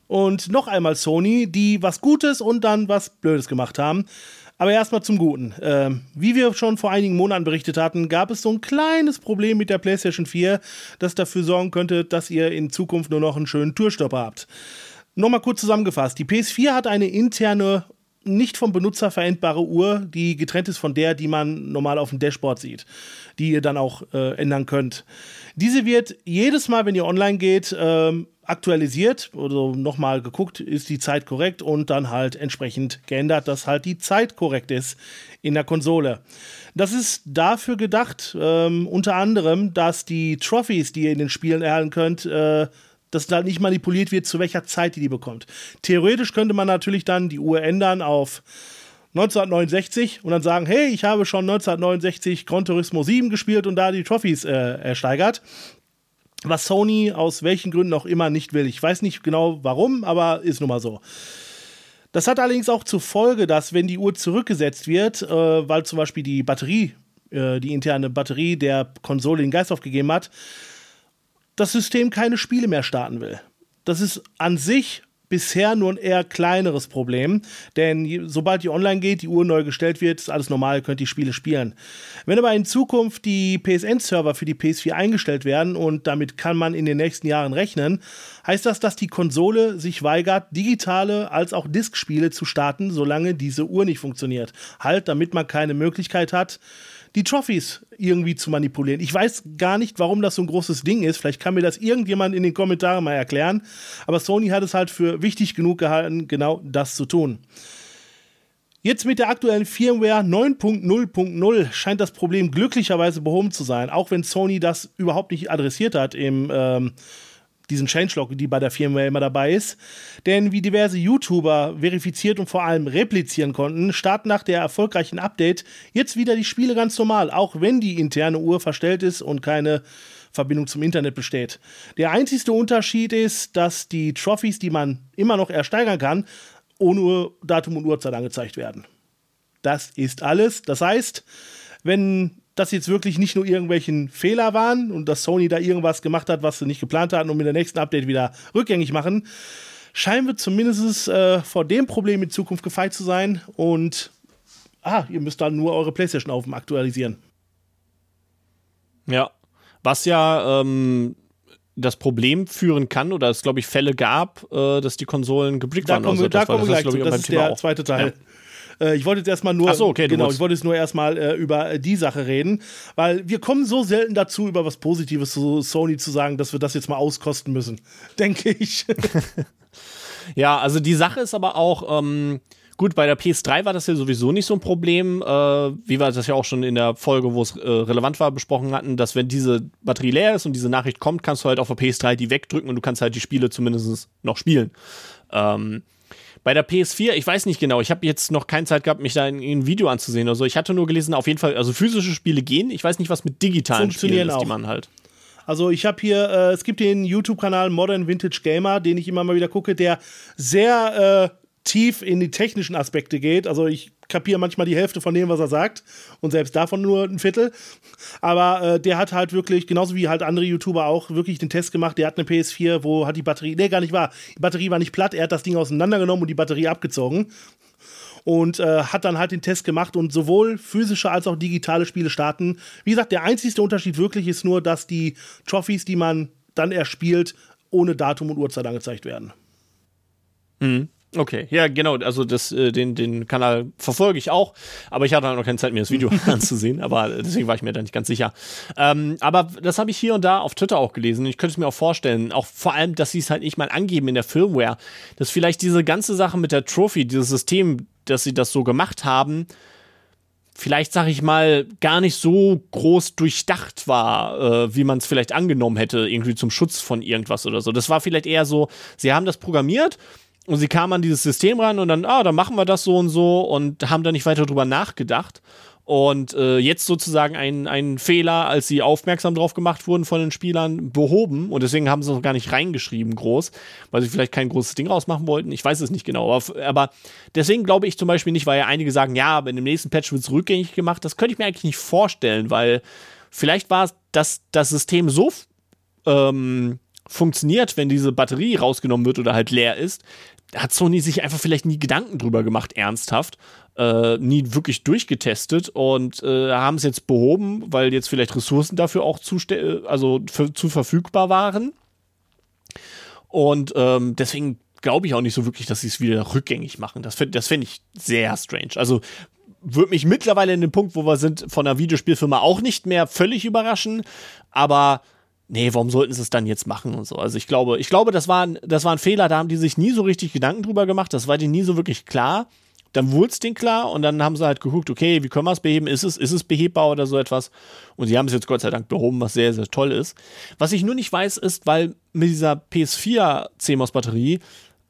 A: Und noch einmal Sony, die was Gutes und dann was Blödes gemacht haben. Aber erstmal zum Guten. Ähm, wie wir schon vor einigen Monaten berichtet hatten, gab es so ein kleines Problem mit der PlayStation 4, das dafür sorgen könnte, dass ihr in Zukunft nur noch einen schönen Tourstopper habt. Nochmal kurz zusammengefasst. Die PS4 hat eine interne, nicht vom Benutzer verendbare Uhr, die getrennt ist von der, die man normal auf dem Dashboard sieht, die ihr dann auch äh, ändern könnt. Diese wird jedes Mal, wenn ihr online geht, ähm, aktualisiert oder nochmal geguckt, ist die Zeit korrekt und dann halt entsprechend geändert, dass halt die Zeit korrekt ist in der Konsole. Das ist dafür gedacht, ähm, unter anderem, dass die Trophies, die ihr in den Spielen erhalten könnt, äh, dass da nicht manipuliert wird, zu welcher Zeit die die bekommt. Theoretisch könnte man natürlich dann die Uhr ändern auf 1969 und dann sagen, hey, ich habe schon 1969 Gran Turismo 7 gespielt und da die Trophys äh, ersteigert. Was Sony aus welchen Gründen auch immer nicht will. Ich weiß nicht genau warum, aber ist nun mal so. Das hat allerdings auch zur Folge, dass wenn die Uhr zurückgesetzt wird, äh, weil zum Beispiel die Batterie, äh, die interne Batterie der Konsole den Geist aufgegeben hat, das System keine Spiele mehr starten will. Das ist an sich bisher nur ein eher kleineres Problem, denn sobald die online geht, die Uhr neu gestellt wird, ist alles normal, könnt die Spiele spielen. Wenn aber in Zukunft die PSN-Server für die PS4 eingestellt werden und damit kann man in den nächsten Jahren rechnen, heißt das, dass die Konsole sich weigert, digitale als auch Disk-Spiele zu starten, solange diese Uhr nicht funktioniert. Halt, damit man keine Möglichkeit hat, die Trophies irgendwie zu manipulieren. Ich weiß gar nicht, warum das so ein großes Ding ist. Vielleicht kann mir das irgendjemand in den Kommentaren mal erklären. Aber Sony hat es halt für wichtig genug gehalten, genau das zu tun. Jetzt mit der aktuellen Firmware 9.0.0 scheint das Problem glücklicherweise behoben zu sein, auch wenn Sony das überhaupt nicht adressiert hat im ähm, diesen Changelog, die bei der Firmware immer dabei ist. Denn wie diverse YouTuber verifiziert und vor allem replizieren konnten, starten nach der erfolgreichen Update jetzt wieder die Spiele ganz normal, auch wenn die interne Uhr verstellt ist und keine Verbindung zum Internet besteht. Der einzige Unterschied ist, dass die Trophies, die man immer noch ersteigern kann, ohne Datum und Uhrzeit angezeigt werden. Das ist alles. Das heißt, wenn das jetzt wirklich nicht nur irgendwelchen Fehler waren und dass Sony da irgendwas gemacht hat, was sie nicht geplant hatten und mit der nächsten Update wieder rückgängig machen, scheinen wir zumindest äh, vor dem Problem in Zukunft gefeit zu sein und ah, ihr müsst dann nur eure PlayStation auf aktualisieren.
B: Ja, was ja ähm, das Problem führen kann, oder es glaube ich Fälle gab, äh, dass die Konsolen gebrickt
A: da
B: waren.
A: Kommen,
B: also,
A: da kommen wir gleich zu. Das ist der
B: auch.
A: zweite Teil.
B: Ja.
A: Äh, ich wollte jetzt erstmal nur,
B: so, okay,
A: genau, ich wollte jetzt nur erstmal äh, über die Sache reden, weil wir kommen so selten dazu, über was Positives zu Sony zu sagen, dass wir das jetzt mal auskosten müssen, denke ich.
B: ja, also die Sache ist aber auch, ähm, Gut, bei der PS3 war das ja sowieso nicht so ein Problem, äh, wie wir das ja auch schon in der Folge, wo es äh, relevant war, besprochen hatten, dass wenn diese Batterie leer ist und diese Nachricht kommt, kannst du halt auf der PS3 die wegdrücken und du kannst halt die Spiele zumindest noch spielen. Ähm, bei der PS4, ich weiß nicht genau, ich habe jetzt noch keine Zeit gehabt, mich da in, in ein Video anzusehen oder so. Ich hatte nur gelesen, auf jeden Fall, also physische Spiele gehen. Ich weiß nicht, was mit digitalen Spielen ist, die man halt.
A: Also ich habe hier, äh, es gibt den YouTube-Kanal Modern Vintage Gamer, den ich immer mal wieder gucke, der sehr äh, tief in die technischen Aspekte geht. Also ich kapiere manchmal die Hälfte von dem, was er sagt und selbst davon nur ein Viertel. Aber äh, der hat halt wirklich, genauso wie halt andere YouTuber auch, wirklich den Test gemacht. Der hat eine PS4, wo hat die Batterie, nee, gar nicht wahr. Die Batterie war nicht platt, er hat das Ding auseinandergenommen und die Batterie abgezogen. Und äh, hat dann halt den Test gemacht und sowohl physische als auch digitale Spiele starten. Wie gesagt, der einzigste Unterschied wirklich ist nur, dass die Trophies, die man dann erspielt, ohne Datum und Uhrzeit angezeigt werden.
B: Mhm. Okay, ja, genau. Also das, äh, den, den Kanal verfolge ich auch, aber ich hatte halt noch keine Zeit, mir das Video anzusehen, aber deswegen war ich mir da nicht ganz sicher. Ähm, aber das habe ich hier und da auf Twitter auch gelesen. Ich könnte es mir auch vorstellen, auch vor allem, dass sie es halt nicht mal angeben in der Firmware, dass vielleicht diese ganze Sache mit der Trophy, dieses System, dass sie das so gemacht haben, vielleicht, sag ich mal, gar nicht so groß durchdacht war, äh, wie man es vielleicht angenommen hätte, irgendwie zum Schutz von irgendwas oder so. Das war vielleicht eher so, sie haben das programmiert und sie kamen an dieses System ran und dann, ah, dann machen wir das so und so und haben da nicht weiter drüber nachgedacht. Und äh, jetzt sozusagen ein, ein Fehler, als sie aufmerksam drauf gemacht wurden von den Spielern, behoben. Und deswegen haben sie es auch gar nicht reingeschrieben, groß, weil sie vielleicht kein großes Ding rausmachen wollten. Ich weiß es nicht genau. Aber, aber deswegen glaube ich zum Beispiel nicht, weil ja einige sagen, ja, aber in dem nächsten Patch wird es rückgängig gemacht. Das könnte ich mir eigentlich nicht vorstellen, weil vielleicht war es, dass das System so ähm, funktioniert, wenn diese Batterie rausgenommen wird oder halt leer ist, hat Sony sich einfach vielleicht nie Gedanken drüber gemacht, ernsthaft. Äh, nie wirklich durchgetestet und äh, haben es jetzt behoben, weil jetzt vielleicht Ressourcen dafür auch zu, also zu verfügbar waren. Und ähm, deswegen glaube ich auch nicht so wirklich, dass sie es wieder rückgängig machen. Das, das fände ich sehr strange. Also würde mich mittlerweile in dem Punkt, wo wir sind, von einer Videospielfirma auch nicht mehr völlig überraschen. Aber nee, warum sollten sie es dann jetzt machen und so. Also ich glaube, ich glaube, das war, ein, das war ein Fehler, da haben die sich nie so richtig Gedanken drüber gemacht, das war denen nie so wirklich klar. Dann wurde es denen klar und dann haben sie halt geguckt, okay, wie können wir es beheben? Ist es, ist es behebbar oder so etwas? Und sie haben es jetzt Gott sei Dank behoben, was sehr, sehr toll ist. Was ich nur nicht weiß, ist, weil mit dieser PS4 CMOS-Batterie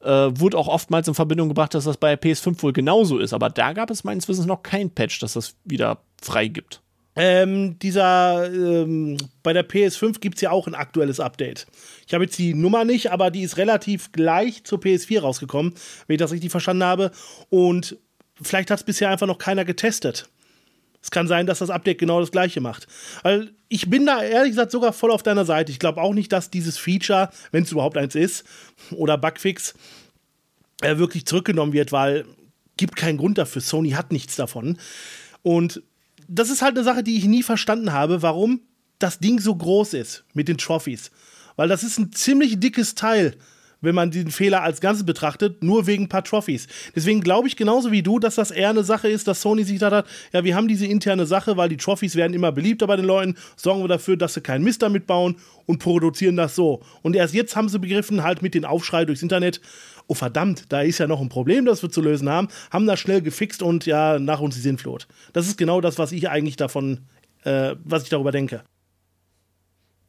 B: äh, wurde auch oftmals in Verbindung gebracht, dass das bei PS5 wohl genauso ist. Aber da gab es meines Wissens noch kein Patch, dass das wieder frei gibt.
A: Ähm, dieser, ähm, bei der PS5 gibt es ja auch ein aktuelles Update. Ich habe jetzt die Nummer nicht, aber die ist relativ gleich zur PS4 rausgekommen, wenn ich das richtig verstanden habe. Und vielleicht hat es bisher einfach noch keiner getestet. Es kann sein, dass das Update genau das gleiche macht. Weil ich bin da ehrlich gesagt sogar voll auf deiner Seite. Ich glaube auch nicht, dass dieses Feature, wenn es überhaupt eins ist, oder Bugfix, äh, wirklich zurückgenommen wird, weil gibt keinen Grund dafür. Sony hat nichts davon. Und das ist halt eine Sache, die ich nie verstanden habe, warum das Ding so groß ist mit den Trophies. Weil das ist ein ziemlich dickes Teil wenn man den Fehler als Ganzes betrachtet, nur wegen ein paar Trophies. Deswegen glaube ich genauso wie du, dass das eher eine Sache ist, dass Sony sich gedacht hat, ja, wir haben diese interne Sache, weil die Trophies werden immer beliebter bei den Leuten, sorgen wir dafür, dass sie keinen Mist damit bauen und produzieren das so. Und erst jetzt haben sie begriffen, halt mit den Aufschrei durchs Internet, oh verdammt, da ist ja noch ein Problem, das wir zu lösen haben, haben das schnell gefixt und ja, nach uns die Sinnflut. Das ist genau das, was ich eigentlich davon, äh, was ich darüber denke.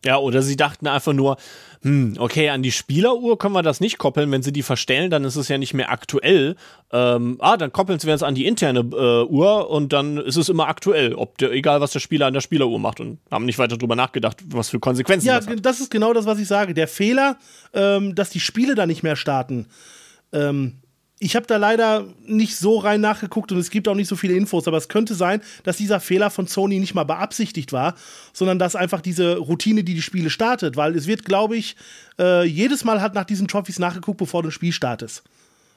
B: Ja, oder sie dachten einfach nur, hm, okay, an die Spieleruhr können wir das nicht koppeln. Wenn sie die verstellen, dann ist es ja nicht mehr aktuell. Ähm, ah, dann koppeln sie es an die interne äh, Uhr und dann ist es immer aktuell, ob der, egal was der Spieler an der Spieleruhr macht und haben nicht weiter drüber nachgedacht, was für Konsequenzen
A: ja,
B: das hat. Ja,
A: das ist genau das, was ich sage. Der Fehler, ähm, dass die Spiele da nicht mehr starten. Ähm, ich habe da leider nicht so rein nachgeguckt und es gibt auch nicht so viele Infos, aber es könnte sein, dass dieser Fehler von Sony nicht mal beabsichtigt war, sondern dass einfach diese Routine, die die Spiele startet, weil es wird, glaube ich, äh, jedes Mal hat nach diesen Trophies nachgeguckt, bevor du ein Spiel startest.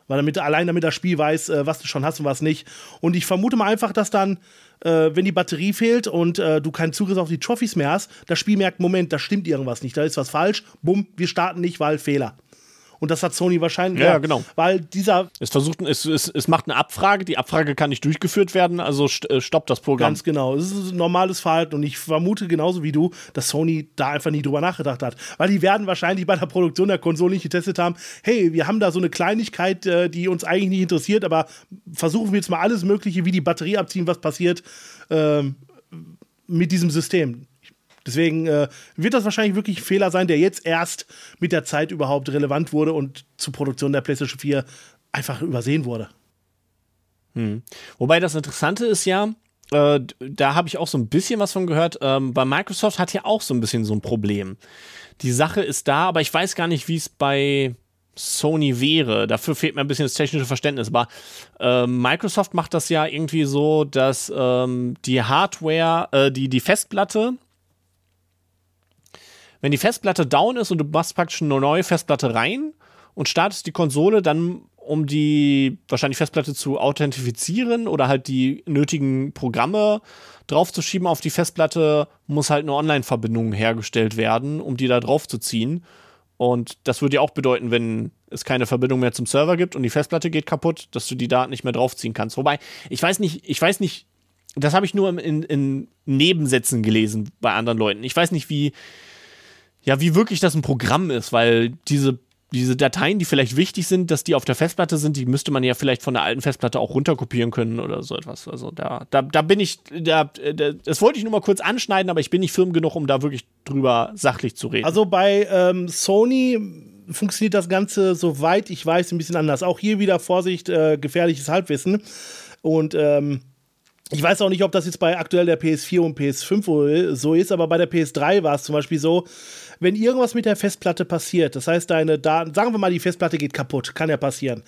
A: Weil damit, allein damit das Spiel weiß, äh, was du schon hast und was nicht. Und ich vermute mal einfach, dass dann, äh, wenn die Batterie fehlt und äh, du keinen Zugriff auf die Trophies mehr hast, das Spiel merkt, Moment, da stimmt irgendwas nicht, da ist was falsch, bumm, wir starten nicht, weil Fehler. Und das hat Sony wahrscheinlich.
B: Ja, ja genau.
A: Weil dieser.
B: Es versucht, es, es, es macht eine Abfrage, die Abfrage kann nicht durchgeführt werden, also äh, stoppt das Programm.
A: Ganz genau. Es ist ein normales Verhalten und ich vermute genauso wie du, dass Sony da einfach nie drüber nachgedacht hat. Weil die werden wahrscheinlich bei der Produktion der Konsole nicht getestet haben, hey, wir haben da so eine Kleinigkeit, äh, die uns eigentlich nicht interessiert, aber versuchen wir jetzt mal alles Mögliche, wie die Batterie abziehen, was passiert, ähm, mit diesem System. Deswegen äh, wird das wahrscheinlich wirklich ein Fehler sein, der jetzt erst mit der Zeit überhaupt relevant wurde und zur Produktion der PlayStation 4 einfach übersehen wurde.
B: Hm. Wobei das Interessante ist ja, äh, da habe ich auch so ein bisschen was von gehört, ähm, bei Microsoft hat ja auch so ein bisschen so ein Problem. Die Sache ist da, aber ich weiß gar nicht, wie es bei Sony wäre. Dafür fehlt mir ein bisschen das technische Verständnis. Aber äh, Microsoft macht das ja irgendwie so, dass ähm, die Hardware, äh, die, die Festplatte wenn die Festplatte down ist und du machst praktisch eine neue Festplatte rein und startest die Konsole, dann um die wahrscheinlich Festplatte zu authentifizieren oder halt die nötigen Programme draufzuschieben auf die Festplatte, muss halt eine Online-Verbindung hergestellt werden, um die da draufzuziehen. Und das würde ja auch bedeuten, wenn es keine Verbindung mehr zum Server gibt und die Festplatte geht kaputt, dass du die Daten nicht mehr draufziehen kannst. Wobei, ich weiß nicht, ich weiß nicht, das habe ich nur in, in Nebensätzen gelesen bei anderen Leuten. Ich weiß nicht, wie, ja, wie wirklich das ein Programm ist, weil diese diese Dateien, die vielleicht wichtig sind, dass die auf der Festplatte sind, die müsste man ja vielleicht von der alten Festplatte auch runterkopieren können oder so etwas. Also da, da, da bin ich, da, das wollte ich nur mal kurz anschneiden, aber ich bin nicht firm genug, um da wirklich drüber sachlich zu reden.
A: Also bei ähm, Sony funktioniert das Ganze, soweit ich weiß, ein bisschen anders. Auch hier wieder Vorsicht, äh, gefährliches Halbwissen. Und ähm, ich weiß auch nicht, ob das jetzt bei aktuell der PS4 und PS5 so ist, aber bei der PS3 war es zum Beispiel so, wenn irgendwas mit der Festplatte passiert, das heißt, deine Daten, sagen wir mal, die Festplatte geht kaputt, kann ja passieren,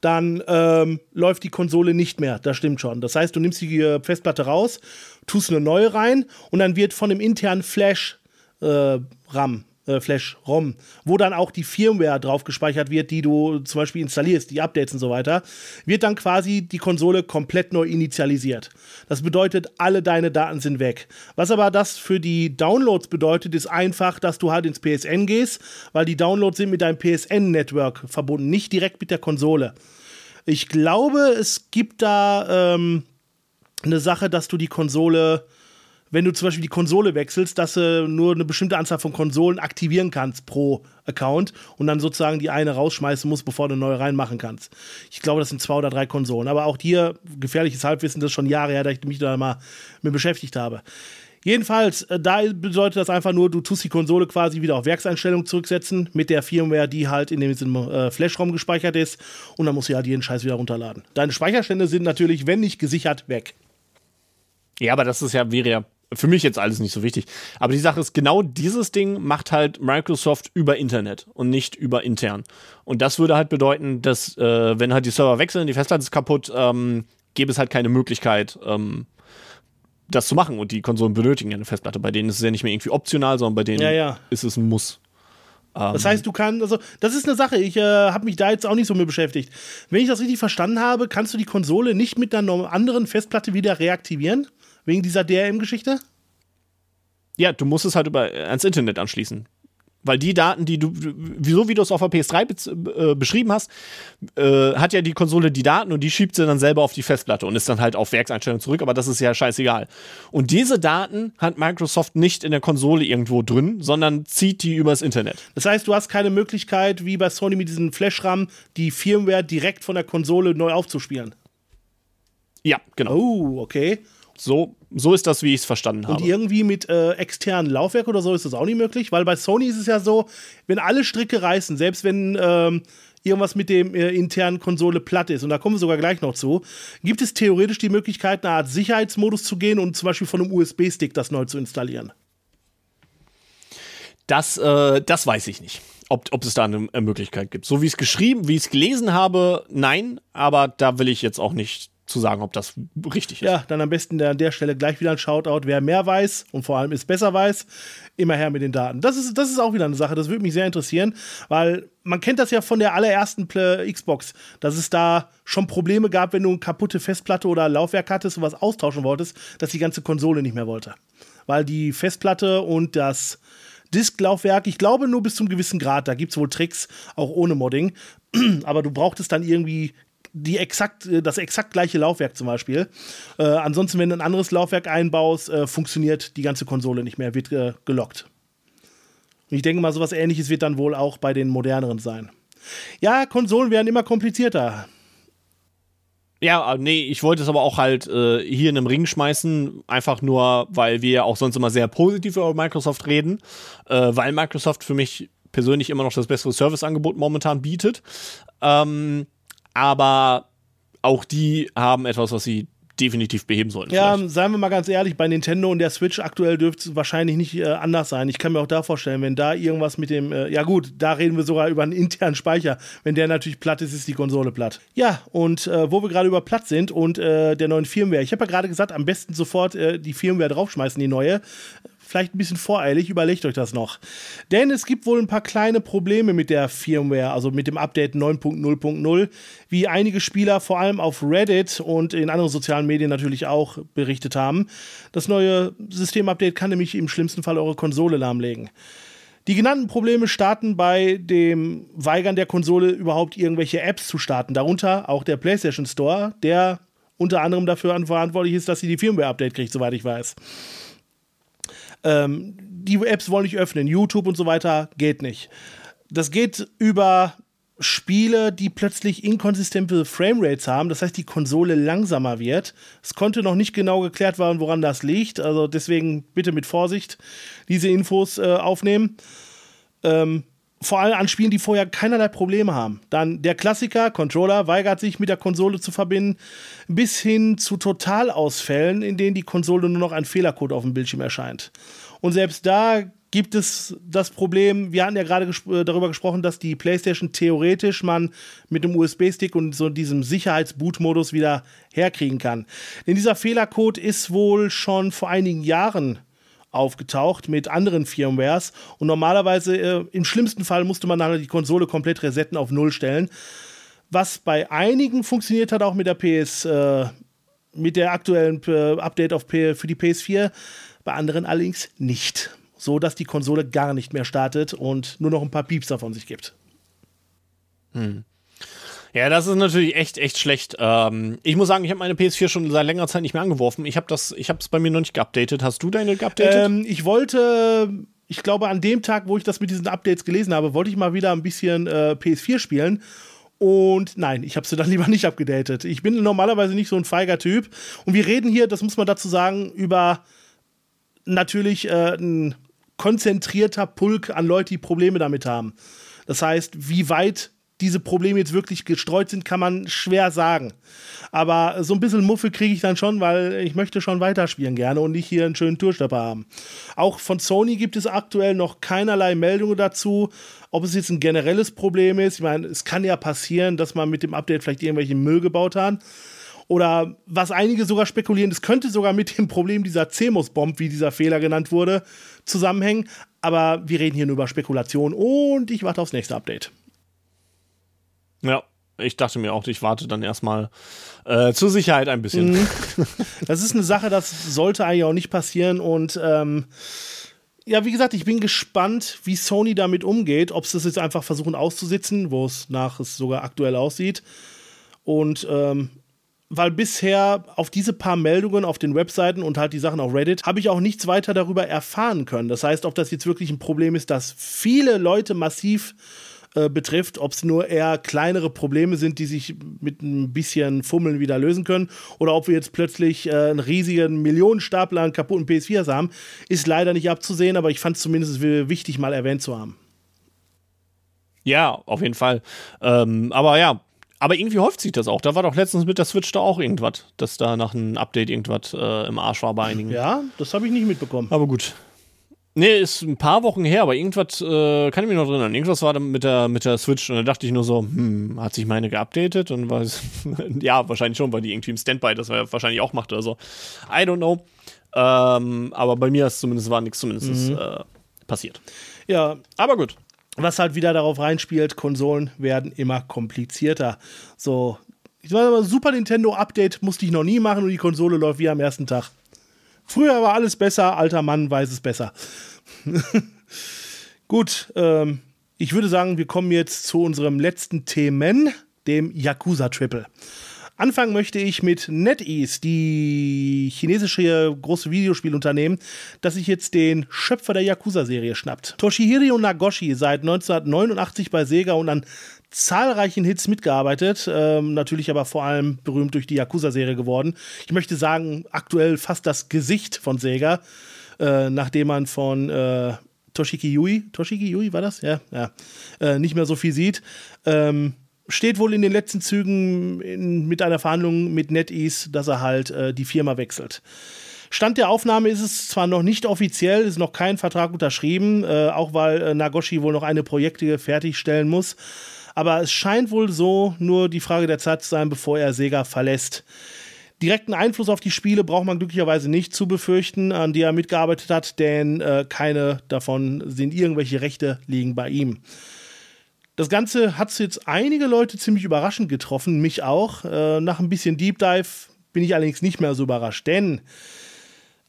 A: dann ähm, läuft die Konsole nicht mehr, das stimmt schon. Das heißt, du nimmst die äh, Festplatte raus, tust eine neue rein und dann wird von dem internen Flash-RAM äh, äh, Flash-ROM, wo dann auch die Firmware drauf gespeichert wird, die du zum Beispiel installierst, die Updates und so weiter, wird dann quasi die Konsole komplett neu initialisiert. Das bedeutet, alle deine Daten sind weg. Was aber das für die Downloads bedeutet, ist einfach, dass du halt ins PSN gehst, weil die Downloads sind mit deinem PSN-Network verbunden, nicht direkt mit der Konsole. Ich glaube, es gibt da ähm, eine Sache, dass du die Konsole wenn du zum Beispiel die Konsole wechselst, dass du nur eine bestimmte Anzahl von Konsolen aktivieren kannst pro Account und dann sozusagen die eine rausschmeißen musst, bevor du eine neue reinmachen kannst. Ich glaube, das sind zwei oder drei Konsolen. Aber auch hier gefährliches Halbwissen, das ist schon Jahre her, dass ich mich da mal mit beschäftigt habe. Jedenfalls, äh, da bedeutet das einfach nur, du tust die Konsole quasi wieder auf Werkseinstellung zurücksetzen mit der Firmware, die halt in dem äh, Flash-ROM gespeichert ist und dann musst du halt jeden Scheiß wieder runterladen. Deine Speicherstände sind natürlich, wenn nicht gesichert, weg.
B: Ja, aber das ist ja, wäre ja für mich jetzt alles nicht so wichtig. Aber die Sache ist, genau dieses Ding macht halt Microsoft über Internet und nicht über intern. Und das würde halt bedeuten, dass, äh, wenn halt die Server wechseln, die Festplatte ist kaputt, ähm, gäbe es halt keine Möglichkeit, ähm, das zu machen. Und die Konsolen benötigen ja eine Festplatte. Bei denen ist es ja nicht mehr irgendwie optional, sondern bei denen
A: ja, ja.
B: ist es ein Muss.
A: Das heißt, du kannst, also das ist eine Sache, ich äh, habe mich da jetzt auch nicht so mit beschäftigt. Wenn ich das richtig verstanden habe, kannst du die Konsole nicht mit einer anderen Festplatte wieder reaktivieren? Wegen dieser DRM-Geschichte?
B: Ja, du musst es halt über, ans Internet anschließen. Weil die Daten, die du, so wie du es auf der PS3 äh, beschrieben hast, äh, hat ja die Konsole die Daten und die schiebt sie dann selber auf die Festplatte und ist dann halt auf Werkseinstellungen zurück, aber das ist ja scheißegal. Und diese Daten hat Microsoft nicht in der Konsole irgendwo drin, sondern zieht die übers Internet.
A: Das heißt, du hast keine Möglichkeit, wie bei Sony mit diesen Flash-RAM, die Firmware direkt von der Konsole neu aufzuspielen.
B: Ja, genau.
A: Oh, okay.
B: So, so ist das, wie ich es verstanden
A: Und
B: habe.
A: irgendwie mit äh, externen Laufwerk oder so ist das auch nicht möglich, weil bei Sony ist es ja so, wenn alle Stricke reißen, selbst wenn ähm, irgendwas mit dem äh, internen Konsole platt ist, und da kommen wir sogar gleich noch zu, gibt es theoretisch die Möglichkeit, eine Art Sicherheitsmodus zu gehen und zum Beispiel von einem USB-Stick das neu zu installieren.
B: Das, äh, das weiß ich nicht. Ob, ob es da eine Möglichkeit gibt. So wie ich es geschrieben, wie ich es gelesen habe, nein, aber da will ich jetzt auch nicht zu sagen, ob das richtig ist.
A: Ja, dann am besten an der Stelle gleich wieder ein Shoutout. Wer mehr weiß und vor allem es besser weiß, immer her mit den Daten. Das ist, das ist auch wieder eine Sache, das würde mich sehr interessieren, weil man kennt das ja von der allerersten Xbox, dass es da schon Probleme gab, wenn du eine kaputte Festplatte oder Laufwerk hattest und was austauschen wolltest, dass die ganze Konsole nicht mehr wollte. Weil die Festplatte und das Disklaufwerk, ich glaube nur bis zum gewissen Grad, da gibt es wohl Tricks, auch ohne Modding, aber du brauchtest dann irgendwie die exakt, äh, das exakt gleiche Laufwerk zum Beispiel. Äh, ansonsten, wenn du ein anderes Laufwerk einbaust, äh, funktioniert die ganze Konsole nicht mehr, wird äh, gelockt. Und ich denke mal, sowas ähnliches wird dann wohl auch bei den moderneren sein. Ja, Konsolen werden immer komplizierter.
B: Ja, äh, nee, ich wollte es aber auch halt äh, hier in einem Ring schmeißen, einfach nur, weil wir auch sonst immer sehr positiv über Microsoft reden, äh, weil Microsoft für mich persönlich immer noch das bessere Serviceangebot momentan bietet. Ähm, aber auch die haben etwas, was sie definitiv beheben sollten.
A: Ja,
B: vielleicht.
A: seien wir mal ganz ehrlich, bei Nintendo und der Switch aktuell dürfte es wahrscheinlich nicht äh, anders sein. Ich kann mir auch da vorstellen, wenn da irgendwas mit dem, äh, ja gut, da reden wir sogar über einen internen Speicher. Wenn der natürlich platt ist, ist die Konsole platt. Ja, und äh, wo wir gerade über platt sind und äh, der neuen Firmware. Ich habe ja gerade gesagt, am besten sofort äh, die Firmware draufschmeißen, die neue vielleicht ein bisschen voreilig, überlegt euch das noch. Denn es gibt wohl ein paar kleine Probleme mit der Firmware, also mit dem Update 9.0.0, wie einige Spieler vor allem auf Reddit und in anderen sozialen Medien natürlich auch berichtet haben. Das neue Systemupdate kann nämlich im schlimmsten Fall eure Konsole lahmlegen. Die genannten Probleme starten bei dem Weigern der Konsole überhaupt irgendwelche Apps zu starten, darunter auch der PlayStation Store, der unter anderem dafür verantwortlich ist, dass sie die Firmware-Update kriegt, soweit ich weiß. Ähm, die Apps wollen nicht öffnen, YouTube und so weiter geht nicht. Das geht über Spiele, die plötzlich inkonsistente Framerates haben, das heißt, die Konsole langsamer wird. Es konnte noch nicht genau geklärt werden, woran das liegt, also deswegen bitte mit Vorsicht diese Infos äh, aufnehmen. Ähm, vor allem an Spielen, die vorher keinerlei Probleme haben. Dann der Klassiker, Controller, weigert sich mit der Konsole zu verbinden, bis hin zu Totalausfällen, in denen die Konsole nur noch ein Fehlercode auf dem Bildschirm erscheint. Und selbst da gibt es das Problem, wir hatten ja gerade gespr darüber gesprochen, dass die PlayStation theoretisch man mit dem USB-Stick und so diesem Sicherheitsboot-Modus wieder herkriegen kann. Denn dieser Fehlercode ist wohl schon vor einigen Jahren aufgetaucht mit anderen Firmwares und normalerweise äh, im schlimmsten Fall musste man dann die Konsole komplett resetten auf Null stellen. Was bei einigen funktioniert hat, auch mit der PS, äh, mit der aktuellen äh, Update auf P für die PS4, bei anderen allerdings nicht. So dass die Konsole gar nicht mehr startet und nur noch ein paar Piepser von sich gibt.
B: Ja, das ist natürlich echt, echt schlecht. Ähm, ich muss sagen, ich habe meine PS4 schon seit längerer Zeit nicht mehr angeworfen. Ich habe es bei mir noch nicht geupdatet. Hast du deine geupdatet?
A: Ähm, ich wollte, ich glaube, an dem Tag, wo ich das mit diesen Updates gelesen habe, wollte ich mal wieder ein bisschen äh, PS4 spielen. Und nein, ich habe sie dann lieber nicht abgedatet. Ich bin normalerweise nicht so ein feiger Typ. Und wir reden hier, das muss man dazu sagen, über natürlich äh, ein konzentrierter Pulk an Leute, die Probleme damit haben. Das heißt, wie weit diese Probleme jetzt wirklich gestreut sind, kann man schwer sagen. Aber so ein bisschen Muffel kriege ich dann schon, weil ich möchte schon weiterspielen gerne und nicht hier einen schönen Tourstepper haben. Auch von Sony gibt es aktuell noch keinerlei Meldungen dazu, ob es jetzt ein generelles Problem ist. Ich meine, es kann ja passieren, dass man mit dem Update vielleicht irgendwelche Müll gebaut hat. Oder was einige sogar spekulieren, es könnte sogar mit dem Problem dieser CMOS-Bomb, wie dieser Fehler genannt wurde, zusammenhängen. Aber wir reden hier nur über Spekulation und ich warte aufs nächste Update.
B: Ja, ich dachte mir auch, ich warte dann erstmal äh, zur Sicherheit ein bisschen. Mhm.
A: Das ist eine Sache, das sollte eigentlich auch nicht passieren und ähm, ja, wie gesagt, ich bin gespannt, wie Sony damit umgeht, ob sie es jetzt einfach versuchen auszusitzen, wo es nach es sogar aktuell aussieht. Und ähm, weil bisher auf diese paar Meldungen auf den Webseiten und halt die Sachen auf Reddit habe ich auch nichts weiter darüber erfahren können. Das heißt, ob das jetzt wirklich ein Problem ist, dass viele Leute massiv äh, betrifft, ob es nur eher kleinere Probleme sind, die sich mit ein bisschen Fummeln wieder lösen können, oder ob wir jetzt plötzlich äh, einen riesigen Millionenstapler an kaputten PS4s haben, ist leider nicht abzusehen, aber ich fand es zumindest wichtig, mal erwähnt zu haben.
B: Ja, auf jeden Fall. Ähm, aber ja, aber irgendwie häuft sich das auch. Da war doch letztens mit der Switch da auch irgendwas, dass da nach einem Update irgendwas äh, im Arsch war bei einigen.
A: Ja, das habe ich nicht mitbekommen.
B: Aber gut. Nee, ist ein paar Wochen her, aber irgendwas äh, kann ich mich noch erinnern. Irgendwas war mit der, mit der Switch und da dachte ich nur so, hm, hat sich meine geupdatet? Und was, ja, wahrscheinlich schon, weil die irgendwie im Standby das wahrscheinlich auch macht oder so. I don't know. Ähm, aber bei mir ist zumindest war nichts zumindest mhm. äh, passiert.
A: Ja. Aber gut. Was halt wieder darauf reinspielt, Konsolen werden immer komplizierter. So, ich meine, Super Nintendo Update musste ich noch nie machen und die Konsole läuft wie am ersten Tag. Früher war alles besser, alter Mann weiß es besser. Gut, ähm, ich würde sagen, wir kommen jetzt zu unserem letzten Themen, dem Yakuza Triple. Anfangen möchte ich mit NetEase, die chinesische große Videospielunternehmen, das sich jetzt den Schöpfer der Yakuza-Serie schnappt. Toshihiro Nagoshi, seit 1989 bei Sega und an zahlreichen Hits mitgearbeitet, ähm, natürlich aber vor allem berühmt durch die Yakuza-Serie geworden. Ich möchte sagen, aktuell fast das Gesicht von Sega, äh, nachdem man von äh, Toshiki Yui, Toshiki Yui war das? Ja, ja, äh, nicht mehr so viel sieht. Ähm, steht wohl in den letzten Zügen in, mit einer Verhandlung mit NetEase, dass er halt äh, die Firma wechselt. Stand der Aufnahme ist es zwar noch nicht offiziell, ist noch kein Vertrag unterschrieben, äh, auch weil äh, Nagoshi wohl noch eine Projekte fertigstellen muss. Aber es scheint wohl so nur die Frage der Zeit zu sein, bevor er Sega verlässt. Direkten Einfluss auf die Spiele braucht man glücklicherweise nicht zu befürchten, an die er mitgearbeitet hat, denn äh, keine davon sind irgendwelche Rechte liegen bei ihm. Das Ganze hat jetzt einige Leute ziemlich überraschend getroffen, mich auch. Äh, nach ein bisschen Deep Dive bin ich allerdings nicht mehr so überrascht, denn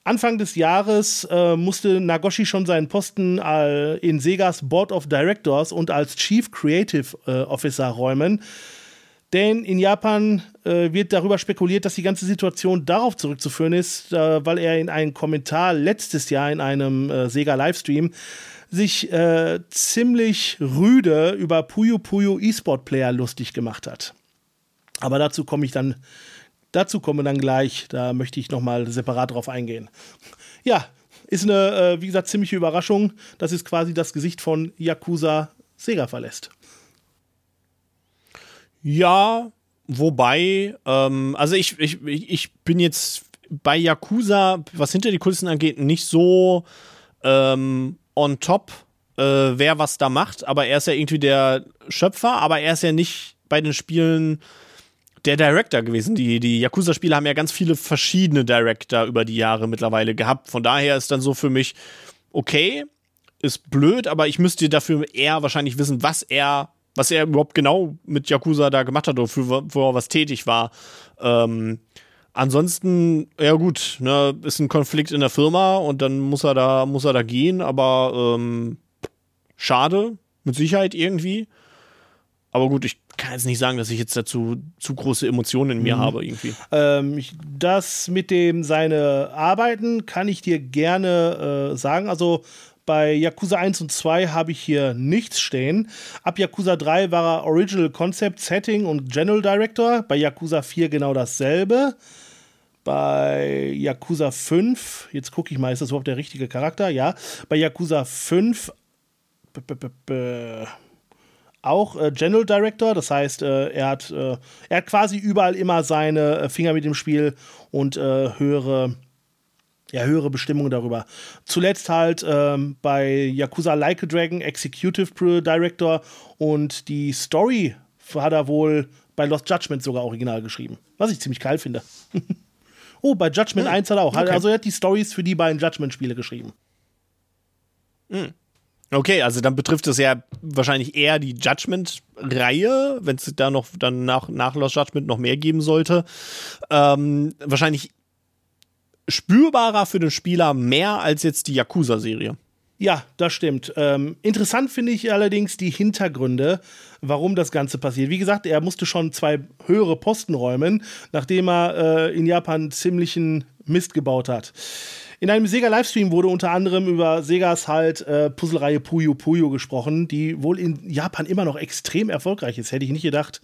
A: Anfang des Jahres äh, musste Nagoshi schon seinen Posten äh, in Segas Board of Directors und als Chief Creative äh, Officer räumen. Denn in Japan äh, wird darüber spekuliert, dass die ganze Situation darauf zurückzuführen ist, äh, weil er in einem Kommentar letztes Jahr in einem äh, Sega Livestream sich ziemlich rüde über Puyo Puyo E-Sport Player lustig gemacht hat. Aber dazu komme ich dann Dazu kommen wir dann gleich. Da möchte ich nochmal separat drauf eingehen. Ja, ist eine, äh, wie gesagt, ziemliche Überraschung. Das ist quasi das Gesicht von Yakuza Sega verlässt.
B: Ja, wobei, ähm, also ich, ich, ich bin jetzt bei Yakuza, was hinter die Kulissen angeht, nicht so ähm, on top, äh, wer was da macht. Aber er ist ja irgendwie der Schöpfer, aber er ist ja nicht bei den Spielen der Director gewesen. Die, die Yakuza-Spiele haben ja ganz viele verschiedene Director über die Jahre mittlerweile gehabt. Von daher ist dann so für mich, okay, ist blöd, aber ich müsste dafür eher wahrscheinlich wissen, was er, was er überhaupt genau mit Yakuza da gemacht hat oder für, wo er was tätig war. Ähm, ansonsten, ja gut, ne, ist ein Konflikt in der Firma und dann muss er da, muss er da gehen, aber ähm, schade, mit Sicherheit irgendwie. Aber gut, ich kann jetzt nicht sagen, dass ich jetzt dazu zu große Emotionen in mir mhm. habe irgendwie.
A: Ähm, ich, das mit dem seine Arbeiten kann ich dir gerne äh, sagen. Also bei Yakuza 1 und 2 habe ich hier nichts stehen. Ab Yakuza 3 war er Original Concept, Setting und General Director. Bei Yakuza 4 genau dasselbe. Bei Yakuza 5, jetzt gucke ich mal, ist das überhaupt der richtige Charakter? Ja. Bei Yakuza 5 auch äh, General Director, das heißt, äh, er, hat, äh, er hat quasi überall immer seine äh, Finger mit dem Spiel und äh, höhere, ja, höhere Bestimmungen darüber. Zuletzt halt ähm, bei Yakuza Like a Dragon Executive Director und die Story hat er wohl bei Lost Judgment sogar original geschrieben. Was ich ziemlich geil finde. oh, bei Judgment hm. 1 hat er auch. Okay. Also er hat die Stories für die beiden Judgment-Spiele geschrieben.
B: Hm. Okay, also dann betrifft es ja wahrscheinlich eher die Judgment-Reihe, wenn es da noch dann nach, nach Lost Judgment noch mehr geben sollte. Ähm, wahrscheinlich spürbarer für den Spieler mehr als jetzt die Yakuza-Serie.
A: Ja, das stimmt. Ähm, interessant finde ich allerdings die Hintergründe, warum das Ganze passiert. Wie gesagt, er musste schon zwei höhere Posten räumen, nachdem er äh, in Japan ziemlichen Mist gebaut hat. In einem Sega-Livestream wurde unter anderem über Segas halt äh, Puzzlereihe Puyo Puyo gesprochen, die wohl in Japan immer noch extrem erfolgreich ist, hätte ich nicht gedacht.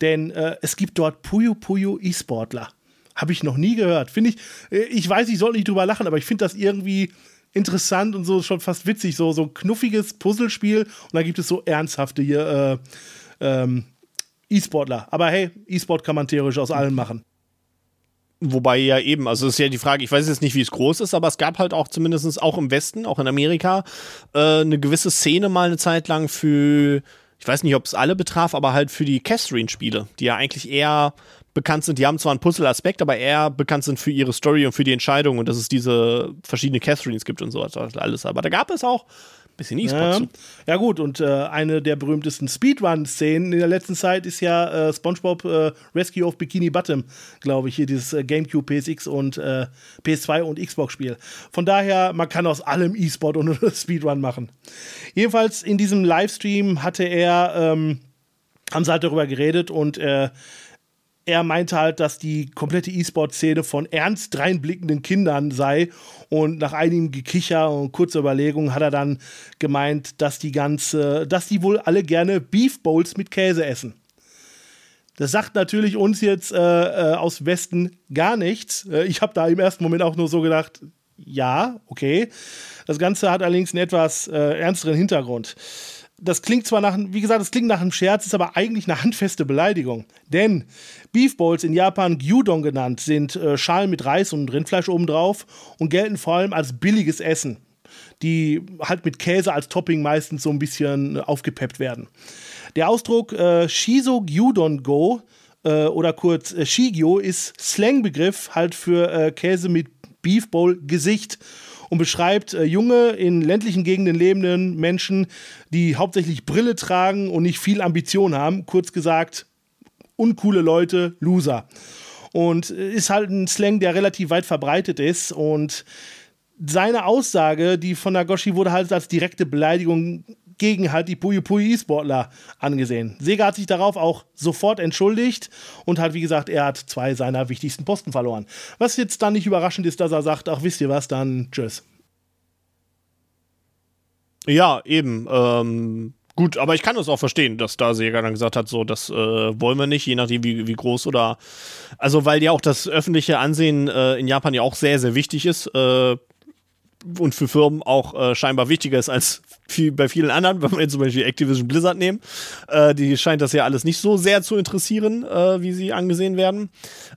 A: Denn äh, es gibt dort Puyo Puyo E-Sportler. Habe ich noch nie gehört. Finde ich, äh, ich weiß, ich soll nicht drüber lachen, aber ich finde das irgendwie interessant und so schon fast witzig. So, so ein knuffiges Puzzlespiel und dann gibt es so ernsthafte hier, äh, ähm, E-Sportler. Aber hey, E-Sport kann man theoretisch aus allen machen.
B: Wobei ja eben, also ist ja die Frage, ich weiß jetzt nicht, wie es groß ist, aber es gab halt auch zumindest auch im Westen, auch in Amerika, äh, eine gewisse Szene mal eine Zeit lang für, ich weiß nicht, ob es alle betraf, aber halt für die Catherine-Spiele, die ja eigentlich eher bekannt sind, die haben zwar einen Puzzle-Aspekt, aber eher bekannt sind für ihre Story und für die Entscheidung und dass es diese verschiedene Catherines gibt und so alles. Aber da gab es auch bisschen E-Sport
A: ja. Ja, gut, und äh, eine der berühmtesten Speedrun-Szenen in der letzten Zeit ist ja äh, SpongeBob äh, Rescue of Bikini Bottom, glaube ich, hier dieses äh, GameCube, PSX und äh, PS2 und Xbox-Spiel. Von daher, man kann aus allem E-Sport und Speedrun machen. Jedenfalls in diesem Livestream hatte er, ähm, haben sie halt darüber geredet und äh, er meinte halt, dass die komplette E-Sport-Szene von ernst dreinblickenden Kindern sei. Und nach einigem Gekicher und kurzer Überlegung hat er dann gemeint, dass die ganze, dass die wohl alle gerne Beef Bowls mit Käse essen. Das sagt natürlich uns jetzt äh, äh, aus Westen gar nichts. Äh, ich habe da im ersten Moment auch nur so gedacht, ja, okay. Das Ganze hat allerdings einen etwas äh, ernsteren Hintergrund das klingt zwar nach, wie gesagt, das klingt nach einem Scherz, ist aber eigentlich eine handfeste Beleidigung. Denn Beef Bowls in Japan Gyudon genannt sind äh, Schalen mit Reis und Rindfleisch obendrauf und gelten vor allem als billiges Essen, die halt mit Käse als Topping meistens so ein bisschen äh, aufgepeppt werden. Der Ausdruck äh, Shiso Gyudon Go äh, oder kurz äh, Shigyo ist Slangbegriff halt für äh, Käse mit Beef Bowl Gesicht und beschreibt äh, junge, in ländlichen Gegenden lebenden Menschen, die hauptsächlich Brille tragen und nicht viel Ambition haben. Kurz gesagt, uncoole Leute, Loser. Und äh, ist halt ein Slang, der relativ weit verbreitet ist und seine Aussage, die von Nagoshi wurde halt als direkte Beleidigung gegen halt die Puyo Puyo E-Sportler angesehen. Sega hat sich darauf auch sofort entschuldigt und hat, wie gesagt, er hat zwei seiner wichtigsten Posten verloren. Was jetzt dann nicht überraschend ist, dass er sagt, ach, wisst ihr was, dann tschüss.
B: Ja, eben. Ähm, gut, aber ich kann es auch verstehen, dass da Sega dann gesagt hat, so, das äh, wollen wir nicht, je nachdem, wie, wie groß oder. Also, weil ja auch das öffentliche Ansehen äh, in Japan ja auch sehr, sehr wichtig ist. Äh, und für Firmen auch äh, scheinbar wichtiger ist als viel, bei vielen anderen, wenn wir jetzt zum Beispiel Activision Blizzard nehmen. Äh, die scheint das ja alles nicht so sehr zu interessieren, äh, wie sie angesehen werden.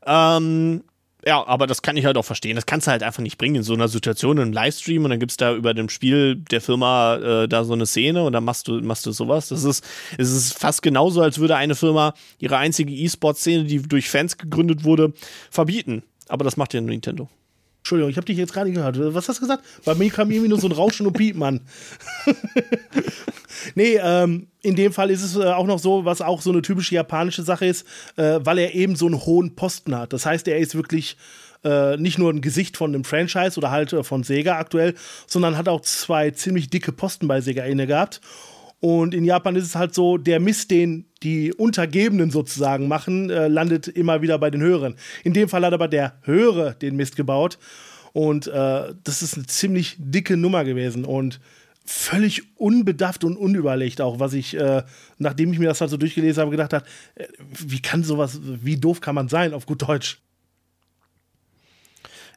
B: Ähm, ja, aber das kann ich halt auch verstehen. Das kannst du halt einfach nicht bringen in so einer Situation, in einem Livestream und dann gibt's da über dem Spiel der Firma äh, da so eine Szene und dann machst du, machst du sowas. Das ist, es ist fast genauso, als würde eine Firma ihre einzige E-Sport-Szene, die durch Fans gegründet wurde, verbieten. Aber das macht ja Nintendo.
A: Entschuldigung, ich habe dich jetzt gerade gehört. Was hast du gesagt? Bei mir kam irgendwie nur so ein Rauschen und Piepen an. nee, ähm, in dem Fall ist es äh, auch noch so, was auch so eine typische japanische Sache ist, äh, weil er eben so einen hohen Posten hat. Das heißt, er ist wirklich äh, nicht nur ein Gesicht von einem Franchise oder halt äh, von Sega aktuell, sondern hat auch zwei ziemlich dicke Posten bei Sega inne gehabt. Und in Japan ist es halt so, der Mist, den die Untergebenen sozusagen machen, äh, landet immer wieder bei den Höheren. In dem Fall hat aber der Höhere den Mist gebaut. Und äh, das ist eine ziemlich dicke Nummer gewesen. Und völlig unbedacht und unüberlegt auch, was ich, äh, nachdem ich mir das halt so durchgelesen habe, gedacht habe, äh, wie kann sowas, wie doof kann man sein, auf gut Deutsch.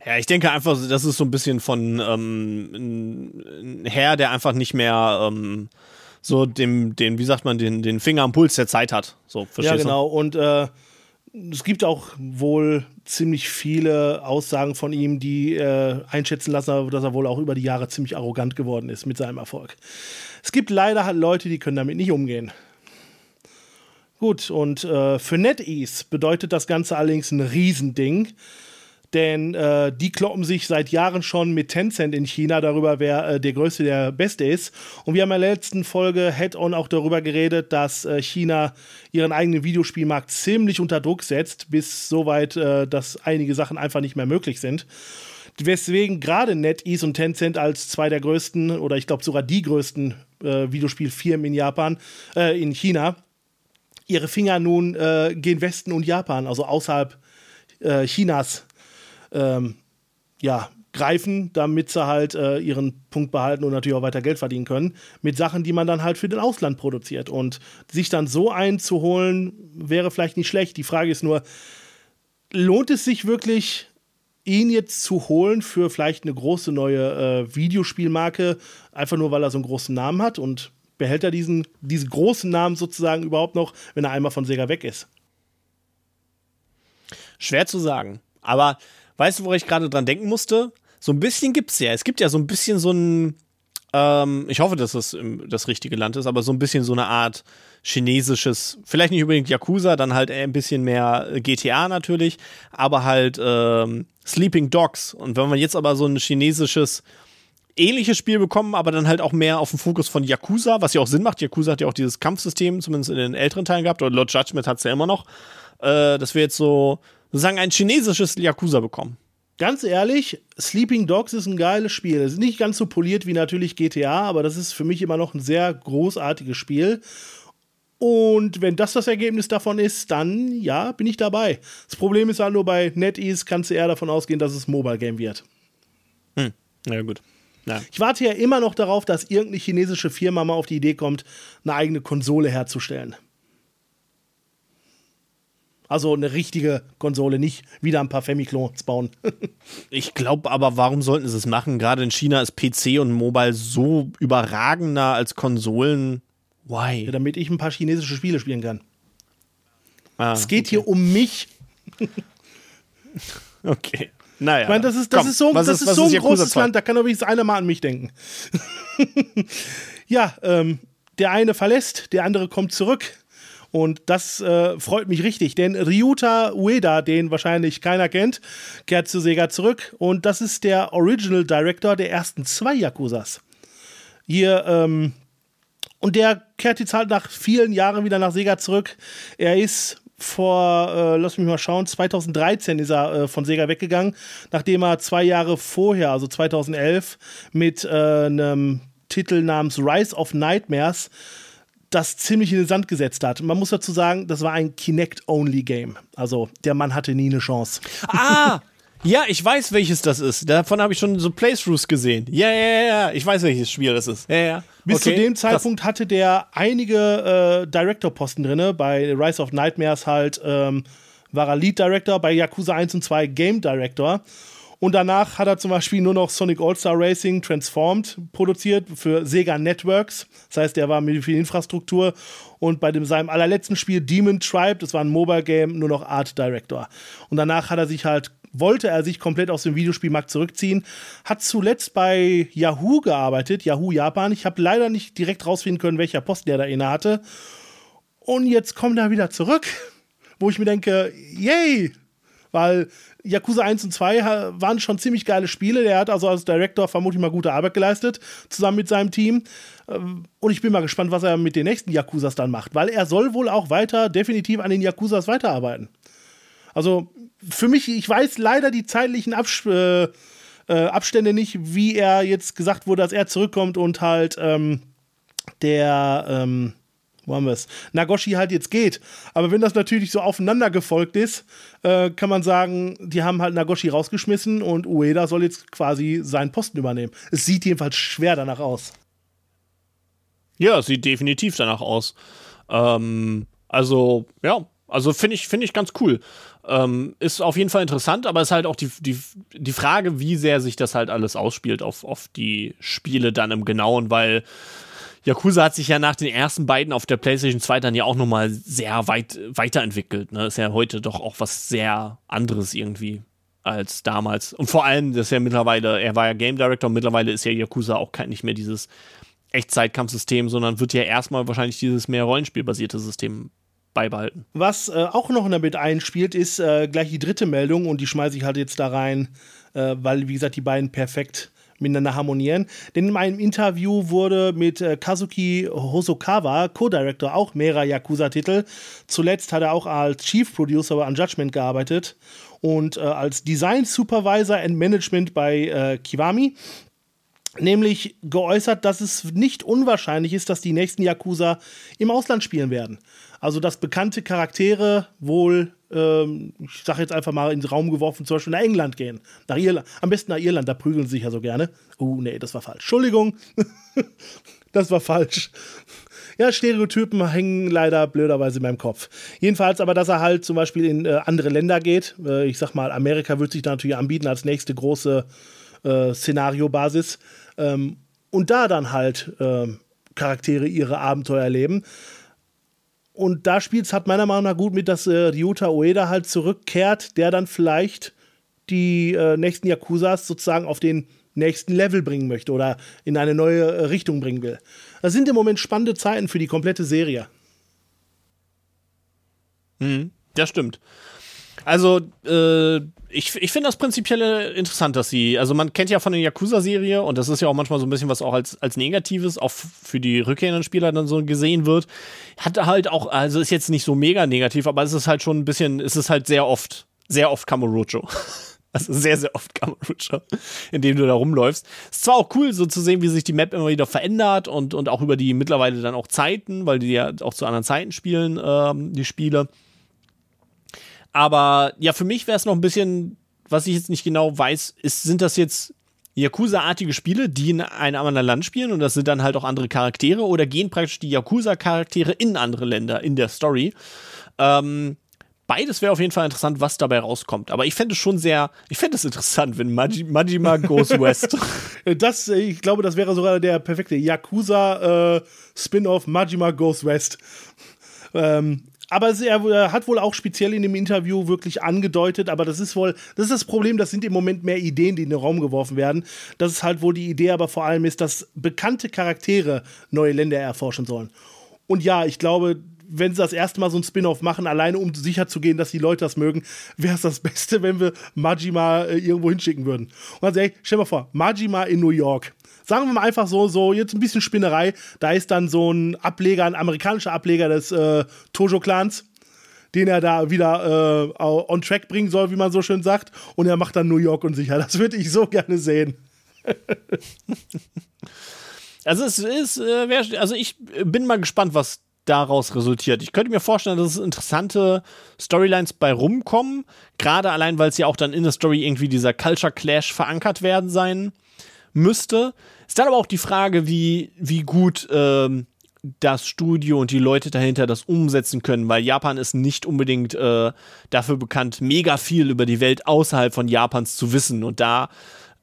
B: Ja, ich denke einfach, das ist so ein bisschen von ähm, ein Herr, der einfach nicht mehr ähm, so dem, den, wie sagt man, den, den Finger am Puls der Zeit hat. So,
A: ja, genau. Und äh, es gibt auch wohl ziemlich viele Aussagen von ihm, die äh, einschätzen lassen, dass er wohl auch über die Jahre ziemlich arrogant geworden ist mit seinem Erfolg. Es gibt leider halt Leute, die können damit nicht umgehen. Gut, und äh, für NetEase bedeutet das Ganze allerdings ein Riesending. Denn äh, die kloppen sich seit Jahren schon mit Tencent in China darüber, wer äh, der Größte, der Beste ist. Und wir haben in der letzten Folge Head-On auch darüber geredet, dass äh, China ihren eigenen Videospielmarkt ziemlich unter Druck setzt, bis soweit, äh, dass einige Sachen einfach nicht mehr möglich sind. Weswegen gerade NetEase und Tencent als zwei der größten oder ich glaube sogar die größten äh, Videospielfirmen in Japan, äh, in China, ihre Finger nun gen Westen und Japan, also außerhalb Chinas, ähm, ja, greifen, damit sie halt äh, ihren Punkt behalten und natürlich auch weiter Geld verdienen können, mit Sachen, die man dann halt für den Ausland produziert. Und sich dann so einzuholen, wäre vielleicht nicht schlecht. Die Frage ist nur, lohnt es sich wirklich, ihn jetzt zu holen für vielleicht eine große neue äh, Videospielmarke, einfach nur weil er so einen großen Namen hat und behält er diesen, diesen großen Namen sozusagen überhaupt noch, wenn er einmal von Sega weg ist?
B: Schwer zu sagen. Aber weißt du, wo ich gerade dran denken musste? So ein bisschen gibt's ja. Es gibt ja so ein bisschen so ein, ähm, ich hoffe, dass das das richtige Land ist, aber so ein bisschen so eine Art chinesisches, vielleicht nicht unbedingt Yakuza, dann halt ein bisschen mehr GTA natürlich, aber halt ähm, Sleeping Dogs. Und wenn man jetzt aber so ein chinesisches ähnliches Spiel bekommen, aber dann halt auch mehr auf den Fokus von Yakuza, was ja auch Sinn macht. Yakuza hat ja auch dieses Kampfsystem, zumindest in den älteren Teilen gehabt, oder Lord Judgment hat es ja immer noch, äh, dass wir jetzt so sozusagen ein chinesisches Yakuza bekommen.
A: Ganz ehrlich, Sleeping Dogs ist ein geiles Spiel. Es ist nicht ganz so poliert wie natürlich GTA, aber das ist für mich immer noch ein sehr großartiges Spiel. Und wenn das das Ergebnis davon ist, dann ja, bin ich dabei. Das Problem ist halt nur bei NetEase kannst du eher davon ausgehen, dass es ein Mobile Game wird.
B: Hm. Ja, gut.
A: Ja. Ich warte ja immer noch darauf, dass irgendeine chinesische Firma mal auf die Idee kommt, eine eigene Konsole herzustellen. Also eine richtige Konsole, nicht wieder ein paar Famiclones bauen.
B: ich glaube aber, warum sollten sie es machen? Gerade in China ist PC und Mobile so überragender als Konsolen. Why?
A: Ja, damit ich ein paar chinesische Spiele spielen kann. Ah, es geht okay. hier um mich.
B: okay. Naja.
A: Ich meine, das ist, das Komm, ist so, das ist, ist so ein großes Land, da kann doch wenigstens einer mal an mich denken. ja, ähm, der eine verlässt, der andere kommt zurück. Und das äh, freut mich richtig, denn Ryuta Ueda, den wahrscheinlich keiner kennt, kehrt zu Sega zurück. Und das ist der Original Director der ersten zwei Yakuzas. Hier, ähm, und der kehrt jetzt halt nach vielen Jahren wieder nach Sega zurück. Er ist vor, äh, lass mich mal schauen, 2013 ist er äh, von Sega weggegangen, nachdem er zwei Jahre vorher, also 2011, mit äh, einem Titel namens Rise of Nightmares das ziemlich in den Sand gesetzt hat. Man muss dazu sagen, das war ein Kinect-Only-Game. Also der Mann hatte nie eine Chance.
B: Ah! Ja, ich weiß, welches das ist. Davon habe ich schon so Playthroughs gesehen. Ja, ja, ja, ich weiß, welches Spiel das ist. Ja, ja.
A: Bis okay, zu dem Zeitpunkt krass. hatte der einige äh, Director-Posten drin. Bei Rise of Nightmares halt ähm, war er Lead Director, bei Yakuza 1 und 2 Game Director. Und danach hat er zum Beispiel nur noch Sonic All-Star Racing Transformed produziert für Sega Networks. Das heißt, er war mit viel Infrastruktur. Und bei dem, seinem allerletzten Spiel Demon Tribe, das war ein Mobile Game, nur noch Art Director. Und danach hat er sich halt wollte er sich komplett aus dem Videospielmarkt zurückziehen, hat zuletzt bei Yahoo gearbeitet, Yahoo Japan. Ich habe leider nicht direkt rausfinden können, welcher Posten er da inne hatte. Und jetzt kommt er wieder zurück, wo ich mir denke, yay, weil Yakuza 1 und 2 waren schon ziemlich geile Spiele. Der hat also als Director vermutlich mal gute Arbeit geleistet, zusammen mit seinem Team. Ähm, und ich bin mal gespannt, was er mit den nächsten Yakuzas dann macht, weil er soll wohl auch weiter definitiv an den Yakuzas weiterarbeiten. Also für mich, ich weiß leider die zeitlichen Abs äh, äh, Abstände nicht, wie er jetzt gesagt wurde, dass er zurückkommt und halt ähm, der ähm, wo haben wir es? Nagoshi halt jetzt geht. Aber wenn das natürlich so aufeinander gefolgt ist, äh, kann man sagen, die haben halt Nagoshi rausgeschmissen und Ueda soll jetzt quasi seinen Posten übernehmen. Es sieht jedenfalls schwer danach aus.
B: Ja, es sieht definitiv danach aus. Ähm, also, ja, also finde ich, find ich ganz cool. Ähm, ist auf jeden Fall interessant, aber ist halt auch die, die, die Frage, wie sehr sich das halt alles ausspielt auf, auf die Spiele dann im Genauen, weil Yakuza hat sich ja nach den ersten beiden auf der PlayStation 2 dann ja auch nochmal sehr weit weiterentwickelt. Ne? Ist ja heute doch auch was sehr anderes irgendwie als damals. Und vor allem, das ist ja mittlerweile, er war ja Game Director, und mittlerweile ist ja Yakuza auch kein, nicht mehr dieses Echtzeitkampfsystem, sondern wird ja erstmal wahrscheinlich dieses mehr Rollenspielbasierte System beibehalten.
A: Was äh, auch noch damit einspielt, ist äh, gleich die dritte Meldung und die schmeiße ich halt jetzt da rein, äh, weil, wie gesagt, die beiden perfekt miteinander harmonieren. Denn in meinem Interview wurde mit äh, Kazuki Hosokawa, Co-Director, auch mehrerer Yakuza-Titel. Zuletzt hat er auch als Chief Producer an Judgment gearbeitet und äh, als Design Supervisor and Management bei äh, Kiwami nämlich geäußert, dass es nicht unwahrscheinlich ist, dass die nächsten Yakuza im Ausland spielen werden. Also dass bekannte Charaktere wohl, ähm, ich sage jetzt einfach mal in den Raum geworfen, zum Beispiel nach England gehen. Nach Irland, am besten nach Irland, da prügeln sie sich ja so gerne. Oh, nee, das war falsch. Entschuldigung. das war falsch. Ja, Stereotypen hängen leider blöderweise in meinem Kopf. Jedenfalls aber, dass er halt zum Beispiel in äh, andere Länder geht. Äh, ich sag mal, Amerika wird sich da natürlich anbieten als nächste große äh, Szenariobasis. Ähm, und da dann halt ähm, Charaktere ihre Abenteuer erleben. Und da spielt es halt meiner Meinung nach gut mit, dass äh, Ryuta Ueda halt zurückkehrt, der dann vielleicht die äh, nächsten Yakuzas sozusagen auf den nächsten Level bringen möchte oder in eine neue äh, Richtung bringen will. Das sind im Moment spannende Zeiten für die komplette Serie.
B: Mhm, das stimmt. Also, äh, ich, ich finde das prinzipiell interessant, dass sie, also man kennt ja von der Yakuza-Serie und das ist ja auch manchmal so ein bisschen was auch als, als Negatives, auch für die rückkehrenden Spieler dann so gesehen wird. Hat halt auch, also ist jetzt nicht so mega negativ, aber es ist halt schon ein bisschen, es ist halt sehr oft, sehr oft Kamurocho. Also sehr, sehr oft Kamurocho, in dem du da rumläufst. Ist zwar auch cool, so zu sehen, wie sich die Map immer wieder verändert und, und auch über die mittlerweile dann auch Zeiten, weil die ja auch zu anderen Zeiten spielen, ähm, die Spiele. Aber ja, für mich wäre es noch ein bisschen, was ich jetzt nicht genau weiß, ist, sind das jetzt Yakuza-artige Spiele, die in einem anderen Land spielen und das sind dann halt auch andere Charaktere oder gehen praktisch die Yakuza-Charaktere in andere Länder in der Story? Ähm, beides wäre auf jeden Fall interessant, was dabei rauskommt. Aber ich fände es schon sehr, ich fände es interessant, wenn Maji, Majima Goes West.
A: Das, ich glaube, das wäre sogar der perfekte Yakuza-Spin-off äh, Majima Goes West. Ähm, aber er hat wohl auch speziell in dem Interview wirklich angedeutet, aber das ist wohl, das ist das Problem, das sind im Moment mehr Ideen, die in den Raum geworfen werden. Das ist halt wohl die Idee, aber vor allem ist, dass bekannte Charaktere neue Länder erforschen sollen. Und ja, ich glaube, wenn sie das erste Mal so ein Spin-off machen, alleine um sicher zu gehen, dass die Leute das mögen, wäre es das Beste, wenn wir Majima äh, irgendwo hinschicken würden. Und dann ey, stell mal vor, Majima in New York sagen wir mal einfach so, so jetzt ein bisschen Spinnerei. Da ist dann so ein Ableger, ein amerikanischer Ableger des äh, Tojo-Clans, den er da wieder äh, on track bringen soll, wie man so schön sagt. Und er macht dann New York unsicher. Das würde ich so gerne sehen.
B: also es ist, äh, also ich bin mal gespannt, was daraus resultiert. Ich könnte mir vorstellen, dass es interessante Storylines bei rumkommen, gerade allein, weil es ja auch dann in der Story irgendwie dieser Culture Clash verankert werden sein müsste. Ist dann aber auch die Frage, wie, wie gut ähm, das Studio und die Leute dahinter das umsetzen können, weil Japan ist nicht unbedingt äh, dafür bekannt, mega viel über die Welt außerhalb von Japans zu wissen. Und da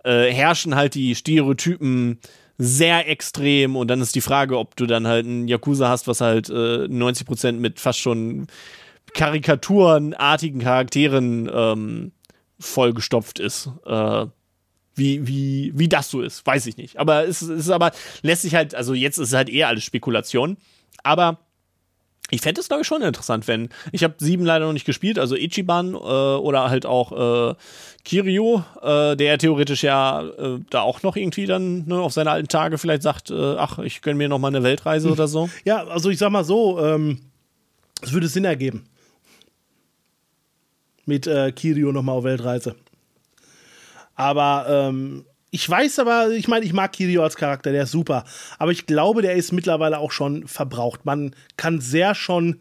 B: äh, herrschen halt die Stereotypen sehr extrem und dann ist die Frage, ob du dann halt ein Yakuza hast, was halt äh, 90% mit fast schon karikaturenartigen Charakteren ähm, vollgestopft ist. Äh, wie, wie, wie das so ist, weiß ich nicht. Aber es, es ist aber, lässt sich halt, also jetzt ist es halt eher alles Spekulation. Aber ich fände es, glaube ich, schon interessant, wenn. Ich habe sieben leider noch nicht gespielt, also Ichiban äh, oder halt auch äh, Kirio, äh, der theoretisch ja äh, da auch noch irgendwie dann ne, auf seine alten Tage vielleicht sagt, äh, ach, ich gönne mir noch mal eine Weltreise oder so.
A: Ja, also ich sag mal so, ähm, es würde Sinn ergeben. Mit äh, Kirio noch mal auf Weltreise. Aber ähm, ich weiß aber, ich meine, ich mag Kirio als Charakter, der ist super. Aber ich glaube, der ist mittlerweile auch schon verbraucht. Man kann sehr schon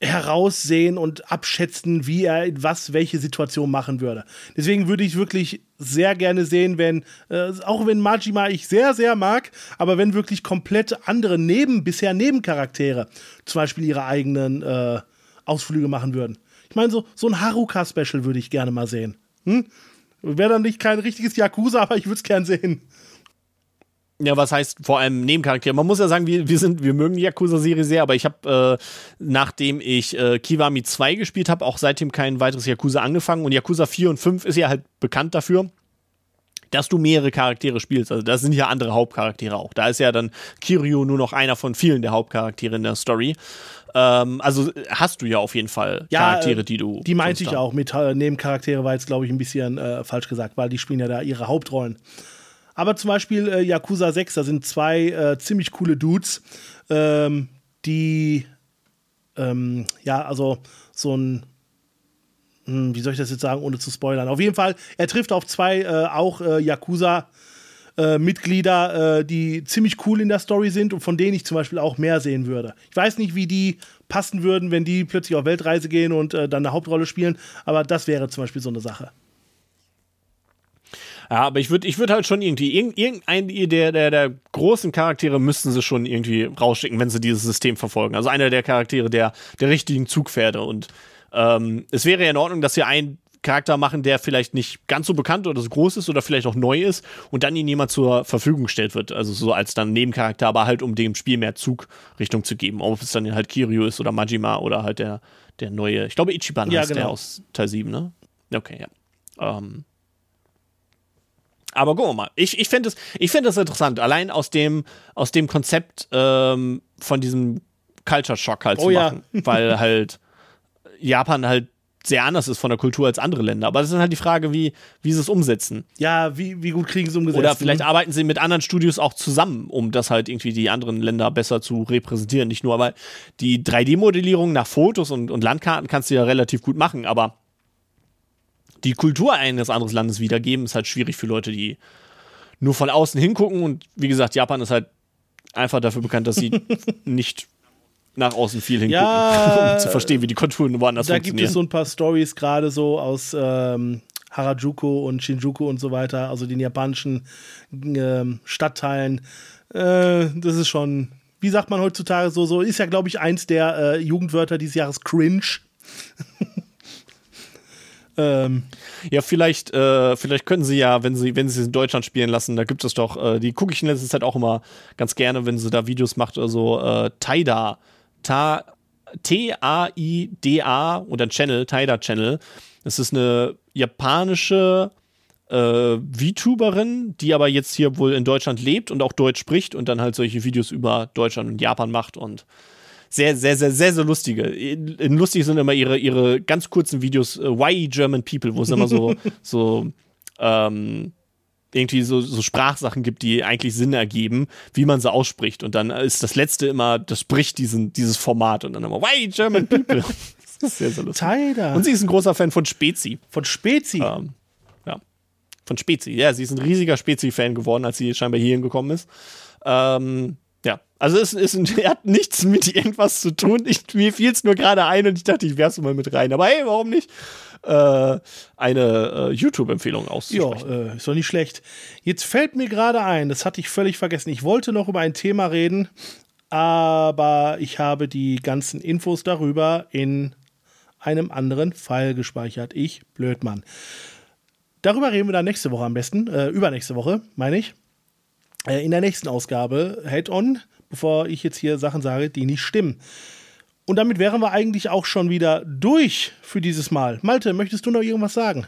A: heraussehen und abschätzen, wie er in was welche Situation machen würde. Deswegen würde ich wirklich sehr gerne sehen, wenn, äh, auch wenn Majima ich sehr, sehr mag, aber wenn wirklich komplett andere neben, bisher Nebencharaktere zum Beispiel ihre eigenen äh, Ausflüge machen würden. Ich meine, so, so ein Haruka-Special würde ich gerne mal sehen. Hm? Wäre dann nicht kein richtiges Yakuza, aber ich würde es gern sehen.
B: Ja, was heißt vor allem Nebencharaktere? Man muss ja sagen, wir, wir sind, wir mögen die Yakuza-Serie sehr, aber ich habe, äh, nachdem ich äh, Kiwami 2 gespielt habe, auch seitdem kein weiteres Yakuza angefangen. Und Yakuza 4 und 5 ist ja halt bekannt dafür, dass du mehrere Charaktere spielst. Also das sind ja andere Hauptcharaktere auch. Da ist ja dann Kiryu nur noch einer von vielen der Hauptcharaktere in der Story. Ähm, also hast du ja auf jeden Fall
A: Ja,
B: Charaktere,
A: äh,
B: die du.
A: Die meinte ich auch. Mit äh, Nebencharaktere war jetzt, glaube ich, ein bisschen äh, falsch gesagt, weil die spielen ja da ihre Hauptrollen. Aber zum Beispiel äh, Yakuza 6, da sind zwei äh, ziemlich coole Dudes, ähm, die, ähm, ja, also so ein, hm, wie soll ich das jetzt sagen, ohne zu spoilern. Auf jeden Fall, er trifft auf zwei äh, auch äh, Yakuza. Äh, Mitglieder, äh, die ziemlich cool in der Story sind und von denen ich zum Beispiel auch mehr sehen würde. Ich weiß nicht, wie die passen würden, wenn die plötzlich auf Weltreise gehen und äh, dann eine Hauptrolle spielen, aber das wäre zum Beispiel so eine Sache.
B: Ja, aber ich würde ich würd halt schon irgendwie, irg- irgendein der, der, der großen Charaktere müssten sie schon irgendwie rausschicken, wenn sie dieses System verfolgen. Also einer der Charaktere der, der richtigen Zugpferde. Und ähm, es wäre ja in Ordnung, dass wir einen Charakter machen, der vielleicht nicht ganz so bekannt oder so groß ist oder vielleicht auch neu ist und dann ihnen jemand zur Verfügung gestellt wird. Also so als dann Nebencharakter, aber halt um dem Spiel mehr Zugrichtung zu geben. Ob es dann halt Kiryu ist oder Majima oder halt der, der neue, ich glaube Ichiban
A: Ja,
B: heißt der
A: genau.
B: aus Teil 7, ne? Okay, ja. Ähm, aber gucken wir mal. Ich, ich finde es ich find das interessant, allein aus dem, aus dem Konzept ähm, von diesem Culture Shock halt
A: Oh
B: zu
A: ja.
B: machen. Weil halt Japan halt sehr anders ist von der Kultur als andere Länder. Aber das ist halt die Frage, wie, wie sie es umsetzen.
A: Ja, wie, wie gut kriegen sie umgesetzt?
B: Oder vielleicht
A: ne?
B: arbeiten sie mit anderen Studios auch zusammen, um das halt irgendwie die anderen Länder besser zu repräsentieren. Nicht nur, aber die 3D-Modellierung nach Fotos und, und Landkarten kannst du ja relativ gut machen, aber die Kultur eines anderen Landes wiedergeben, ist halt schwierig für Leute, die nur von außen hingucken. Und wie gesagt, Japan ist halt einfach dafür bekannt, dass sie nicht nach außen viel hingucken,
A: Ja,
B: um zu verstehen, wie die Konturen woanders
A: Da gibt
B: funktionieren.
A: es so ein paar Stories gerade so aus ähm, Harajuku und Shinjuku und so weiter, also den japanischen ähm, Stadtteilen. Äh, das ist schon, wie sagt man heutzutage so, so ist ja, glaube ich, eins der äh, Jugendwörter dieses Jahres cringe. ähm,
B: Ja, vielleicht, äh, vielleicht können sie ja, wenn sie, wenn sie es in Deutschland spielen lassen, da gibt es doch, äh, die gucke ich in letzter Zeit auch immer ganz gerne, wenn sie da Videos macht oder so, äh, Taida, Ta, T-A-I-D-A und dann Channel, Taida Channel. Das ist eine japanische äh, VTuberin, die aber jetzt hier wohl in Deutschland lebt und auch Deutsch spricht und dann halt solche Videos über Deutschland und Japan macht und sehr, sehr, sehr, sehr, sehr lustige. Lustig sind immer ihre, ihre ganz kurzen Videos, äh, Why German People, wo es immer so, so, ähm, irgendwie so, so Sprachsachen gibt, die eigentlich Sinn ergeben, wie man sie ausspricht. Und dann ist das letzte immer, das bricht diesen, dieses Format und dann immer, Why German People. das ist sehr, sehr lustig.
A: Taida.
B: Und sie ist ein großer Fan von Spezi.
A: von Spezi.
B: Ähm, ja. Von Spezi. Ja, sie ist ein riesiger Spezi-Fan geworden, als sie scheinbar hierhin gekommen ist. Ähm, also es, es hat nichts mit irgendwas zu tun. Ich, mir fiel es nur gerade ein und ich dachte, ich werf's mal mit rein. Aber hey, warum nicht? Äh, eine äh, YouTube-Empfehlung
A: Ja,
B: auszusprechen.
A: äh, ist doch nicht schlecht. Jetzt fällt mir gerade ein, das hatte ich völlig vergessen. Ich wollte noch über ein Thema reden, aber ich habe die ganzen Infos darüber in einem anderen File gespeichert. Ich, Blödmann. Darüber reden wir dann nächste Woche am besten. Äh, übernächste Woche, meine ich. Äh, in der nächsten Ausgabe Head-On, bevor ich jetzt hier Sachen sage, die nicht stimmen. Und damit wären wir eigentlich auch schon wieder durch für dieses Mal. Malte, möchtest du noch irgendwas sagen?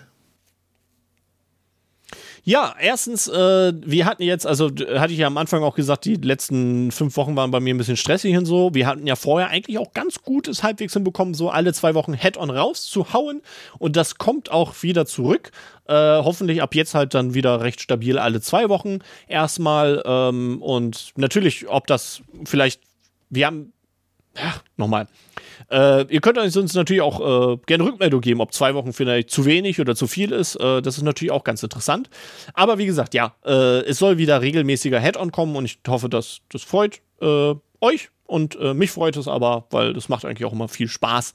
B: Ja, erstens, äh, wir hatten jetzt, also hatte ich ja am Anfang auch gesagt, die letzten fünf Wochen waren bei mir ein bisschen stressig und so. Wir hatten ja vorher eigentlich auch ganz gutes halbwegs hinbekommen, so alle zwei Wochen Head-on rauszuhauen. Und das kommt auch wieder zurück. Äh, hoffentlich ab jetzt halt dann wieder recht stabil alle zwei Wochen erstmal. Ähm, und natürlich, ob das vielleicht, wir haben, ja, nochmal. Äh, ihr könnt uns natürlich auch äh, gerne Rückmeldung geben, ob zwei Wochen vielleicht zu wenig oder zu viel ist. Äh, das ist natürlich auch ganz interessant. Aber wie gesagt, ja, äh, es soll wieder regelmäßiger Head-on kommen und ich hoffe, dass das freut äh, euch und äh, mich freut es aber, weil das macht eigentlich auch immer viel Spaß.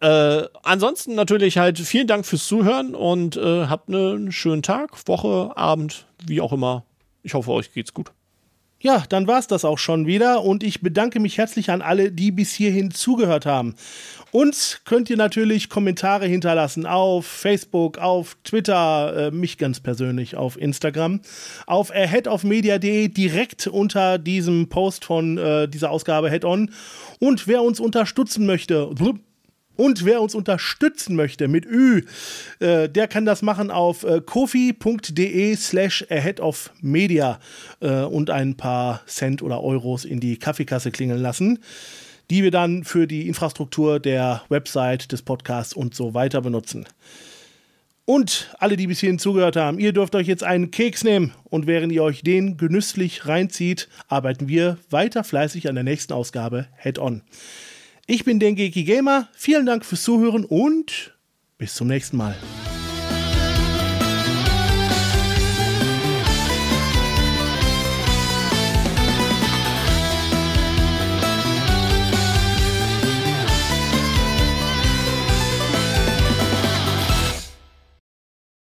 B: Äh, ansonsten natürlich halt vielen Dank fürs Zuhören und äh, habt einen schönen Tag, Woche, Abend, wie auch immer. Ich hoffe, euch geht's gut.
A: Ja, dann war's das auch schon wieder und ich bedanke mich herzlich an alle, die bis hierhin zugehört haben. Uns könnt ihr natürlich Kommentare hinterlassen auf Facebook, auf Twitter, äh, mich ganz persönlich auf Instagram, auf aheadofmedia.de direkt unter diesem Post von äh, dieser Ausgabe Head On. Und wer uns unterstützen möchte, blub, Und wer uns unterstützen möchte mit Ü, äh, der kann das machen auf äh, kofi.de slash ahead of media äh, und ein paar Cent oder Euros in die Kaffeekasse klingeln lassen, die wir dann für die Infrastruktur der Website, des Podcasts und so weiter benutzen. Und alle, die bis hierhin zugehört haben, ihr dürft euch jetzt einen Keks nehmen und während ihr euch den genüsslich reinzieht, arbeiten wir weiter fleißig an der nächsten Ausgabe Head On. Ich bin den Geeky Gamer. Vielen Dank fürs Zuhören und bis zum nächsten Mal.